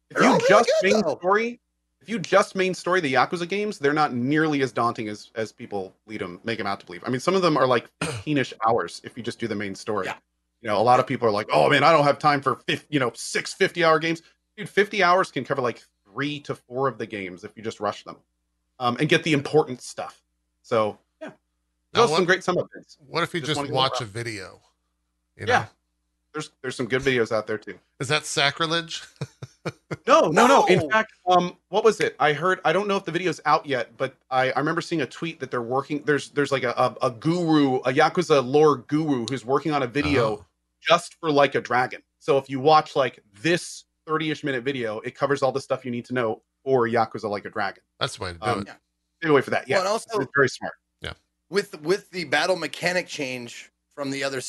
If you really just good, main though. story, if you just main story the Yakuza games, they're not nearly as daunting as as people lead them make them out to believe. I mean, some of them are like 15ish hours if you just do the main story. Yeah. You know, a lot of people are like, "Oh man, I don't have time for 50, you know, six 50-hour games." Dude, 50 hours can cover like 3 to 4 of the games if you just rush them. Um, and get the important stuff. So, yeah. What- some great sum. What if you Just just, watch a video? You Yeah. There's there's some good videos out there too. Is that sacrilege? No, no, no. In fact, um, what was it? I heard. I don't know if the video's out yet, but I, I remember seeing a tweet that they're working. There's there's like a, a a guru, a yakuza lore guru, who's working on a video Oh. Just for like a dragon. So if you watch like this 30ish minute video, it covers all the stuff you need to know for yakuza like a dragon. That's the way to do Um, it. Stay away for that. Yeah, Well, and also- it's very smart. Yeah. With with the battle mechanic change from the other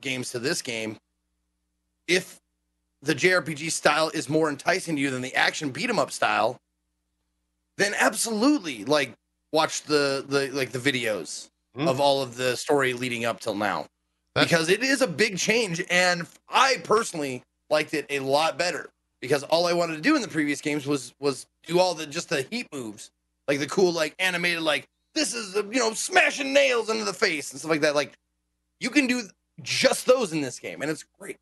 games to this game, if the JRPG style is more enticing to you than the action beat 'em up style, then absolutely like watch the the like the videos Mhm. of all of the story leading up till now. That- because it is a big change and I personally liked it a lot better because all I wanted to do in the previous games was was do all the just the heat moves. Like the cool like animated like this is you know smashing nails into the face and stuff like that like you can do just those in this game and it's great.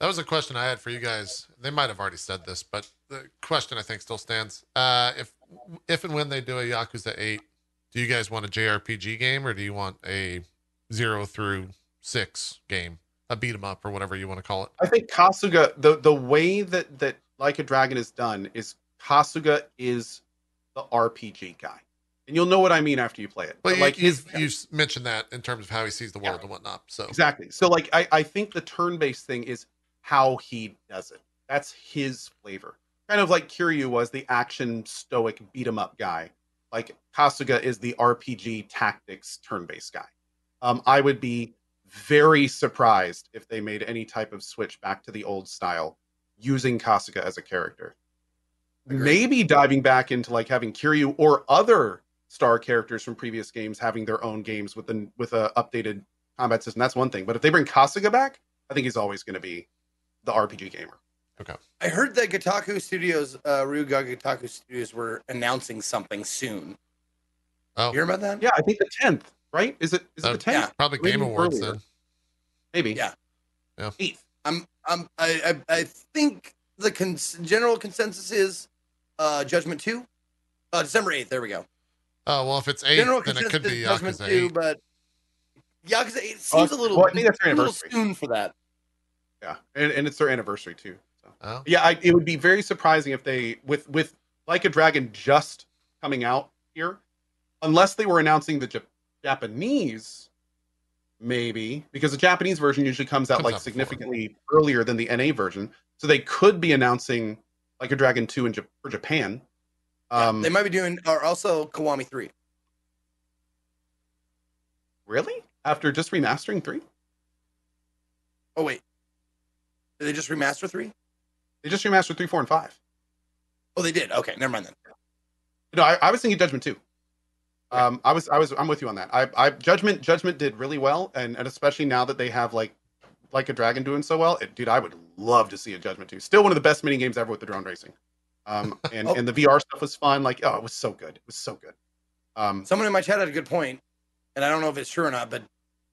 That was a question I had for you guys. They might have already said this, but the question I think still stands. Uh, if if and when they do a Yakuza Eight, do you guys want a JRPG game or do you want a zero through six game, a beat 'em up or whatever you want to call it? I think Kasuga the the way that that Like a Dragon is done is Kasuga is the RPG guy, and you'll know what I mean after you play it. But, you, like you, his you mentioned that in terms of how he sees the world Yeah. and whatnot. So exactly. So like I I think the turn based thing is how he does it. That's his flavor. Kind of like Kiryu was the action stoic beat 'em up guy. Like Kasuga is the RPG tactics turn based guy. Um, I would be very surprised if they made any type of switch back to the old style using Kasuga as a character. Agreed. Maybe diving back into like having Kiryu or other star characters from previous games having their own games with an with a updated combat system. That's one thing. But if they bring Kasuga back, I think he's always going to be the RPG gamer. Okay. I heard that Gotoku Studios, uh, Ryu Ga Gotoku Studios, were announcing something soon. Oh. You hear about that? Yeah, I think the tenth, right? Is it is it Uh, the tenth? Yeah. Probably Maybe Game Awards earlier. then. Maybe. Yeah. Yeah. Eighth. I'm, I'm, I, I, I think the cons- general consensus is uh, Judgment Two, uh, December eighth. There we go. Oh well, if it's eight, general then it could be is Judgment Yakuza Two, eight. but Yakuza eight seems Well, a little, well, I think that's their a little anniversary. soon for that. Yeah, and, and it's their anniversary too. So. Oh, Yeah, I, it would be very surprising if they with with like a dragon just coming out here, unless they were announcing the Jap- Japanese, maybe because the Japanese version usually comes out Comes like out before. significantly earlier than the NA version, so they could be announcing like a Dragon two in Jap- for Japan. Um, they might be doing, or also Kiwami Three. really after just remastering three? Oh wait, did they just remaster three? they just remastered three, four, and five. Oh, they did. Okay, never mind then. No, I, I was thinking Judgment too. Um, I was, I was, I'm with you on that. I, I Judgment, Judgment did really well, and and especially now that they have like, like a dragon doing so well, it, dude, I would love to see a Judgment too. Still one of the best mini games ever with the drone racing. Um, and Oh. and the VR stuff was fun. Like, oh, it was so good. It was so good. Um, Someone in my chat had a good point, and I don't know if it's true or not, but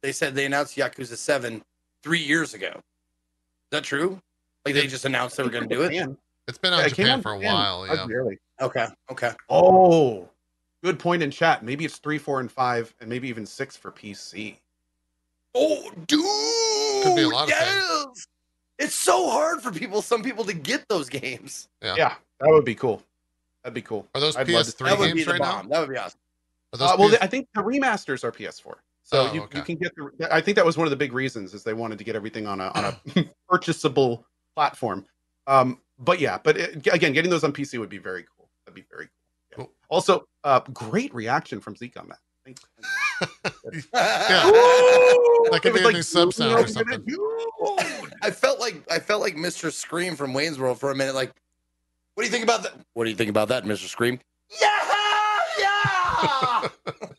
they said they announced Yakuza Seven three years ago. Is that true? Like they just announced they were going to do it? Japan. it's been Yeah, out in it Japan for a while. That's Yeah. really- Okay, okay. Oh, good point in chat. Maybe it's three, four, and five, and maybe even six for PC. Oh, dude! Could be a lot of yes! It's so hard for people, some people, to get those games. Yeah. Yeah, that would be cool. That'd be cool. Are those I'd PS3 that would be games right bomb. now? That would be awesome. Are those Uh, well, PS- I think the remasters are PS4, so Oh, you, okay. you can get the. I think that was one of the big reasons is they wanted to get everything on a on a purchasable platform. Um, but yeah, but it, again, getting those on PC would be very cool. That'd be very cool. Yeah. Cool. Also, uh, great reaction from Zeke on that. Thank. Yeah. Ooh! That could It was be a new sub sound or something." I felt like I felt like Mr. Scream from Wayne's World for a minute. Like, what do you think about that? What do you think about that, Mr. Scream? Yeah, yeah.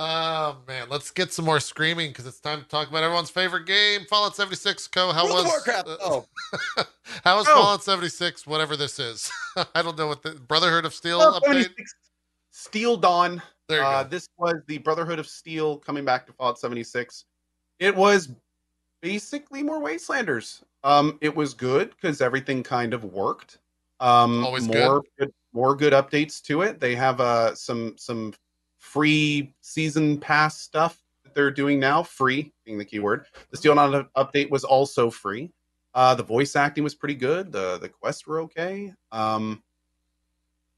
oh man, let's get some more screaming because it's time to talk about everyone's favorite game, Fallout 76. Co, how World was of Warcraft. uh, Oh, how was Oh. Fallout 76? Whatever this is, I don't know what the Brotherhood of Steel Well, update. 76 Steel Dawn. There you Uh, go. this was the Brotherhood of Steel coming back to Fallout 76. It was basically more Wastelanders. Um, it was good because everything kind of worked. Um, Always more good. more good updates to it. They have uh some some free season pass stuff that they're doing now. Free being the keyword. The Steel Dawn update was also free. Uh, the voice acting was pretty good. The the quests were okay. Um,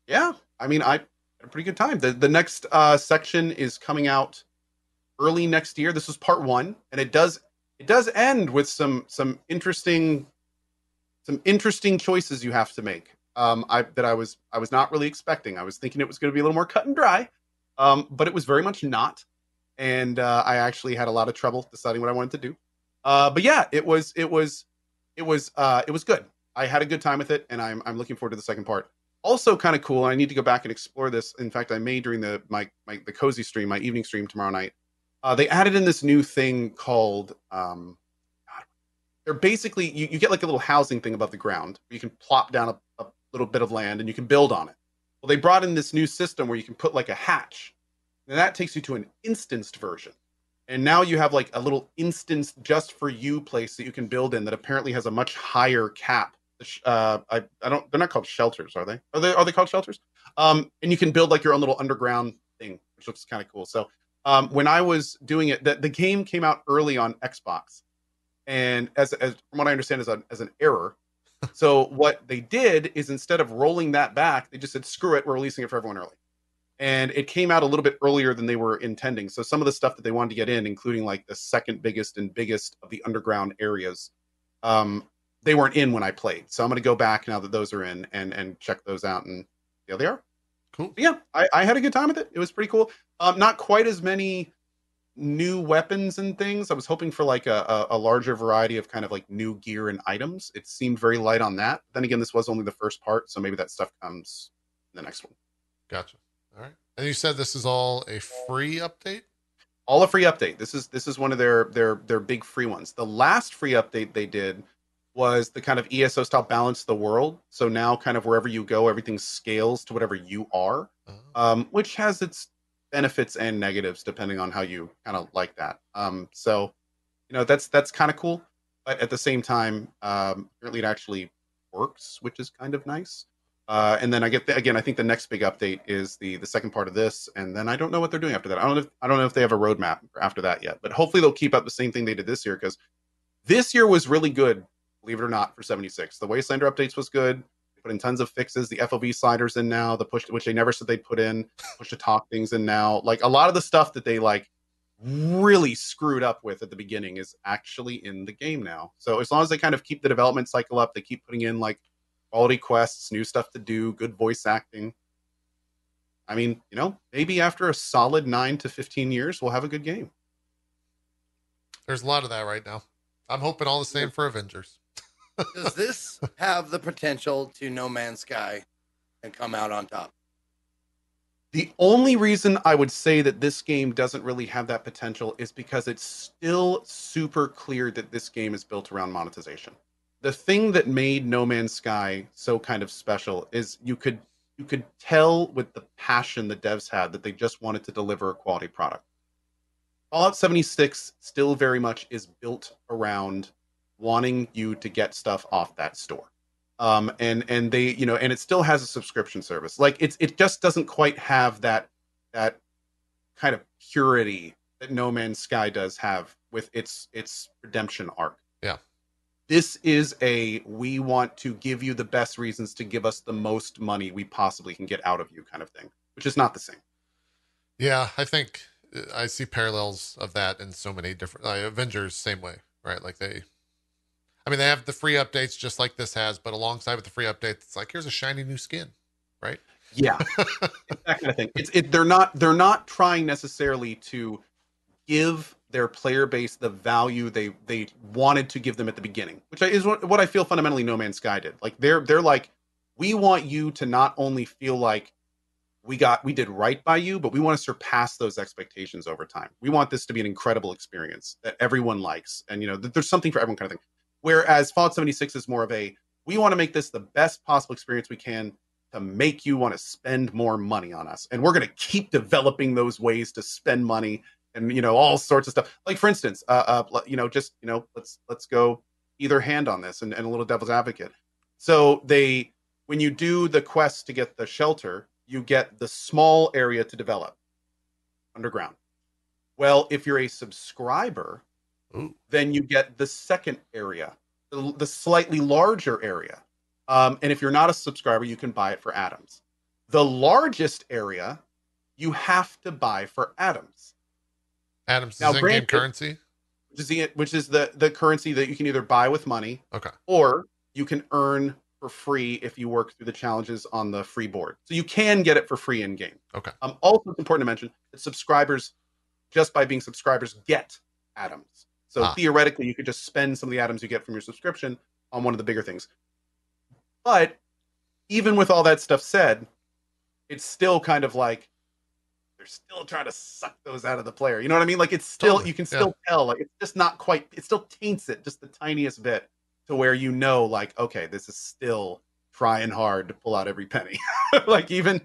yeah, I mean, I had a pretty good time. The the next uh, section is coming out early next year. This was part one, and it does it does end with some some interesting some interesting choices you have to make. Um, I that I was I was not really expecting. I was thinking it was going to be a little more cut and dry, um, but it was very much not. And uh, I actually had a lot of trouble deciding what I wanted to do. Uh, but yeah, it was it was it was uh, it was good. I had a good time with it, and I'm I'm looking forward to the second part also kind of cool. I need to go back and explore this. In fact, I may during the my my the cozy stream, my evening stream tomorrow night. Uh, they added in this new thing called um, they're basically you, you get like a little housing thing above the ground. You can plop down a, a little bit of land and you can build on it. Well, they brought in this new system where you can put like a hatch, and that takes you to an instanced version. And now you have like a little instance just for you place that you can build in that apparently has a much higher cap. Uh I, I don't they're not called shelters are they? Are they are they called shelters? Um and you can build like your own little underground thing which looks kind of cool. So um when i was doing it the, the game came out early on xbox. And as, as from what i understand is a, as an error so what they did is instead of rolling that back they just said screw it we're releasing it for everyone early and it came out a little bit earlier than they were intending so some of the stuff that they wanted to get in including like the second biggest and biggest of the underground areas um they weren't in when I played. So I'm going to go back now that those are in and and check those out and yeah, they are. Cool. But yeah, I, I had a good time with it. It was pretty cool. Um, not quite as many new weapons and things. I was hoping for like a, a, a larger variety of kind of like new gear and items. It seemed very light on that. Then again, this was only the first part, so maybe that stuff comes in the next one. Gotcha. All right. And you said this is all a free update? All a free update. This is this is one of their their their big free ones. The last free update they did was the kind of ESO style balance the world. So now kind of wherever you go, everything scales to whatever you are, Oh. um, which has its benefits and negatives depending on how you kind of like that. Um, so, you know, that's that's kind of cool. But at the same time, um, apparently it actually works, which is kind of nice. Uh, and then I get the, again, I think the next big update is the the second part of this, and then I don't know what they're doing after that. I don't know if, I don't know if they have a roadmap after that yet, but hopefully they'll keep up the same thing they did this year because this year was really good, believe it or not, for 76. The Wastelander updates was good. Put in tons of fixes. The FOV sliders in now, the push which they never said they'd put in, push to talk things in now. Like a lot of the stuff that they like really screwed up with at the beginning is actually in the game now. So as long as they kind of keep the development cycle up, they keep putting in like quality quests, new stuff to do, good voice acting. I mean, you know, maybe after a solid nine to 15 years, we'll have a good game. There's a lot of that right now. I'm hoping all the same for Avengers. Does this have the potential to No Man's Sky and come out on top? The only reason I would say that this game doesn't really have that potential is because it's still super clear that this game is built around monetization. The thing that made No Man's Sky so kind of special is you could you could tell with the passion the devs had that they just wanted to deliver a quality product. Fallout 76 still very much is built around wanting you to get stuff off that store um and and they you know and it still has a subscription service like it's it just doesn't quite have that that kind of purity that no man's sky does have with its its redemption arc Yeah. this is a we want to give you the best reasons to give us the most money we possibly can get out of you kind of thing which is not the same Yeah, I think uh, I see parallels of that in so many different uh, Avengers. Same way, right? Like they, I mean, they have the free updates just like this has, but alongside with the free updates, it's like here's a shiny new skin, right? Yeah, that kind of thing. It's it. They're not. They're not trying necessarily to give their player base the value they they wanted to give them at the beginning, which is what, what I feel fundamentally No Man's Sky did. Like they're they're like, we want you to not only feel like we got we did right by you, but we want to surpass those expectations over time. We want this to be an incredible experience that everyone likes, and you know that there's something for everyone kind of thing. Whereas Fallout 76 is more of a we want to make this the best possible experience we can to make you want to spend more money on us. And we're going to keep developing those ways to spend money and you know all sorts of stuff. Like for instance, uh, uh you know just you know let's let's go either hand on this and, and a little devil's advocate. So they when you do the quest to get the shelter, you get the small area to develop underground. Well, if you're a subscriber, Ooh. then you get the second area, the, the slightly larger area. Um, and if you're not a subscriber, you can buy it for atoms. The largest area you have to buy for atoms, Adams Now, is in game granted- currency. which is the which is the the currency that you can either buy with money Okay. or you can earn for free if you work through the challenges on the free board. So you can get it for free in game. Okay. Um, also, it's important to mention that subscribers, just by being subscribers, get atoms. So Ah. theoretically, you could just spend some of the atoms you get from your subscription on one of the bigger things. But even with all that stuff said, it's still kind of like they're still trying to suck those out of the player. You know what I mean? Like it's still Totally, you can yeah. still tell like it's just not quite. It still taints it just the tiniest bit to where you know like okay, this is still trying hard to pull out every penny. like even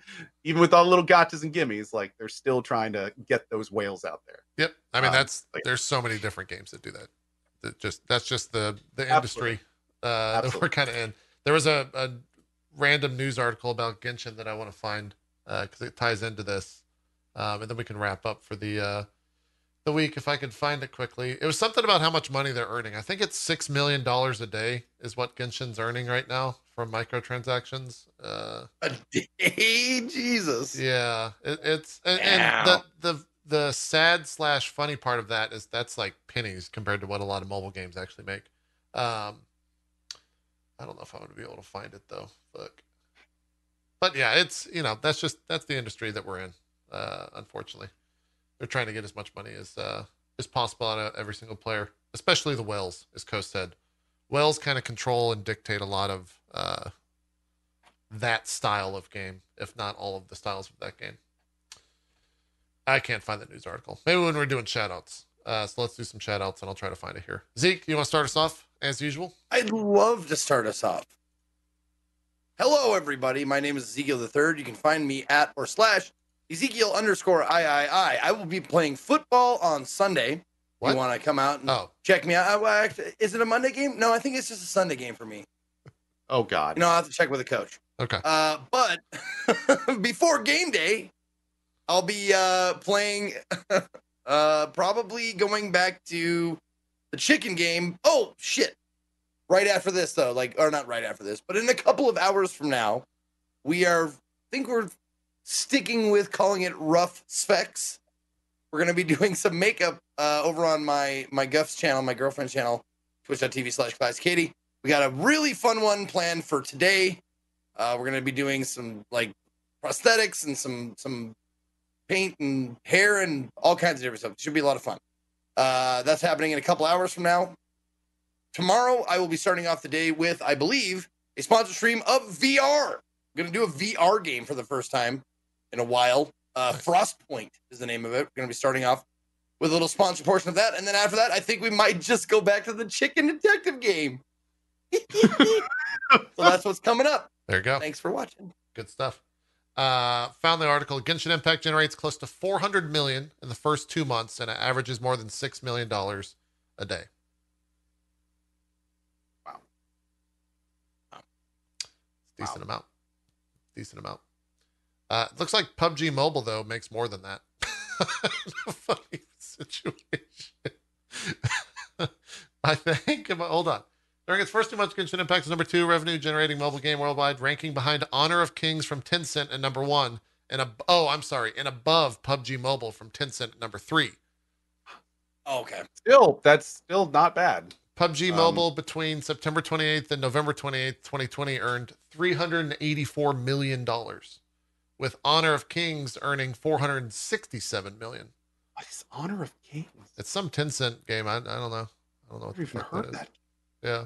even with all the little gotchas and gimmies, like they're still trying to get those whales out there. Yep. I mean, Um, that's like- there's so many different games that do that. That just that's just the the industry uh, that we're kind of in. There was a, a random news article about Genshin that I want to find because it ties into this, um, and then we can wrap up for the uh, the week if I could find it quickly. It was something about how much money they're earning. I think it's six million dollars a day is what Genshin's earning right now from microtransactions. Uh, A day, Jesus. yeah, it, it's and, and the the the sad slash funny part of that is that's like pennies compared to what a lot of mobile games actually make. Um, I don't know if I'm gonna be able to find it though. Fuck. But yeah, it's you know that's just that's the industry that we're in, uh, unfortunately. They're trying to get as much money as uh, as possible out of every single player, especially the whales, as Co said. Whales kind of control and dictate a lot of uh, that style of game, if not all of the styles of that game. I can't find the news article. Maybe when we're doing shoutouts. Uh, so let's do some shoutouts and I'll try to find it here. Zeke, you want to start us off as usual? I'd love to start us off. Hello, everybody. My name is Ezekiel the Third. You can find me at or slash Ezekiel underscore I I I. I will be playing football on Sunday. What? You want to come out and Oh, check me out? I- I act- Is it a Monday game? No, I think it's just a Sunday game for me. Oh God. You know, I'll have to check with the coach. okay. Uh, but before game day, I'll be uh, playing, uh, probably going back to the chicken game. Oh, shit. Right after this, though, like, or not right after this, but in a couple of hours from now, we are, I think we're sticking with calling it rough specs. We're going to be doing some makeup uh, over on my, my Guff's channel, my girlfriend's channel, twitch.tv slash class Katie. We got a really fun one planned for today. Uh, we're gonna be doing some like prosthetics and some some paint and hair and all kinds of different stuff. It should be a lot of fun. Uh, that's happening in a couple hours from now. Tomorrow, I will be starting off the day with, I believe, a sponsor stream of VR. I'm gonna do a VR game for the first time in a while. Uh. Frostpoint is the name of it. We're gonna be starting off with a little sponsor portion of that, and then after that, I think we might just go back to the chicken detective game. so that's what's coming up. There you go. Thanks for watching. Good stuff. Uh, found the article. Genshin Impact generates close to 400 million in the first two months, and it averages more than six million dollars a day. Wow. Decent amount. Decent amount. Uh, it looks like PUBG Mobile though makes more than that. Funny situation. I think. Hold on. During its first two months, Genshin Impact is number two revenue generating mobile game worldwide, ranking behind Honor of Kings from Tencent at number one, and ab- oh, I'm sorry, and above PUBG Mobile from Tencent at number three. Oh, okay. Still, that's still not bad. PUBG Um, Mobile between September 28th and November 28th, 2020 earned 384 million dollars, with Honor of Kings earning 467 million. What is Honor of Kings? It's some Tencent game. I, I don't know. I don't know I've even heard that is. that. Yeah.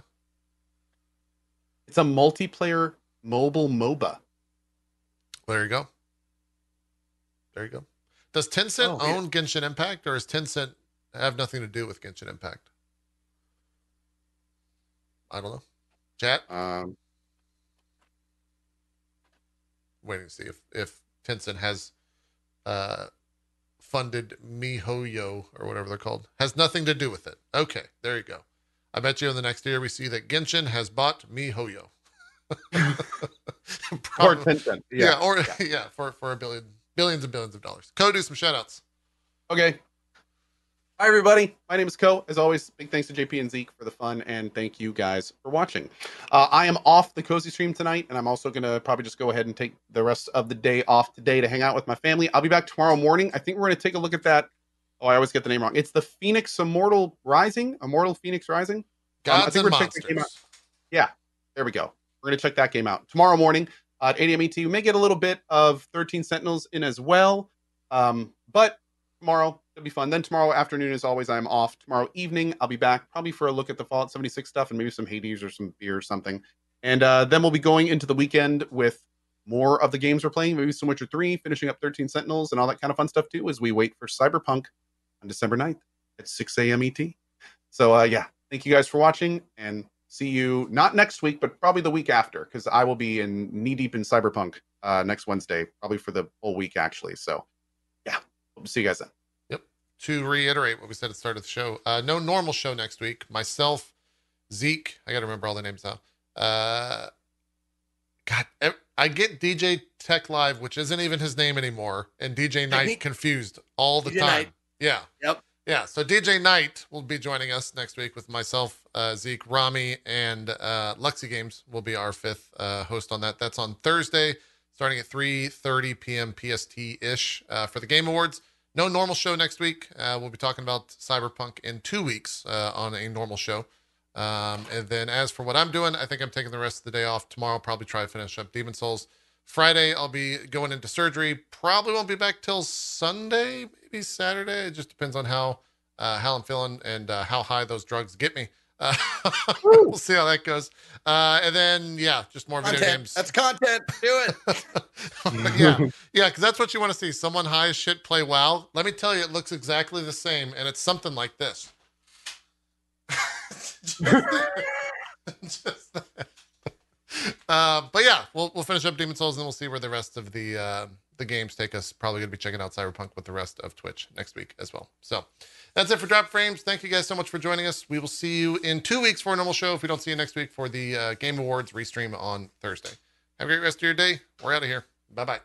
It's a multiplayer mobile MOBA. There you go. There you go. Does Tencent Oh, yeah. own Genshin Impact, or does Tencent have nothing to do with Genshin Impact? I don't know. Chat, Um, waiting to see if if Tencent has uh funded MiHoYo or whatever they're called. Has nothing to do with it. Okay, there you go. I bet you in the next year we see that Genshin has bought MiHoYo. or Probably- Tencent. yeah, Yeah. or yeah. for for a billion billions and billions of dollars. Go do some shout outs. Okay. Hi, everybody. My name is Co. As always, big thanks to JP and Zeke for the fun, and thank you guys for watching. Uh, I am off the cozy stream tonight, and I'm also going to probably just go ahead and take the rest of the day off today to hang out with my family. I'll be back tomorrow morning. I think we're going to take a look at that. Oh, I always get the name wrong. It's the Phoenix Immortal Rising, Immortal Phoenix Rising. Um, I Gods think we're checking the game monsters. There we go. We're going to check that game out tomorrow morning at 8 a.m. ET. We may get a little bit of 13 Sentinels in as well. Um, but tomorrow, it'll be fun. Then tomorrow afternoon, as always, I'm off. Tomorrow evening, I'll be back probably for a look at the Fallout 76 stuff and maybe some Hades or some beer or something. And uh, then we'll be going into the weekend with more of the games we're playing, maybe some Witcher 3, finishing up 13 Sentinels and all that kind of fun stuff too, as we wait for Cyberpunk on December 9th at 6 a.m. ET. So, uh, yeah, thank you guys for watching and see you not next week, but probably the week after, because I will be in knee deep in Cyberpunk uh, next Wednesday, probably for the whole week, actually. So, yeah, hope to see you guys then. To reiterate what we said at the start of the show, uh, no normal show next week. Myself, Zeke, I got to remember all the names now. Uh, God, I get DJ Tech Live, which isn't even his name anymore, and DJ Knight confused all the DJ time. Knight. Yeah. Yep. Yeah. So DJ Knight will be joining us next week with myself, uh, Zeke, Rami, and uh, Luxy Games will be our fifth uh, host on that. That's on Thursday, starting at 3:30 p.m. PST ish uh, for the Game Awards. No normal show next week. Uh, we'll be talking about Cyberpunk in two weeks uh, on a normal show. Um, and then as for what I'm doing, I think I'm taking the rest of the day off tomorrow. Probably try to finish up Demon's Souls. Friday, I'll be going into surgery. Probably won't be back till Sunday, maybe Saturday. It just depends on how uh, how I'm feeling and uh, how high those drugs get me. Uh, we'll see how that goes. Uh, and then, yeah, just more video games. That's content. Do it. yeah, yeah, because that's what you want to see. Someone high as shit play WoW. Let me tell you, it looks exactly the same, and it's something like this. Just that. Uh, but yeah, we'll we'll finish up Demon's Souls, and then we'll see where the rest of the uh, the games take us. Probably gonna be checking out Cyberpunk with the rest of Twitch next week as well. So that's it for Dropped Frames. Thank you guys so much for joining us. We will see you in two weeks for a normal show. If we don't see you next week for the uh, Game Awards restream on Thursday. Have a great rest of your day. We're out of here. Bye bye.